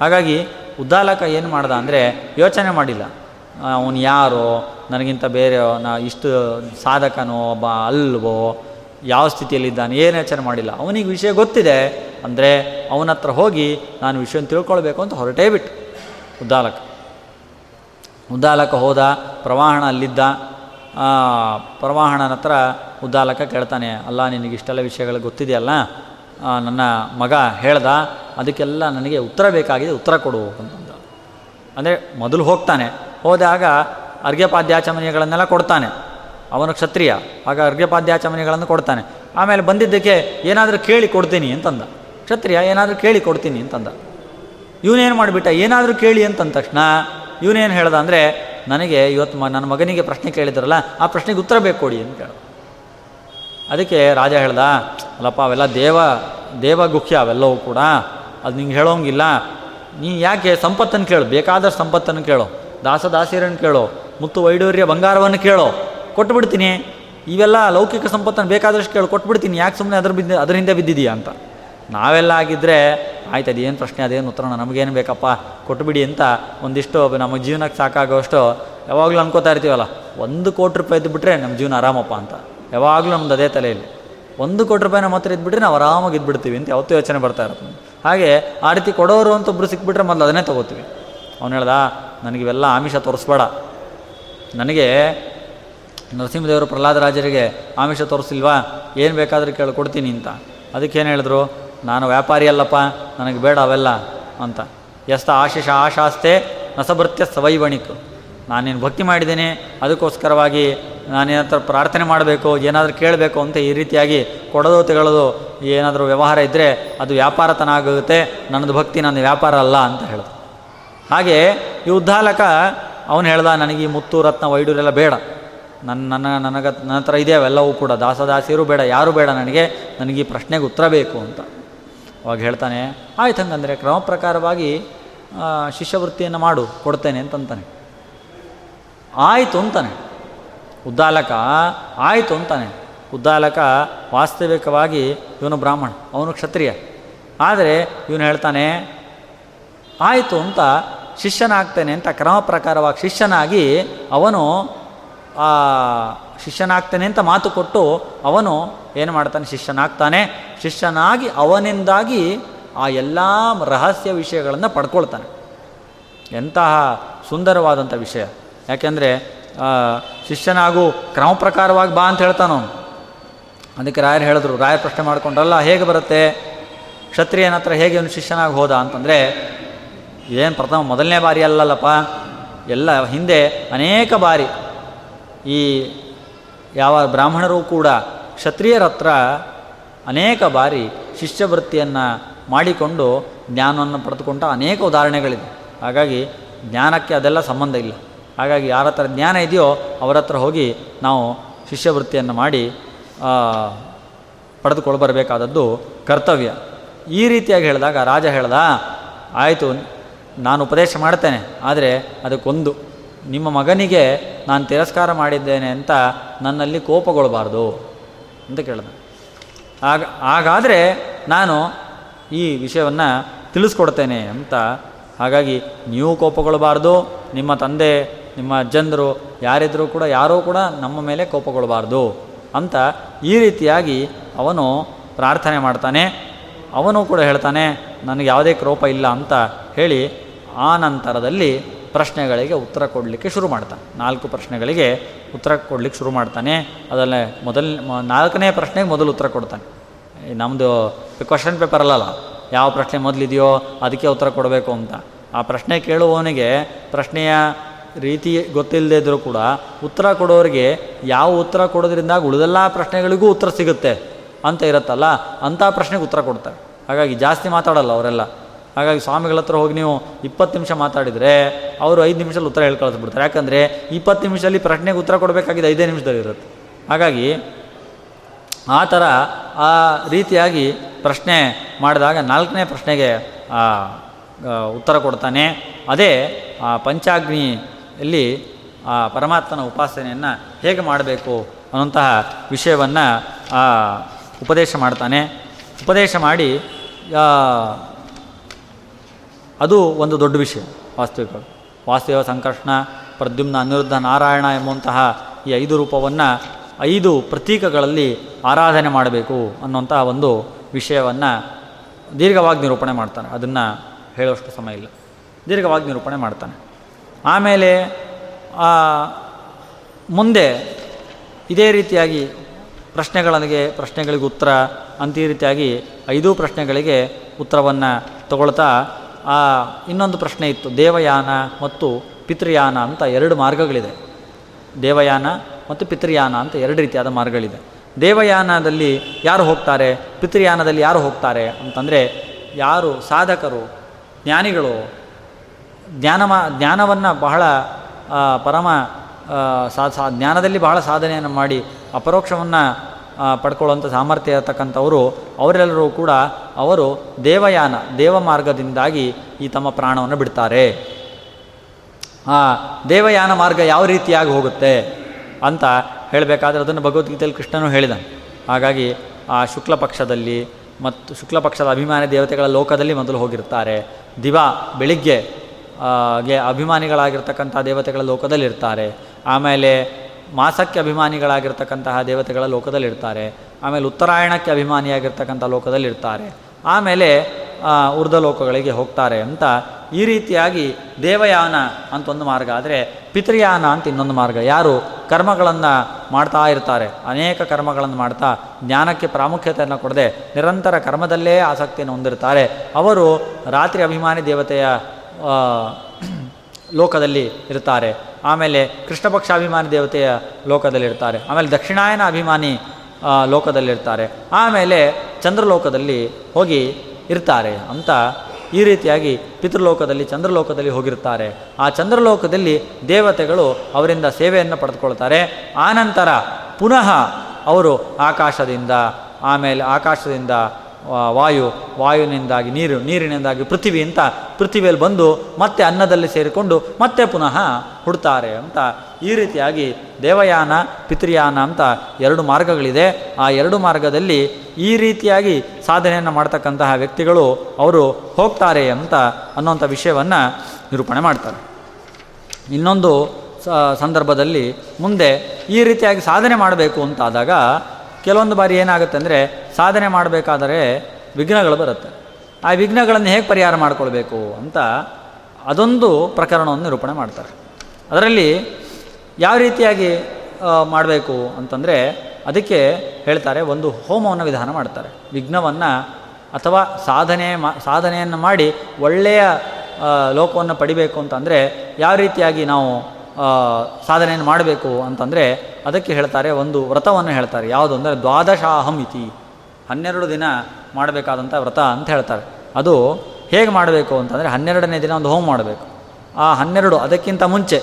ಹಾಗಾಗಿ ಉದ್ದಾಲಕ ಏನು ಮಾಡ್ದ ಅಂದರೆ ಯೋಚನೆ ಮಾಡಿಲ್ಲ. ಅವನು ಯಾರೋ? ನನಗಿಂತ ಬೇರೆ ನಾ ಇಷ್ಟು ಸಾಧಕನೋ? ಒಬ್ಬ ಅಲ್ವೋ? ಯಾವ ಸ್ಥಿತಿಯಲ್ಲಿದ್ದಾನೆ? ಏನು ಯೋಚನೆ ಮಾಡಿಲ್ಲ. ಅವನಿಗೆ ವಿಷಯ ಗೊತ್ತಿದೆ ಅಂದರೆ ಅವನ ಹತ್ರ ಹೋಗಿ ನಾನು ವಿಷಯ ತಿಳ್ಕೊಳ್ಬೇಕು ಅಂತ ಹೊರಟೇ ಬಿಟ್ಟು ಉದ್ದಾಲಕ. ಉದ್ದಾಲಕ ಹೋದ, ಪ್ರವಾಹಣ ಅಲ್ಲಿದ್ದ. ಪ್ರವಾಹಣನ ಹತ್ರ ಉದ್ದಾಲಕ ಕೇಳ್ತಾನೆ, ಅಲ್ಲ ನಿನಗೆ ಇಷ್ಟೆಲ್ಲ ವಿಷಯಗಳು ಗೊತ್ತಿದೆಯಲ್ಲ? ನನ್ನ ಮಗ ಹೇಳ್ದ, ಅದಕ್ಕೆಲ್ಲ ನನಗೆ ಉತ್ತರ ಬೇಕಾಗಿದೆ, ಉತ್ತರ ಕೊಡು ಅಂತಂದ. ಅಂದರೆ ಮೊದಲು ಹೋಗ್ತಾನೆ ಹೋದಾಗ ಅರ್ಘ್ಯಪಾದ್ಯಾಚಮನೆಗಳನ್ನೆಲ್ಲ ಕೊಡ್ತಾನೆ. ಅವನು ಕ್ಷತ್ರಿಯ, ಆಗ ಅರ್ಘ್ಯಪಾದ್ಯಾಚಮನೆಗಳನ್ನು ಕೊಡ್ತಾನೆ. ಆಮೇಲೆ ಬಂದಿದ್ದಕ್ಕೆ ಏನಾದರೂ ಕೇಳಿ ಕೊಡ್ತೀನಿ ಅಂತಂದ. ಕ್ಷತ್ರಿಯ, ಏನಾದರೂ ಕೇಳಿ ಕೊಡ್ತೀನಿ ಅಂತಂದ. ಇವನೇನು ಮಾಡಿಬಿಟ್ಟ? ಏನಾದರೂ ಕೇಳಿ ಅಂತಂದ ತಕ್ಷಣ, ಇವನೇನು ಹೇಳ್ದ ಅಂದರೆ, ನನಗೆ ಇವತ್ತು ನನ್ನ ಮಗನಿಗೆ ಪ್ರಶ್ನೆ ಕೇಳಿದ್ರಲ್ಲ, ಆ ಪ್ರಶ್ನೆಗೆ ಉತ್ತರ ಬೇಕು ಕೊಡಿ ಅಂತ ಕೇಳ ಅದಕ್ಕೆ ರಾಜ ಹೇಳ್ದ, ಅಲ್ಲಪ್ಪ, ಅವೆಲ್ಲ ದೇವ ದೇವಗುಖ್ಯ ಅವೆಲ್ಲವೂ ಕೂಡ, ಅದು ನಿಂಗೆ ಹೇಳೋಂಗಿಲ್ಲ. ನೀ ಯಾಕೆ ಸಂಪತ್ತನ್ನು ಕೇಳು? ಬೇಕಾದಷ್ಟು ಸಂಪತ್ತನ್ನು ಕೇಳು. ದಾಸ ದಾಸಿಯರನ್ನು ಕೇಳು. ಮುತ್ತು ವೈಡೂರ್ಯ ಬಂಗಾರವನ್ನು ಕೇಳು. ಕೊಟ್ಬಿಡ್ತೀನಿ. ಇವೆಲ್ಲ ಲೌಕಿಕ ಸಂಪತ್ತನ್ನು ಬೇಕಾದಷ್ಟು ಕೇಳು. ಕೊಟ್ಬಿಡ್ತೀನಿ. ಯಾಕೆ ಸುಮ್ಮನೆ ಅದ್ರ ಬಿದ್ದು ಅದರ ಹಿಂದೆ ಬಿದ್ದಿದೆಯಾ ಅಂತ. ನಾವೆಲ್ಲ ಆಗಿದ್ದರೆ ಆಯ್ತು, ಅದೇನು ಪ್ರಶ್ನೆ, ಅದೇನು ಉತ್ತರ, ನಮಗೇನು ಬೇಕಪ್ಪ? ಕೊಟ್ಟುಬಿಡಿ ಅಂತ ಒಂದಿಷ್ಟು ನಮ್ಮ ಜೀವನಕ್ಕೆ ಸಾಕಾಗೋಷ್ಟು ಯಾವಾಗಲೂ ಅನ್ಕೋತಾ ಇರ್ತೀವಲ್ಲ, ಒಂದು ಕೋಟಿ ರೂಪಾಯಿ ಇದ್ದು ನಮ್ಮ ಜೀವನ ಆರಾಮಪ್ಪ ಅಂತ. ಯಾವಾಗಲೂ ನಮ್ದು ಅದೇ ತಲೆಯಲ್ಲಿ. ಒಂದು ಕೋಟಿ ರೂಪಾಯಿ ನಮ್ಮ ಹತ್ರ ಇದ್ಬಿಟ್ರೆ ನಾವು ಆರಾಮಾಗಿ ಇದ್ಬಿಡ್ತೀವಿ ಅಂತ ಯಾವತ್ತೂ ಯೋಚನೆ ಬರ್ತಾ ಇರುತ್ತೆ. ಹಾಗೆ ಆ ರೀತಿ ಕೊಡೋರು ಅಂತ ಒಬ್ಬರು ಸಿಕ್ಬಿಟ್ರೆ ಮೊದಲು ಅದನ್ನೇ ತೊಗೋತೀವಿ. ಅವನು ಹೇಳ್ದ ನನಗಿವೆಲ್ಲ ಆಮಿಷ ತೋರಿಸ್ಬೇಡ. ನನಗೆ ನರಸಿಂಹದೇವರು ಪ್ರಹ್ಲಾದರಾಜರಿಗೆ ಆಮಿಷ ತೋರಿಸಿಲ್ವಾ? ಏನು ಬೇಕಾದರೂ ಕೇಳಿ, ಕೊಡ್ತೀನಿ ಅಂತ. ಅದಕ್ಕೇನು ಹೇಳಿದ್ರು? ನಾನು ವ್ಯಾಪಾರಿ ಅಲ್ಲಪ್ಪ, ನನಗೆ ಬೇಡ ಅವೆಲ್ಲ ಅಂತ. ಎಸ್ತ ಆಶಿಷ ಆಶಾಸ್ತೆ ನಸಭೃತ್ಯ ಸವೈವಣಿಕ್. ನಾನೇನು ಭಕ್ತಿ ಮಾಡಿದ್ದೇನೆ, ಅದಕ್ಕೋಸ್ಕರವಾಗಿ ನಾನೇನತ್ರ ಪ್ರಾರ್ಥನೆ ಮಾಡಬೇಕು, ಏನಾದರೂ ಕೇಳಬೇಕು ಅಂತ ಈ ರೀತಿಯಾಗಿ ಕೊಡೋದು ತೆಗೊಳ್ಳೋದು ಏನಾದರೂ ವ್ಯವಹಾರ ಇದ್ದರೆ ಅದು ವ್ಯಾಪಾರತನ ಆಗುತ್ತೆ, ನನ್ನದು ಭಕ್ತಿ ನನ್ನ ವ್ಯಾಪಾರ ಅಲ್ಲ ಅಂತ ಹೇಳಿದ. ಹಾಗೆ ಈ ಉದ್ದಾಲಕ ಅವನು ಹೇಳ್ದ, ನನಗೆ ಈ ಮುತ್ತು, ರತ್ನ ವೈಡೂರೆಲ್ಲ ಬೇಡ. ನನ್ನ ನನ್ನ, ನನಗ, ನನ್ನ ಹತ್ರ ಇದೆ, ಅವೆಲ್ಲವೂ ಕೂಡ ದಾಸದಾಸಿಯರು ಬೇಡ, ಯಾರು ಬೇಡ ನನಗೆ ನನಗೆ ಈ ಪ್ರಶ್ನೆಗೆ ಉತ್ತರ ಬೇಕು ಅಂತ. ಅವಾಗ ಹೇಳ್ತಾನೆ ಆಯ್ತು ಹಂಗಂದರೆ ಕ್ರಮ ಪ್ರಕಾರವಾಗಿ ಶಿಷ್ಯವೃತ್ತಿಯನ್ನು ಮಾಡು, ಕೊಡ್ತೇನೆ ಅಂತಂತಾನೆ. ಆಯಿತು ಅಂತಾನೆ. ಉದ್ದಾಲಕ ಆಯಿತು ಅಂತಾನೆ. ಉದ್ದಾಲಕ ವಾಸ್ತವಿಕವಾಗಿ ಇವನು ಬ್ರಾಹ್ಮಣ, ಅವನು ಕ್ಷತ್ರಿಯ. ಆದರೆ ಇವನು ಹೇಳ್ತಾನೆ, ಆಯಿತು ಅಂತ ಶಿಷ್ಯನಾಗ್ತೇನೆ ಅಂತ ಕ್ರಮ ಪ್ರಕಾರವಾಗಿ ಶಿಷ್ಯನಾಗಿ ಅವನು ಶಿಷ್ಯನಾಗ್ತೇನೆ ಅಂತ ಮಾತು ಕೊಟ್ಟು ಅವನು ಏನು ಮಾಡ್ತಾನೆ, ಶಿಷ್ಯನಾಗ್ತಾನೆ. ಶಿಷ್ಯನಾಗಿ ಅವನಿಂದಾಗಿ ಆ ಎಲ್ಲ ರಹಸ್ಯ ವಿಷಯಗಳನ್ನು ಪಡ್ಕೊಳ್ತಾನೆ. ಎಂತಹ ಸುಂದರವಾದಂಥ ವಿಷಯ. ಯಾಕೆಂದರೆ ಶಿಷ್ಯನಾಗು ಕ್ರಮ ಪ್ರಕಾರವಾಗಿ ಬಾ ಅಂತ ಹೇಳ್ತಾನೋ ಅದಕ್ಕೆ ರಾಯರು ಹೇಳಿದ್ರು, ರಾಯರ ಪ್ರಶ್ನೆ ಮಾಡಿಕೊಂಡ್ರಲ್ಲ, ಹೇಗೆ ಬರುತ್ತೆ? ಕ್ಷತ್ರಿಯನ ಹತ್ರ ಹೇಗೆ ಅವನು ಶಿಷ್ಯನಾಗಿ ಹೋದ ಅಂತಂದರೆ, ಏನು ಪ್ರಥಮ ಮೊದಲನೇ ಬಾರಿ ಅಲ್ಲಲ್ಲಪ್ಪ, ಎಲ್ಲ ಹಿಂದೆ ಅನೇಕ ಬಾರಿ ಈ ಯಾವ ಬ್ರಾಹ್ಮಣರು ಕೂಡ ಕ್ಷತ್ರಿಯರ ಹತ್ರ ಅನೇಕ ಬಾರಿ ಶಿಷ್ಯವೃತ್ತಿಯನ್ನು ಮಾಡಿಕೊಂಡು ಜ್ಞಾನವನ್ನು ಪಡೆದುಕೊಂಡ ಅನೇಕ ಉದಾಹರಣೆಗಳಿದೆ ಹಾಗಾಗಿ ಜ್ಞಾನಕ್ಕೆ ಅದೆಲ್ಲ ಸಂಬಂಧ ಇಲ್ಲ. ಹಾಗಾಗಿ ಯಾರ ಹತ್ರ ಜ್ಞಾನ ಇದೆಯೋ ಅವರ ಹತ್ರ ಹೋಗಿ ನಾವು ಶಿಷ್ಯವೃತ್ತಿಯನ್ನು ಮಾಡಿ ಪಡೆದುಕೊಂಡು ಬರಬೇಕಾದದ್ದು ಕರ್ತವ್ಯ. ಈ ರೀತಿಯಾಗಿ ಹೇಳಿದಾಗ ರಾಜ ಹೇಳ್ದ, ಆಯಿತು, ನಾನು ಉಪದೇಶ ಮಾಡ್ತೇನೆ, ಆದರೆ ಅದಕ್ಕೊಂದು. ನಿಮ್ಮ ಮಗನಿಗೆ ನಾನು ತಿರಸ್ಕಾರ ಮಾಡಿದ್ದೇನೆ ಅಂತ ನನ್ನಲ್ಲಿ ಕೋಪಗೊಳ್ಬಾರ್ದು ಅಂತ ಕೇಳಿದ. ಆಗ, ಹಾಗಾದರೆ ನಾನು ಈ ವಿಷಯವನ್ನು ತಿಳಿಸ್ಕೊಡ್ತೇನೆ ಅಂತ, ಹಾಗಾಗಿ ನೀವು ಕೋಪಗೊಳ್ಬಾರ್ದು ನಿಮ್ಮ ತಂದೆ ನಿಮ್ಮ ಅಜ್ಜಂದರು, ಯಾರಿದ್ರೂ ಕೂಡ, ಯಾರೂ ಕೂಡ ನಮ್ಮ ಮೇಲೆ ಕೋಪಗೊಳ್ಳಬಾರ್ದು ಅಂತ ಈ ರೀತಿಯಾಗಿ ಅವನು ಪ್ರಾರ್ಥನೆ ಮಾಡ್ತಾನೆ. ಅವನು ಕೂಡ ಹೇಳ್ತಾನೆ, ನನಗೆ ಯಾವುದೇ ಕ್ರೋಪ ಇಲ್ಲ ಅಂತ ಹೇಳಿ ಆ ನಂತರದಲ್ಲಿ ಪ್ರಶ್ನೆಗಳಿಗೆ ಉತ್ತರ ಕೊಡಲಿಕ್ಕೆ ಶುರು ಮಾಡ್ತಾನೆ. ನಾಲ್ಕು ಪ್ರಶ್ನೆಗಳಿಗೆ ಉತ್ತರ ಕೊಡಲಿಕ್ಕೆ ಶುರು ಮಾಡ್ತಾನೆ. ಅದಲ್ಲೇ ಮೊದಲ ನಾಲ್ಕನೇ ಪ್ರಶ್ನೆಗೆ ಮೊದಲು ಉತ್ತರ ಕೊಡ್ತಾನೆ. ನಮ್ಮದು ಕ್ವಶನ್ ಪೇಪರ್ ಅಲ್ಲಲ್ಲ, ಯಾವ ಪ್ರಶ್ನೆ ಮೊದಲಿದೆಯೋ ಅದಕ್ಕೆ ಉತ್ತರ ಕೊಡಬೇಕು ಅಂತ. ಆ ಪ್ರಶ್ನೆ ಕೇಳುವವನಿಗೆ ಪ್ರಶ್ನೆಯ ರೀತಿ ಗೊತ್ತಿಲ್ಲದೆ ಇದ್ದರೂ ಕೂಡ ಉತ್ತರ ಕೊಡೋರಿಗೆ ಯಾವ ಉತ್ತರ ಕೊಡೋದ್ರಿಂದ ಉಳಿದೆಲ್ಲ ಪ್ರಶ್ನೆಗಳಿಗೂ ಉತ್ತರ ಸಿಗುತ್ತೆ ಅಂತ ಇರುತ್ತಲ್ಲ, ಅಂಥ ಪ್ರಶ್ನೆಗೆ ಉತ್ತರ ಕೊಡ್ತಾರೆ. ಹಾಗಾಗಿ ಜಾಸ್ತಿ ಮಾತಾಡಲ್ಲ ಅವರೆಲ್ಲ. ಹಾಗಾಗಿ ಸ್ವಾಮಿಗಳ ಹತ್ರ ಹೋಗಿ ನೀವು ಇಪ್ಪತ್ತು ನಿಮಿಷ ಮಾತಾಡಿದರೆ ಅವರು ಐದು ನಿಮಿಷದಲ್ಲಿ ಉತ್ತರ ಹೇಳಿ ಕಳಿಸ್ಬಿಡ್ತಾರೆ ಯಾಕಂದರೆ ಇಪ್ಪತ್ತು ನಿಮಿಷದಲ್ಲಿ ಪ್ರಶ್ನೆಗೆ ಉತ್ತರ ಕೊಡಬೇಕಾಗಿದೆ ಐದೇ ನಿಮಿಷದಲ್ಲಿ ಇರುತ್ತೆ. ಹಾಗಾಗಿ ಆ ಥರ ಆ ರೀತಿಯಾಗಿ ಪ್ರಶ್ನೆ ಮಾಡಿದಾಗ ನಾಲ್ಕನೇ ಪ್ರಶ್ನೆಗೆ ಉತ್ತರ ಕೊಡ್ತಾನೆ. ಅದೇ ಆ ಪಂಚಾಗ್ನಿಯಲ್ಲಿ ಆ ಪರಮಾತ್ಮನ ಉಪಾಸನೆಯನ್ನು ಹೇಗೆ ಮಾಡಬೇಕು ಅನ್ನುವಂತಹ ವಿಷಯವನ್ನು ಉಪದೇಶ ಮಾಡ್ತಾನೆ. ಉಪದೇಶ ಮಾಡಿ ಅದು ಒಂದು ದೊಡ್ಡ ವಿಷಯ ವಾಸ್ತವಿಕ. ವಾಸುದೇವ ಸಂಕರ್ಷಣ, ಪ್ರದ್ಯುಮ್ನ ಅನಿರುದ್ಧ ನಾರಾಯಣ ಎಂಬುವಂತಹ ಈ ಐದು ರೂಪವನ್ನು, ಐದು ಪ್ರತೀಕಗಳಲ್ಲಿ ಆರಾಧನೆ ಮಾಡಬೇಕು ಅನ್ನುವಂತಹ ಒಂದು ವಿಷಯವನ್ನು ದೀರ್ಘವಾಗಿ ನಿರೂಪಣೆ ಮಾಡ್ತಾನೆ. ಅದನ್ನು ಹೇಳುವಷ್ಟು ಸಮಯ ಇಲ್ಲ. ದೀರ್ಘವಾಗಿ ನಿರೂಪಣೆ ಮಾಡ್ತಾನೆ. ಆಮೇಲೆ ಮುಂದೆ ಇದೇ ರೀತಿಯಾಗಿ ಪ್ರಶ್ನೆಗಳಿಗೆ ಪ್ರಶ್ನೆಗಳಿಗೆ ಉತ್ತರ ಅಂತ ಈ ರೀತಿಯಾಗಿ ಐದು ಪ್ರಶ್ನೆಗಳಿಗೆ ಉತ್ತರವನ್ನು ತಗೊಳ್ತಾ ಇನ್ನೊಂದು ಪ್ರಶ್ನೆ ಇತ್ತು, ದೇವಯಾನ ಮತ್ತು ಪಿತೃಯಾನ ಅಂತ ಎರಡು ಮಾರ್ಗಗಳಿದೆ. ದೇವಯಾನ ಮತ್ತು ಪಿತೃಯಾನ ಅಂತ ಎರಡು ರೀತಿಯಾದ ಮಾರ್ಗಗಳಿದೆ. ದೇವಯಾನದಲ್ಲಿ ಯಾರು ಹೋಗ್ತಾರೆ, ಪಿತೃಯಾನದಲ್ಲಿ ಯಾರು ಹೋಗ್ತಾರೆ ಅಂತಂದರೆ, ಯಾರು ಸಾಧಕರು, ಜ್ಞಾನಿಗಳು ಜ್ಞಾನಮ ಜ್ಞಾನವನ್ನು ಬಹಳ ಪರಮ ಸಾ ಜ್ಞಾನದಲ್ಲಿ ಬಹಳ ಸಾಧನೆಯನ್ನು ಮಾಡಿ ಅಪರೋಕ್ಷವನ್ನು ಪಡ್ಕೊಳ್ಳುವಂಥ ಸಾಮರ್ಥ್ಯ ಇರತಕ್ಕಂಥವರು ಅವರೆಲ್ಲರೂ ಕೂಡ ಅವರು ದೇವಯಾನ ದೇವ ಮಾರ್ಗದಿಂದಾಗಿ ಈ ತಮ್ಮ ಪ್ರಾಣವನ್ನು ಬಿಡ್ತಾರೆ. ಆ, ದೇವಯಾನ ಮಾರ್ಗ ಯಾವ ರೀತಿಯಾಗಿ ಹೋಗುತ್ತೆ ಅಂತ ಹೇಳಬೇಕಾದ್ರೆ ಅದನ್ನು ಭಗವದ್ಗೀತೆಯಲ್ಲಿ ಕೃಷ್ಣನು ಹೇಳಿದ ಹಾಗಾಗಿ ಆ ಶುಕ್ಲ ಪಕ್ಷದಲ್ಲಿ ಮತ್ತು ಶುಕ್ಲ ಪಕ್ಷದ ಅಭಿಮಾನಿ ದೇವತೆಗಳ ಲೋಕದಲ್ಲಿ ಮೊದಲು ಹೋಗಿರ್ತಾರೆ. ದಿವಾ, ಬೆಳಿಗ್ಗೆ ಗೆ ಅಭಿಮಾನಿಗಳಾಗಿರ್ತಕ್ಕಂಥ ದೇವತೆಗಳ ಲೋಕದಲ್ಲಿರ್ತಾರೆ. ಆಮೇಲೆ ಮಾಸಕ್ಕೆ ಅಭಿಮಾನಿಗಳಾಗಿರ್ತಕ್ಕಂತಹ ದೇವತೆಗಳ ಲೋಕದಲ್ಲಿರ್ತಾರೆ. ಆಮೇಲೆ ಉತ್ತರಾಯಣಕ್ಕೆ ಅಭಿಮಾನಿಯಾಗಿರ್ತಕ್ಕಂಥ ಲೋಕದಲ್ಲಿರ್ತಾರೆ. ಆಮೇಲೆ ಉರ್ಧ ಲೋಕಗಳಿಗೆ ಹೋಗ್ತಾರೆ ಅಂತ ಈ ರೀತಿಯಾಗಿ ದೇವಯಾನ ಅಂತ ಒಂದು ಮಾರ್ಗ. ಆದರೆ ಪಿತೃಯಾನ ಅಂತ ಇನ್ನೊಂದು ಮಾರ್ಗ. ಯಾರು ಕರ್ಮಗಳನ್ನು ಮಾಡ್ತಾ ಇರ್ತಾರೆ, ಅನೇಕ ಕರ್ಮಗಳನ್ನು ಮಾಡ್ತಾ ಜ್ಞಾನಕ್ಕೆ ಪ್ರಾಮುಖ್ಯತೆಯನ್ನು ಕೊಡದೆ ನಿರಂತರ ಕರ್ಮದಲ್ಲೇ ಆಸಕ್ತಿಯನ್ನು ಹೊಂದಿರ್ತಾರೆ. ಅವರು ರಾತ್ರಿ ಅಭಿಮಾನಿ ದೇವತೆಯ (clears throat) ಲೋಕದಲ್ಲಿ ಇರ್ತಾರೆ ಆಮೇಲೆ ಕೃಷ್ಣ ಅಭಿಮಾನಿ ದೇವತೆಯ ಲೋಕದಲ್ಲಿರ್ತಾರೆ ಆಮೇಲೆ ದಕ್ಷಿಣಾಯನ ಅಭಿಮಾನಿ ಲೋಕದಲ್ಲಿರ್ತಾರೆ ಆಮೇಲೆ ಚಂದ್ರಲೋಕದಲ್ಲಿ ಹೋಗಿ ಇರ್ತಾರೆ ಅಂತ ಈ ರೀತಿಯಾಗಿ ಪಿತೃಲೋಕದಲ್ಲಿ, ಚಂದ್ರಲೋಕದಲ್ಲಿ ಹೋಗಿರ್ತಾರೆ. ಆ ಚಂದ್ರಲೋಕದಲ್ಲಿ ದೇವತೆಗಳು ಅವರಿಂದ ಸೇವೆಯನ್ನು ಪಡೆದುಕೊಳ್ತಾರೆ. ಆನಂತರ ಪುನಃ ಅವರು ಆಕಾಶದಿಂದ, ಆಮೇಲೆ ಆಕಾಶದಿಂದ ವಾಯು ವಾಯುವಿನಿಂದಾಗಿ ನೀರು, ನೀರಿನಿಂದಾಗಿ ಪೃಥ್ವಿ ಅಂತ ಪೃಥ್ವಿಯಲ್ಲಿ ಬಂದು ಮತ್ತೆ ಅನ್ನದಲ್ಲಿ ಸೇರಿಕೊಂಡು ಮತ್ತೆ ಪುನಃ ಹುಡ್ತಾರೆ ಅಂತ ಈ ರೀತಿಯಾಗಿ ದೇವಯಾನ, ಪಿತೃಯಾನ ಅಂತ ಎರಡು ಮಾರ್ಗಗಳಿದೆ. ಆ ಎರಡು ಮಾರ್ಗದಲ್ಲಿ ಈ ರೀತಿಯಾಗಿ ಸಾಧನೆಯನ್ನು ಮಾಡ್ತಕ್ಕಂತಹ ವ್ಯಕ್ತಿಗಳು ಅವರು ಹೋಗ್ತಾರೆ ಅಂತ ಅನ್ನೋಂಥ ವಿಷಯವನ್ನು ನಿರೂಪಣೆ ಮಾಡ್ತಾರೆ. ಇನ್ನೊಂದು ಸಂದರ್ಭದಲ್ಲಿ ಮುಂದೆ ಈ ರೀತಿಯಾಗಿ ಸಾಧನೆ ಮಾಡಬೇಕು ಅಂತಾದಾಗ ಕೆಲವೊಂದು ಬಾರಿ ಏನಾಗುತ್ತೆ ಅಂದರೆ ಸಾಧನೆ ಮಾಡಬೇಕಾದರೆ ವಿಘ್ನಗಳು ಬರುತ್ತೆ. ಆ ವಿಘ್ನಗಳನ್ನು ಹೇಗೆ ಪರಿಹಾರ ಮಾಡಿಕೊಳ್ಬೇಕು ಅಂತ ಅದೊಂದು ಪ್ರಕರಣವನ್ನು ನಿರೂಪಣೆ ಮಾಡ್ತಾರೆ. ಅದರಲ್ಲಿ ಯಾವ ರೀತಿಯಾಗಿ ಮಾಡಬೇಕು ಅಂತಂದರೆ ಅದಕ್ಕೆ ಹೇಳ್ತಾರೆ ಒಂದು ಹೋಮವನ್ನು ವಿಧಾನ ಮಾಡ್ತಾರೆ. ವಿಘ್ನವನ್ನು ಅಥವಾ ಸಾಧನೆ ಮಾ, ಸಾಧನೆಯನ್ನು ಮಾಡಿ ಒಳ್ಳೆಯ ಲೋಕವನ್ನು ಪಡಿಬೇಕು ಅಂತಂದರೆ ಯಾವ ರೀತಿಯಾಗಿ ನಾವು ಸಾಧನೆಯನ್ನು ಮಾಡಬೇಕು ಅಂತಂದರೆ ಅದಕ್ಕೆ ಹೇಳ್ತಾರೆ ಒಂದು ವ್ರತವನ್ನು ಹೇಳ್ತಾರೆ. ಯಾವುದು ಅಂದರೆ ದ್ವಾದಶಾಹಂ ಇತಿ. ಹನ್ನೆರಡು ದಿನ ಮಾಡಬೇಕಾದಂಥ ವ್ರತ ಅಂತ ಹೇಳ್ತಾರೆ. ಅದು ಹೇಗೆ ಮಾಡಬೇಕು ಅಂತಂದರೆ ಹನ್ನೆರಡನೇ ದಿನ ಒಂದು ಹೋಮ ಮಾಡಬೇಕು. ಆ ಹನ್ನೆರಡು ಅದಕ್ಕಿಂತ ಮುಂಚೆ,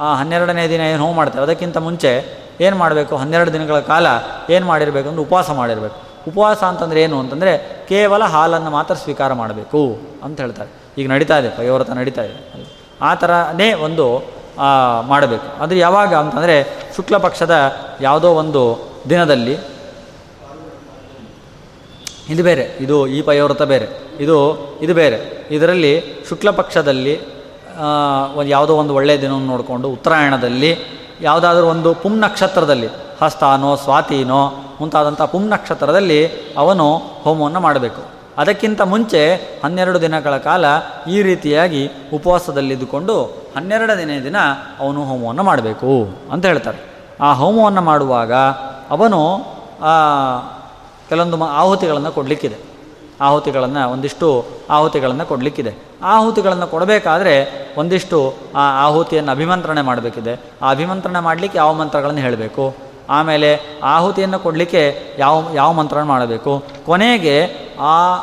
ಆ ಹನ್ನೆರಡನೇ ದಿನ ಏನು ಹೋಮ ಮಾಡ್ತೇವೆ ಅದಕ್ಕಿಂತ ಮುಂಚೆ ಏನು ಮಾಡಬೇಕು? ಹನ್ನೆರಡು ದಿನಗಳ ಕಾಲ ಏನು ಮಾಡಿರಬೇಕು ಅಂದರೆ ಉಪವಾಸ ಮಾಡಿರಬೇಕು. ಉಪವಾಸ ಅಂತಂದರೆ ಏನು ಅಂತಂದರೆ ಕೇವಲ ಹಾಲನ್ನು ಮಾತ್ರ ಸ್ವೀಕಾರ ಮಾಡಬೇಕು ಅಂತ ಹೇಳ್ತಾರೆ. ಈಗ ನಡೀತಾ ಇದೆ ಪಯೋವ್ರತ ನಡೀತಾ ಇದೆ. ಆ ಥರನೇ ಒಂದು ಮಾಡಬೇಕು. ಅಂದರೆ ಯಾವಾಗ ಅಂತಂದರೆ ಶುಕ್ಲ ಪಕ್ಷದ ಯಾವುದೋ ಒಂದು ದಿನದಲ್ಲಿ. ಇದು ಬೇರೆ, ಇದು ಈ ಪಯೋವ್ರತ ಬೇರೆ, ಇದು ಇದು ಬೇರೆ. ಇದರಲ್ಲಿ ಶುಕ್ಲ ಪಕ್ಷದಲ್ಲಿ ಒಂದು ಯಾವುದೋ ಒಂದು ಒಳ್ಳೆಯ ದಿನವನ್ನು ನೋಡಿಕೊಂಡು ಉತ್ತರಾಯಣದಲ್ಲಿ, ಯಾವುದಾದ್ರೂ ಒಂದು ಪುಂ ನಕ್ಷತ್ರದಲ್ಲಿ ಹಸ್ತಾನೋ, ಸ್ವಾತಿನೋ, ಮುಂತಾದಂಥ ಪುಂ ನಕ್ಷತ್ರದಲ್ಲಿ ಅವನು ಹೋಮವನ್ನು ಮಾಡಬೇಕು. ಅದಕ್ಕಿಂತ ಮುಂಚೆ ಹನ್ನೆರಡು ದಿನಗಳ ಕಾಲ ಈ ರೀತಿಯಾಗಿ ಉಪವಾಸದಲ್ಲಿದ್ದುಕೊಂಡು ಹನ್ನೆರಡನೇ ದಿನ ಅವನು ಹೋಮವನ್ನು ಮಾಡಬೇಕು ಅಂತ ಹೇಳ್ತಾರೆ. ಆ ಹೋಮವನ್ನು ಮಾಡುವಾಗ ಅವನು ಕೆಲವೊಂದು ಆಹುತಿಗಳನ್ನು ಕೊಡಲಿಕ್ಕಿದೆ. ಆಹುತಿಗಳನ್ನು ಒಂದಿಷ್ಟು ಆಹುತಿಗಳನ್ನು ಕೊಡಲಿಕ್ಕಿದೆ. ಆಹುತಿಗಳನ್ನು ಕೊಡಬೇಕಾದ್ರೆ ಒಂದಿಷ್ಟು, ಆ, ಆಹುತಿಯನ್ನು ಅಭಿಮಂತ್ರಣೆ ಮಾಡಬೇಕಿದೆ. ಆ ಅಭಿಮಂತ್ರಣೆ ಮಾಡಲಿಕ್ಕೆ ಯಾವ ಮಂತ್ರಗಳನ್ನು ಹೇಳಬೇಕು? ಆಮೇಲೆ ಆಹುತಿಯನ್ನು ಕೊಡಲಿಕ್ಕೆ ಯಾವ ಯಾವ ಮಂತ್ರನ ಮಾಡಬೇಕು? ಕೊನೆಗೆ ಆ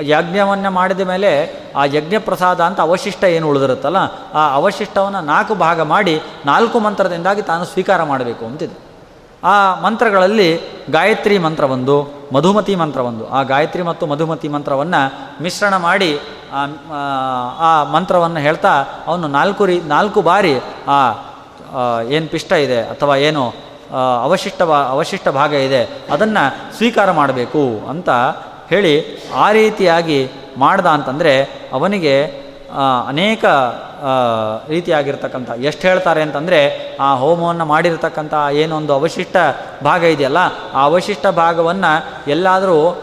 ಯಜ್ಞವನ್ನು ಮಾಡಿದ ಮೇಲೆ ಆ ಯಜ್ಞ ಪ್ರಸಾದ ಅಂತ ಅವಶಿಷ್ಟ ಏನು ಉಳಿದಿರುತ್ತಲ್ಲ, ಆ ಅವಶಿಷ್ಟವನ್ನು ನಾಲ್ಕು ಭಾಗ ಮಾಡಿ ನಾಲ್ಕು ಮಂತ್ರದಿಂದಾಗಿ ತಾನು ಸ್ವೀಕಾರ ಮಾಡಬೇಕು ಅಂತಿದೆ. ಆ ಮಂತ್ರಗಳಲ್ಲಿ ಗಾಯತ್ರಿ ಮಂತ್ರ ಒಂದು, ಮಧುಮತಿ ಮಂತ್ರ ಒಂದು. ಆ ಗಾಯತ್ರಿ ಮತ್ತು ಮಧುಮತಿ ಮಂತ್ರವನ್ನು ಮಿಶ್ರಣ ಮಾಡಿ, ಆ ಮಂತ್ರವನ್ನು ಹೇಳ್ತಾ, ಅವನು ನಾಲ್ಕು ರೀ, ನಾಲ್ಕು ಬಾರಿ ಆ, ಏನು ಪಿಷ್ಟ ಇದೆ ಅಥವಾ ಏನು ಅವಶಿಷ್ಟ ಅವಶಿಷ್ಟ ಭಾಗ ಇದೆ. ಅದನ್ನು ಸ್ವೀಕಾರ ಮಾಡಬೇಕು ಅಂತ ಹೇಳಿ ಆ ರೀತಿಯಾಗಿ ಮಾಡ್ದ ಅಂತಂದರೆ ಅವನಿಗೆ ಅನೇಕ ರೀತಿಯಾಗಿರ್ತಕ್ಕಂಥ, ಎಷ್ಟು ಹೇಳ್ತಾರೆ ಅಂತಂದರೆ, ಆ ಹೋಮವನ್ನು ಮಾಡಿರ್ತಕ್ಕಂಥ ಏನೊಂದು ಅವಶಿಷ್ಟ ಭಾಗ ಇದೆಯಲ್ಲ, ಆ ಅವಶಿಷ್ಟ ಭಾಗವನ್ನು ಎಲ್ಲಾದರೂ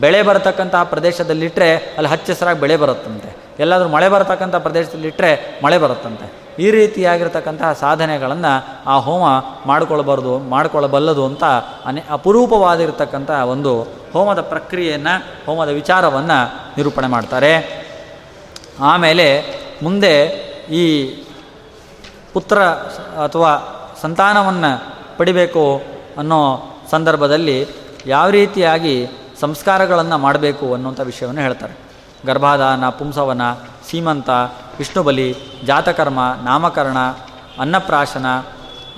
ಬೆಳೆ ಬರತಕ್ಕಂಥ ಪ್ರದೇಶದಲ್ಲಿಟ್ಟರೆ ಅಲ್ಲಿ ಹಚ್ಚ ಬೆಳೆ ಬರುತ್ತಂತೆ. ಎಲ್ಲಾದರೂ ಮಳೆ ಬರತಕ್ಕಂಥ ಪ್ರದೇಶದಲ್ಲಿಟ್ಟರೆ ಮಳೆ ಬರುತ್ತಂತೆ. ಈ ರೀತಿಯಾಗಿರ್ತಕ್ಕಂತಹ ಸಾಧನೆಗಳನ್ನು ಆ ಹೋಮ ಮಾಡಿಕೊಳ್ಳಬಾರ್ದು, ಮಾಡಿಕೊಳ್ಳಬಲ್ಲದು ಅಂತ ಅನೇ ಅಪರೂಪವಾಗಿರ್ತಕ್ಕಂಥ ಒಂದು ಹೋಮದ ಪ್ರಕ್ರಿಯೆಯನ್ನು, ಹೋಮದ ವಿಚಾರವನ್ನು ನಿರೂಪಣೆ ಮಾಡ್ತಾರೆ. ಆಮೇಲೆ ಮುಂದೆ ಈ ಪುತ್ರ ಅಥವಾ ಸಂತಾನವನ್ನು ಪಡಿಬೇಕು ಅನ್ನೋ ಸಂದರ್ಭದಲ್ಲಿ ಯಾವ ರೀತಿಯಾಗಿ ಸಂಸ್ಕಾರಗಳನ್ನು ಮಾಡಬೇಕು ಅನ್ನುವಂಥ ವಿಷಯವನ್ನು ಹೇಳ್ತಾರೆ. ಗರ್ಭಾಧಾನ, ಪುಂಸವನ ಸೀಮಂತ ವಿಷ್ಣುಬಲಿ ಜಾತಕರ್ಮ, ನಾಮಕರಣ, ಅನ್ನಪ್ರಾಶನ,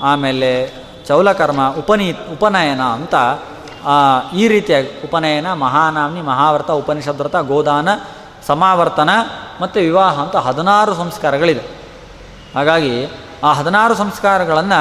ಆಮೇಲೆ ಚೌಲಕರ್ಮ, ಉಪನೀ, ಉಪನಯನ ಅಂತ ಈ ರೀತಿಯ ಉಪನಯನ ಮಹಾನಾಮಿ ಮಹಾವ್ರತ, ಉಪನಿಷದ್ರತ, ಗೋದಾನ, ಸಮಾವರ್ತನ ಮತ್ತು ವಿವಾಹ ಅಂತ ಹದಿನಾರು ಸಂಸ್ಕಾರಗಳಿದೆ. ಹಾಗಾಗಿ ಆ ಹದಿನಾರು ಸಂಸ್ಕಾರಗಳನ್ನು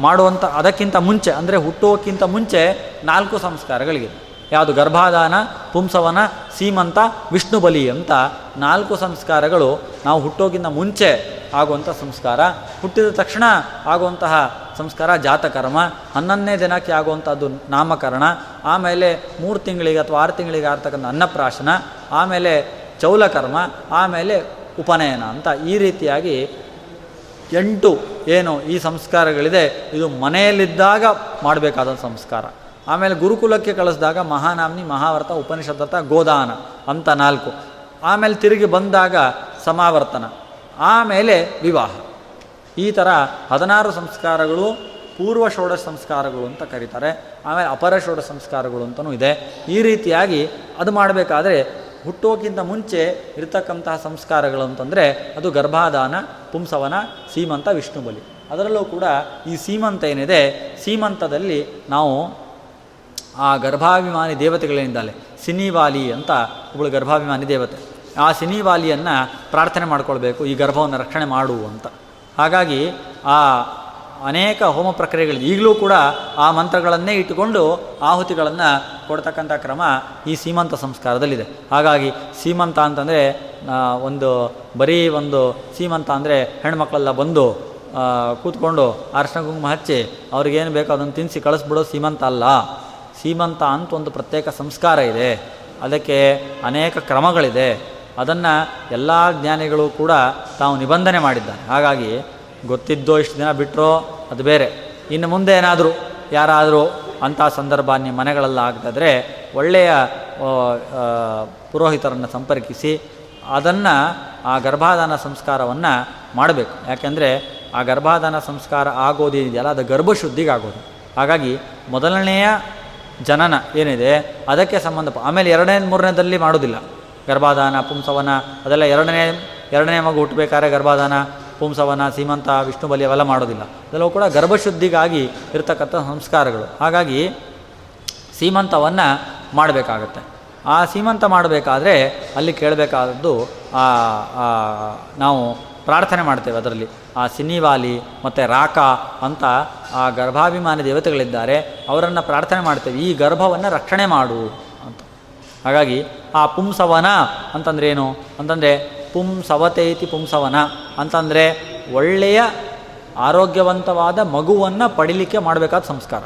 ಮಾಡುವಂಥ ಅದಕ್ಕಿಂತ ಮುಂಚೆ, ಅಂದರೆ ಹುಟ್ಟುವಕ್ಕಿಂತ ಮುಂಚೆ ನಾಲ್ಕು ಸಂಸ್ಕಾರಗಳಿಗಿದೆ. ಯಾವುದು ಗರ್ಭಾಧಾನ ಪುಂಸವನ, ಸೀಮಂತ, ವಿಷ್ಣು ಬಲಿ ಅಂತ ನಾಲ್ಕು ಸಂಸ್ಕಾರಗಳು ನಾವು ಹುಟ್ಟೋಗಿಂತ ಮುಂಚೆ ಆಗುವಂಥ ಸಂಸ್ಕಾರ. ಹುಟ್ಟಿದ ತಕ್ಷಣ ಆಗುವಂತಹ ಸಂಸ್ಕಾರ ಜಾತಕರ್ಮ, ಹನ್ನೊಂದನೇ ದಿನಕ್ಕೆ ಆಗುವಂಥದ್ದು ನಾಮಕರಣ, ಆಮೇಲೆ ಮೂರು ತಿಂಗಳಿಗೆ ಅಥವಾ ಆರು ತಿಂಗಳಿಗೆ ಆಗ್ತಕ್ಕಂಥ ಅನ್ನಪ್ರಾಶನ, ಆಮೇಲೆ ಚೌಲಕರ್ಮ, ಆಮೇಲೆ ಉಪನಯನ ಅಂತ ಈ ರೀತಿಯಾಗಿ ಎಂಟು ಏನು ಈ ಸಂಸ್ಕಾರಗಳಿದೆ. ಇದು ಮನೆಯಲ್ಲಿದ್ದಾಗ ಮಾಡಬೇಕಾದ ಸಂಸ್ಕಾರ. ಆಮೇಲೆ ಗುರುಕುಲಕ್ಕೆ ಕಳಿಸಿದಾಗ ಮಹಾನಾಮ್ನಿ ಮಹಾವರ್ತ ಉಪನಿಷದತ್ತ ಗೋದಾನ ಅಂತ ನಾಲ್ಕು. ಆಮೇಲೆ ತಿರುಗಿ ಬಂದಾಗ ಸಮಾವರ್ತನ. ಆಮೇಲೆ ವಿವಾಹ. ಈ ಥರ ಹದಿನಾರು ಸಂಸ್ಕಾರಗಳು, ಪೂರ್ವ ಷೋಡ ಸಂಸ್ಕಾರಗಳು ಅಂತ ಕರೀತಾರೆ. ಆಮೇಲೆ ಅಪರ ಷೋಡ ಸಂಸ್ಕಾರಗಳು ಅಂತಲೂ ಇದೆ. ಈ ರೀತಿಯಾಗಿ ಅದು ಮಾಡಬೇಕಾದ್ರೆ ಹುಟ್ಟೋಕ್ಕಿಂತ ಮುಂಚೆ ಇರತಕ್ಕಂತಹ ಸಂಸ್ಕಾರಗಳು ಅಂತಂದರೆ ಅದು ಗರ್ಭಾದಾನ, ಪುಂಸವನ, ಸೀಮಂತ ವಿಷ್ಣು ಬಲಿ ಅದರಲ್ಲೂ ಕೂಡ ಈ ಸೀಮಂತ ಏನಿದೆ? ಸೀಮಂತದಲ್ಲಿ ನಾವು ಆ ಗರ್ಭಾಭಿಮಾನಿ ದೇವತೆಗಳೇನಿದ್ದಾಳೆ ಸಿನಿವಾಲಿ ಅಂತ ಒಬ್ಬಳು ಗರ್ಭಾಭಿಮಾನಿ ದೇವತೆ. ಆ ಸಿನಿವಾಲಿಯನ್ನು ಪ್ರಾರ್ಥನೆ ಮಾಡ್ಕೊಳ್ಬೇಕು, ಈ ಗರ್ಭವನ್ನು ರಕ್ಷಣೆ ಮಾಡು ಅಂತ. ಹಾಗಾಗಿ ಆ ಅನೇಕ ಹೋಮ ಪ್ರಕ್ರಿಯೆಗಳು ಈಗಲೂ ಕೂಡ ಆ ಮಂತ್ರಗಳನ್ನೇ ಇಟ್ಟುಕೊಂಡು ಆಹುತಿಗಳನ್ನು ಕೊಡ್ತಕ್ಕಂಥ ಕ್ರಮ ಈ ಸೀಮಂತ ಸಂಸ್ಕಾರದಲ್ಲಿದೆ. ಹಾಗಾಗಿ ಸೀಮಂತ ಅಂತಂದರೆ ಒಂದು ಬರೀ ಒಂದು ಸೀಮಂತ ಅಂದರೆ ಹೆಣ್ಮಕ್ಳೆಲ್ಲ ಬಂದು ಕೂತ್ಕೊಂಡು ಅರ್ಶನ ಕುಂಕುಮ ಹಚ್ಚಿ ಅವ್ರಿಗೇನು ಬೇಕೋ ಅದನ್ನು ತಿನ್ನಿಸಿ ಕಳಿಸ್ಬಿಡೋ ಸೀಮಂತ ಅಲ್ಲ. ಸೀಮಂತ ಅಂತ ಒಂದು ಪ್ರತ್ಯೇಕ ಸಂಸ್ಕಾರ ಇದೆ. ಅದಕ್ಕೆ ಅನೇಕ ಕ್ರಮಗಳಿದೆ. ಅದನ್ನು ಎಲ್ಲ ಜ್ಞಾನಿಗಳು ಕೂಡ ತಾವು ನಿಬಂಧನೆ ಮಾಡಿದ್ದಾರೆ. ಹಾಗಾಗಿ ಗೊತ್ತಿದ್ದೋ ಇಷ್ಟು ದಿನ ಬಿಟ್ಟರೋ ಅದು ಬೇರೆ. ಇನ್ನು ಮುಂದೆ ಏನಾದರೂ ಯಾರಾದರೂ ಅಂಥ ಸಂದರ್ಭ ನಿಮ್ಮ ಮನೆಗಳೆಲ್ಲ ಆಗ್ತಾಯಿದ್ರೆ ಒಳ್ಳೆಯ ಪುರೋಹಿತರನ್ನು ಸಂಪರ್ಕಿಸಿ ಅದನ್ನು ಆ ಗರ್ಭಾಧಾನ ಸಂಸ್ಕಾರವನ್ನು ಮಾಡಬೇಕು. ಯಾಕೆಂದರೆ ಆ ಗರ್ಭಾಧಾನ ಸಂಸ್ಕಾರ ಆಗೋದೇನಿದೆಯಲ್ಲ ಅದು ಗರ್ಭಶುದ್ಧಿಗಾಗೋದು. ಹಾಗಾಗಿ ಮೊದಲನೆಯ ಜನನ ಏನಿದೆ, ಅದಕ್ಕೆ ಸಂಬಂಧ ಆಮೇಲೆ ಎರಡನೇ, ಮೂರನೇದಲ್ಲಿ ಮಾಡೋದಿಲ್ಲ. ಗರ್ಭಾಧಾನ, ಪುಂಸವನ, ಅದೆಲ್ಲ ಎರಡನೇ ಎರಡನೇ ಮಗು ಹುಟ್ಟಬೇಕಾದ್ರೆ ಗರ್ಭಾಧಾನ, ಪುಂಸವನ, ಸೀಮಂತ, ವಿಷ್ಣು ಬಲಿ ಅವೆಲ್ಲ ಮಾಡೋದಿಲ್ಲ. ಅದೆಲ್ಲವೂ ಕೂಡ ಗರ್ಭಶುದ್ಧಿಗಾಗಿ ಇರತಕ್ಕಂಥ ಸಂಸ್ಕಾರಗಳು. ಹಾಗಾಗಿ ಸೀಮಂತವನ್ನು ಮಾಡಬೇಕಾಗತ್ತೆ. ಆ ಸೀಮಂತ ಮಾಡಬೇಕಾದ್ರೆ ಅಲ್ಲಿ ಕೇಳಬೇಕಾದದ್ದು ನಾವು ಪ್ರಾರ್ಥನೆ ಮಾಡ್ತೇವೆ ಅದರಲ್ಲಿ. ಆ ಸಿನಿವಾಲಿ ಮತ್ತು ರಾಕ ಅಂತ ಆ ಗರ್ಭಾಭಿಮಾನಿ ದೇವತೆಗಳಿದ್ದಾರೆ, ಅವರನ್ನು ಪ್ರಾರ್ಥನೆ ಮಾಡ್ತೇವೆ. ಈ ಗರ್ಭವನ್ನು ರಕ್ಷಣೆ ಮಾಡು ಅಂತ. ಹಾಗಾಗಿ ಆ ಪುಂಸವನ ಅಂತಂದ್ರೆ ಏನು ಅಂತಂದರೆ ಪುಂಸವತೈತಿ ಪುಂಸವನ ಅಂತಂದರೆ ಒಳ್ಳೆಯ ಆರೋಗ್ಯವಂತವಾದ ಮಗುವನ್ನು ಪಡಿಲಿಕ್ಕೆ ಮಾಡಬೇಕಾದ ಸಂಸ್ಕಾರ.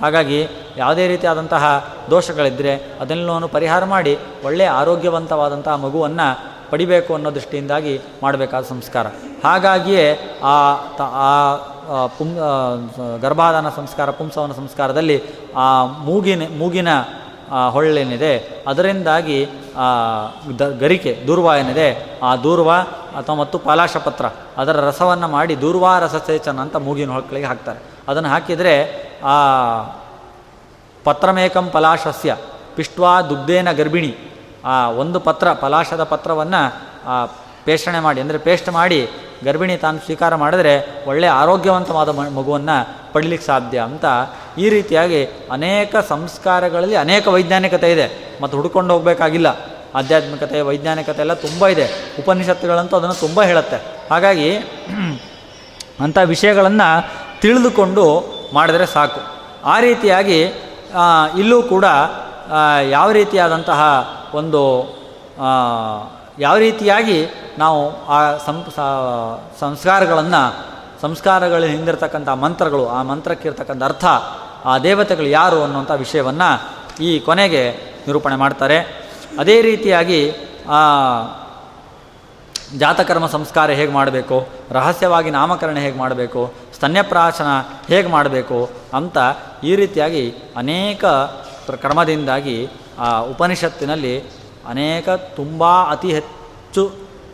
ಹಾಗಾಗಿ ಯಾವುದೇ ರೀತಿಯಾದಂತಹ ದೋಷಗಳಿದ್ದರೆ ಅದೆಲ್ಲವನ್ನು ಪರಿಹಾರ ಮಾಡಿ ಒಳ್ಳೆಯ ಆರೋಗ್ಯವಂತವಾದಂತಹ ಮಗುವನ್ನು ಪಡಿಬೇಕು ಅನ್ನೋ ದೃಷ್ಟಿಯಿಂದಾಗಿ ಮಾಡಬೇಕಾದ ಸಂಸ್ಕಾರ. ಹಾಗಾಗಿಯೇ ಆ ತ, ಆ ಪುಂ ಗರ್ಭಾಧಾನ ಸಂಸ್ಕಾರ, ಪುಂಸವನ ಸಂಸ್ಕಾರದಲ್ಲಿ ಆ ಮೂಗಿನ ಮೂಗಿನ ಹೊಳ್ಳೇನಿದೆ, ಅದರಿಂದಾಗಿ ದ, ಗರಿಕೆ, ದೂರ್ವ ಏನಿದೆ, ಆ ದೂರ್ವ ಅಥವಾ ಮತ್ತು ಪಾಲಾಶಪತ್ರ, ಅದರ ರಸವನ್ನು ಮಾಡಿ ದೂರ್ವಾ ರಸಸೇಚನ ಅಂತ ಮೂಗಿನ ಹೊಳಕಳಿಗೆ ಹಾಕ್ತಾರೆ. ಅದನ್ನು ಹಾಕಿದರೆ, ಆ, ಪತ್ರಮೇಕಂ ಪಲಾಶಸ್ಯ, ಪಿಷ್ಟ್ವಾ ದುಗ್ಧೇನ ಗರ್ಭಿಣಿ ಆ ಒಂದು ಪತ್ರ, ಪಲಾಶದ ಪತ್ರವನ್ನು ಪೇಷಣೆ ಮಾಡಿ, ಅಂದರೆ ಪೇಸ್ಟ್ ಮಾಡಿ, ಗರ್ಭಿಣಿ ತಾನು ಸ್ವೀಕಾರ ಮಾಡಿದರೆ ಒಳ್ಳೆಯ ಆರೋಗ್ಯವಂತವಾದ ಮಗುವನ್ನು ಪಡಿಲಿಕ್ಕೆ ಸಾಧ್ಯ ಅಂತ ಈ ರೀತಿಯಾಗಿ ಅನೇಕ ಸಂಸ್ಕಾರಗಳಲ್ಲಿ ಅನೇಕ ವೈಜ್ಞಾನಿಕತೆ ಇದೆ. ಮತ್ತು ಹುಡ್ಕೊಂಡು ಹೋಗಬೇಕಾಗಿಲ್ಲ. ಆಧ್ಯಾತ್ಮಿಕತೆ, ವೈಜ್ಞಾನಿಕತೆ ಎಲ್ಲ ತುಂಬ ಇದೆ. ಉಪನಿಷತ್ತುಗಳಂತೂ ಅದನ್ನು ತುಂಬ ಹೇಳುತ್ತೆ. ಹಾಗಾಗಿ (clears throat) ಅಂಥ ವಿಷಯಗಳನ್ನು ತಿಳಿದುಕೊಂಡು ಮಾಡಿದರೆ ಸಾಕು. ಆ ರೀತಿಯಾಗಿ ಇಲ್ಲೂ ಕೂಡ ಯಾವ ರೀತಿಯಾದಂತಹ ಒಂದು ಯಾವ ರೀತಿಯಾಗಿ ನಾವು ಆ ಸಂಸ್ಕಾರಗಳನ್ನು ಸಂಸ್ಕಾರಗಳ ಹಿಂದಿರ್ತಕ್ಕಂಥ ಮಂತ್ರಗಳು, ಆ ಮಂತ್ರಕ್ಕಿರ್ತಕ್ಕಂಥ ಅರ್ಥ, ಆ ದೇವತೆಗಳು ಯಾರು ಅನ್ನುವಂಥ ವಿಷಯವನ್ನು ಈ ಕೊನೆಗೆ ನಿರೂಪಣೆ ಮಾಡ್ತಾರೆ. ಅದೇ ರೀತಿಯಾಗಿ, ಆ, ಜಾತಕರ್ಮ ಸಂಸ್ಕಾರ ಹೇಗೆ ಮಾಡಬೇಕು, ರಹಸ್ಯವಾಗಿ ನಾಮಕರಣ ಹೇಗೆ ಮಾಡಬೇಕು, ಸ್ತನ್ಯಪ್ರಾಶನ ಹೇಗೆ ಮಾಡಬೇಕು ಅಂತ ಈ ರೀತಿಯಾಗಿ ಅನೇಕ ಕ್ರಮದಿಂದಾಗಿ ಆ ಉಪನಿಷತ್ತಿನಲ್ಲಿ ಅನೇಕ ತುಂಬ ಅತಿ ಹೆಚ್ಚು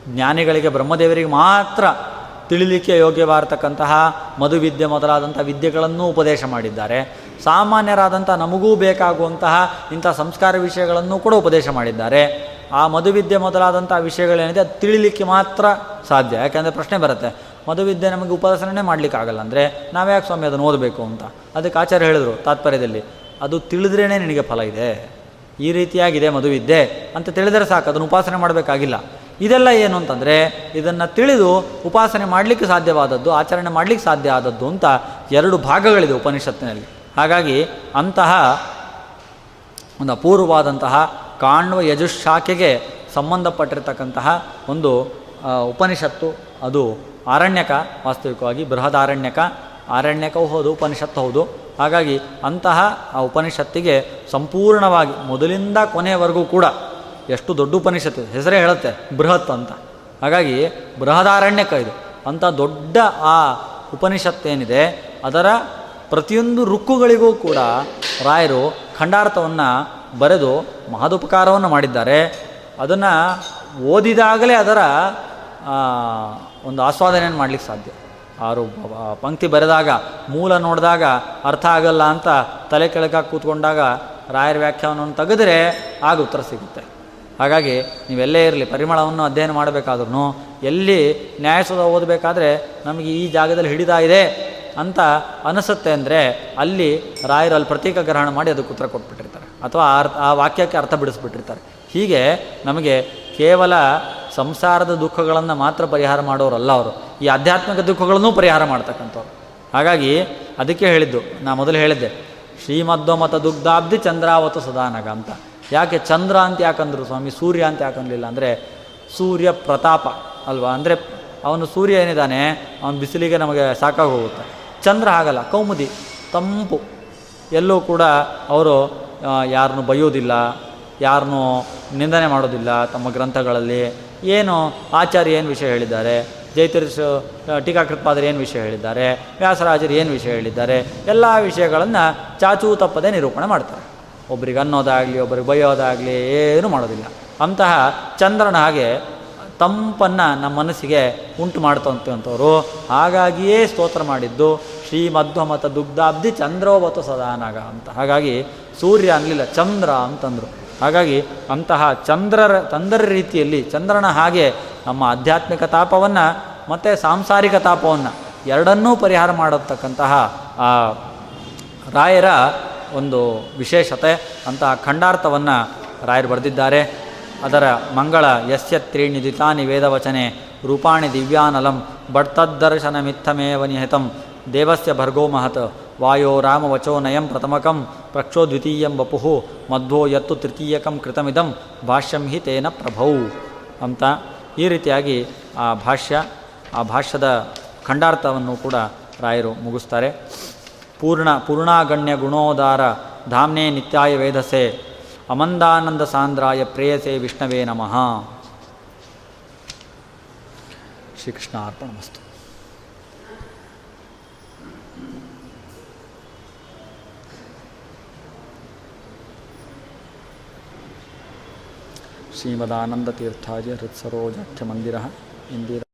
ಜ್ಞಾನಿಗಳಿಗೆ, ಬ್ರಹ್ಮದೇವರಿಗೆ ಮಾತ್ರ ತಿಳಿಲಿಕ್ಕೆ ಯೋಗ್ಯವಾಗಿರ್ತಕ್ಕಂತಹ ಮಧುವಿದ್ಯೆ ಮೊದಲಾದಂಥ ವಿದ್ಯೆಗಳನ್ನು ಉಪದೇಶ ಮಾಡಿದ್ದಾರೆ. ಸಾಮಾನ್ಯರಾದಂಥ ನಮಗೂ ಬೇಕಾಗುವಂತಹ ಇಂಥ ಸಂಸ್ಕಾರ ವಿಷಯಗಳನ್ನು ಕೂಡ ಉಪದೇಶ ಮಾಡಿದ್ದಾರೆ. ಆ ಮಧುವಿದ್ಯೆ ಮೊದಲಾದಂಥ ವಿಷಯಗಳೇನಿದೆ ಅದು ತಿಳಿಲಿಕ್ಕೆ ಮಾತ್ರ ಸಾಧ್ಯ. ಯಾಕೆಂದರೆ ಪ್ರಶ್ನೆ ಬರುತ್ತೆ, ಮಧುವಿದ್ಯೆ ನಮಗೆ ಉಪಾಸನೆ ಮಾಡಲಿಕ್ಕಾಗಲ್ಲ ಅಂದರೆ ನಾವ್ಯಾಕೆ ಸ್ವಾಮಿ ಅದನ್ನು ಓದಬೇಕು ಅಂತ? ಅದಕ್ಕೆ ಆಚಾರ್ಯ ಹೇಳಿದರು ತಾತ್ಪರ್ಯದಲ್ಲಿ, ಅದು ತಿಳಿದ್ರೇ ನಿನಗೆ ಫಲ ಇದೆ. ಈ ರೀತಿಯಾಗಿದೆ ಮದುವಿದ್ದೆ ಅಂತ ತಿಳಿದರೆ ಸಾಕು, ಅದನ್ನು ಉಪಾಸನೆ ಮಾಡಬೇಕಾಗಿಲ್ಲ. ಇದೆಲ್ಲ ಏನು ಅಂತಂದರೆ, ಇದನ್ನು ತಿಳಿದು ಉಪಾಸನೆ ಮಾಡಲಿಕ್ಕೆ ಸಾಧ್ಯವಾದದ್ದು, ಆಚರಣೆ ಮಾಡಲಿಕ್ಕೆ ಸಾಧ್ಯ ಆದದ್ದು ಅಂತ ಎರಡು ಭಾಗಗಳಿದೆ ಉಪನಿಷತ್ತಿನಲ್ಲಿ. ಹಾಗಾಗಿ ಅಂತಹ ಒಂದು ಅಪೂರ್ವವಾದಂತಹ ಕಾಣ್ವ ಯಜುಶಾಖೆಗೆ ಸಂಬಂಧಪಟ್ಟಿರ್ತಕ್ಕಂತಹ ಒಂದು ಉಪನಿಷತ್ತು, ಅದು ಆರಣ್ಯಕ ವಾಸ್ತವಿಕವಾಗಿ ಬೃಹದಾರಣ್ಯಕ. ಆರಣ್ಯಕವೂ ಹೌದು, ಉಪನಿಷತ್ತು ಹೌದು. ಹಾಗಾಗಿ ಅಂತಹ ಆ ಉಪನಿಷತ್ತಿಗೆ ಸಂಪೂರ್ಣವಾಗಿ ಮೊದಲಿಂದ ಕೊನೆಯವರೆಗೂ ಕೂಡ ಎಷ್ಟು ದೊಡ್ಡ ಉಪನಿಷತ್ತು ಹೆಸರೇ ಹೇಳುತ್ತೆ, ಬೃಹತ್ ಅಂತ. ಹಾಗಾಗಿ ಬೃಹದಾರಣ್ಯಕ ಇದು. ಅಂಥ ದೊಡ್ಡ ಆ ಉಪನಿಷತ್ತೇನಿದೆ, ಅದರ ಪ್ರತಿಯೊಂದು ರುಕ್ಕುಗಳಿಗೂ ಕೂಡ ರಾಯರು ಖಂಡಾರ್ಥವನ್ನು ಬರೆದು ಮಹದುಪಕಾರವನ್ನು ಮಾಡಿದ್ದಾರೆ. ಅದನ್ನು ಓದಿದಾಗಲೇ ಅದರ ಒಂದು ಆಸ್ವಾದನೆಯನ್ನು ಮಾಡಲಿಕ್ಕೆ ಸಾಧ್ಯ. ಆರು ಪಂಕ್ತಿ ಬರೆದಾಗ, ಮೂಲ ನೋಡಿದಾಗ ಅರ್ಥ ಆಗಲ್ಲ ಅಂತ ತಲೆ ಕೆಳಕಾಗಿ ಕೂತ್ಕೊಂಡಾಗ ರಾಯರ ವ್ಯಾಖ್ಯಾನವನ್ನು ತೆಗೆದರೆ ಆಗ ಉತ್ತರ ಸಿಗುತ್ತೆ. ಹಾಗಾಗಿ ನೀವೆಲ್ಲೇ ಇರಲಿ, ಪರಿಮಳವನ್ನು ಅಧ್ಯಯನ ಮಾಡಬೇಕಾದ್ರೂ ಎಲ್ಲಿ ನ್ಯಾಯಸದ ಓದಬೇಕಾದ್ರೆ ನಮಗೆ ಈ ಜಾಗದಲ್ಲಿ ಹಿಡಿದಾ ಇದೆ ಅಂತ ಅನಿಸುತ್ತೆ ಅಂದರೆ ಅಲ್ಲಿ ರಾಯರು ಅಲ್ಲಿ ಪ್ರತೀಕ ಗ್ರಹಣ ಮಾಡಿ ಅದಕ್ಕೆ ಉತ್ತರ ಕೊಟ್ಬಿಟ್ಟಿರ್ತಾರೆ. ಅಥವಾ ಆ ವಾಕ್ಯಕ್ಕೆ ಅರ್ಥ ಬಿಡಿಸ್ಬಿಟ್ಟಿರ್ತಾರೆ. ಹೀಗೆ ನಮಗೆ ಕೇವಲ ಸಂಸಾರದ ದುಃಖಗಳನ್ನು ಮಾತ್ರ ಪರಿಹಾರ ಮಾಡೋರಲ್ಲ ಅವರು. ಈ ಆಧ್ಯಾತ್ಮಿಕ ದುಃಖಗಳನ್ನೂ ಪರಿಹಾರ ಮಾಡ್ತಕ್ಕಂಥವ್ರು. ಹಾಗಾಗಿ ಅದಕ್ಕೆ ಹೇಳಿದ್ದು, ನಾ ಮೊದಲು ಹೇಳಿದ್ದೆ ಶ್ರೀಮಧ್ವ ಮತ ದುಗ್ಧಾಬ್ಧಿ ಚಂದ್ರಾವತ ಸದಾನಗ ಅಂತ. ಯಾಕೆ ಚಂದ್ರ ಅಂತ ಯಾಕಂದ್ರು ಸ್ವಾಮಿ, ಸೂರ್ಯ ಅಂತ ಯಾಕಂದಿಲ್ಲ ಅಂದರೆ ಸೂರ್ಯ ಪ್ರತಾಪ ಅಲ್ವಾ? ಅಂದರೆ ಅವನು ಸೂರ್ಯ ಏನಿದ್ದಾನೆ, ಅವನ ಬಿಸಿಲಿಗೆ ನಮಗೆ ಸಾಕಾಗಿ ಹೋಗುತ್ತೆ. ಚಂದ್ರ ಆಗಲ್ಲ ಕೌಮುದಿ, ತಂಪು. ಎಲ್ಲೂ ಕೂಡ ಅವರು ಯಾರನ್ನು ಬೈಯೋದಿಲ್ಲ ಯಾರನ್ನೂ ನಿಂದನೆ ಮಾಡೋದಿಲ್ಲ ತಮ್ಮ ಗ್ರಂಥಗಳಲ್ಲಿ. ಏನು ಆಚಾರ್ಯ ಏನು ವಿಷಯ ಹೇಳಿದ್ದಾರೆ? ಜೈತರಿಸ ಟೀಕಾಕೃತ್ಪಾದರು ಏನು ವಿಷಯ ಹೇಳಿದ್ದಾರೆ? ವ್ಯಾಸರಾಜರು ಏನು ವಿಷಯ ಹೇಳಿದ್ದಾರೆ? ಎಲ್ಲ ವಿಷಯಗಳನ್ನು ಚಾಚೂ ತಪ್ಪದೆ ನಿರೂಪಣೆ ಮಾಡ್ತಾರೆ. ಒಬ್ರಿಗೆ ಅನ್ನೋದಾಗಲಿ ಒಬ್ಬರಿಗೆ ಬೈಯೋದಾಗಲಿ ಏನೂ ಮಾಡೋದಿಲ್ಲ. ಅಂತಹ ಚಂದ್ರನ ಹಾಗೆ ತಂಪನ್ನು ನಮ್ಮ ಮನಸ್ಸಿಗೆ ಉಂಟು ಮಾಡ್ತಂಥವ್ರು ಹಾಗಾಗಿಯೇ ಸ್ತೋತ್ರ ಮಾಡಿದ್ದು ಶ್ರೀ ಮಧ್ವಮತ ದುಗ್ಧಾಬ್ಧಿ ಚಂದ್ರೋವತು ಸದಾನಾಗ ಅಂತ. ಹಾಗಾಗಿ ಸೂರ್ಯ ಅನ್ನಲಿಲ್ಲ ಚಂದ್ರ ಅಂತಂದರು. ಹಾಗಾಗಿ ಅಂತಹ ಚಂದ್ರರ, ಚಂದ್ರ ರೀತಿಯಲ್ಲಿ ಚಂದ್ರನ ಹಾಗೆ ನಮ್ಮ ಆಧ್ಯಾತ್ಮಿಕ ತಾಪವನ್ನು ಮತ್ತು ಸಾಂಸಾರಿಕ ತಾಪವನ್ನು ಎರಡನ್ನೂ ಪರಿಹಾರ ಮಾಡತಕ್ಕಂತಹ ಆ ರಾಯರ ಒಂದು ವಿಶೇಷತೆ ಅಂತಹ ಖಂಡಾರ್ಥವನ್ನು ರಾಯರು ಬರೆದಿದ್ದಾರೆ. ಅದರ ಮಂಗಳ ಯಸ್ಯ ತ್ರೀಣಿ ದಿತಾನಿ ವೇದವಚನೆ ರೂಪಾಣಿ ದಿವ್ಯಾನಲಂ ಬಡ್ತದ್ದರ್ಶನಮಿತ್ತಮೇವ ನಿಹಿತಂ ದೇವಸ್ಯ ಭರ್ಗೋ ಮಹತ್ ವಾಯೋ ರಾಮವಚೋ ನಯಂ ಪ್ರಥಮಕಂ ಪ್ರಕ್ಷೋ ದ್ವಿತೀಯಂ ವಪುಃ ಮಧ್ವೋ ಯತ್ತು ತೃತೀಯಕಂ ಕೃತಮಿದಂ ಭಾಷ್ಯಂ ಹಿ ತೇನ ಪ್ರಭೌ ಅಂತ ಈ ರೀತಿಯಾಗಿ ಆ ಭಾಷ್ಯ, ಆ ಭಾಷ್ಯದ ಖಂಡಾರ್ಥವನ್ನು ಕೂಡ ರಾಯರು ಮುಗಿಸ್ತಾರೆ. ಪೂರ್ಣ, ಪೂರ್ಣಾಗಣ್ಯ ಗುಣೋದಾರ ಧಾಮ್ನೇ ನಿತ್ಯಾಯ ವೇದಸೆ ಅಮಂದಾನಂದ ಸಾಂದ್ರಾಯ ಪ್ರೇಯಸೆ ವಿಷ್ಣವೇ ನಮಃ. ಶ್ರೀಕೃಷ್ಣಾರ್ಪಣಮಸ್ತು ಹೃತ್ಸರೋಜಾಖ್ಯ ಮಂದಿರ ಇಂದಿರ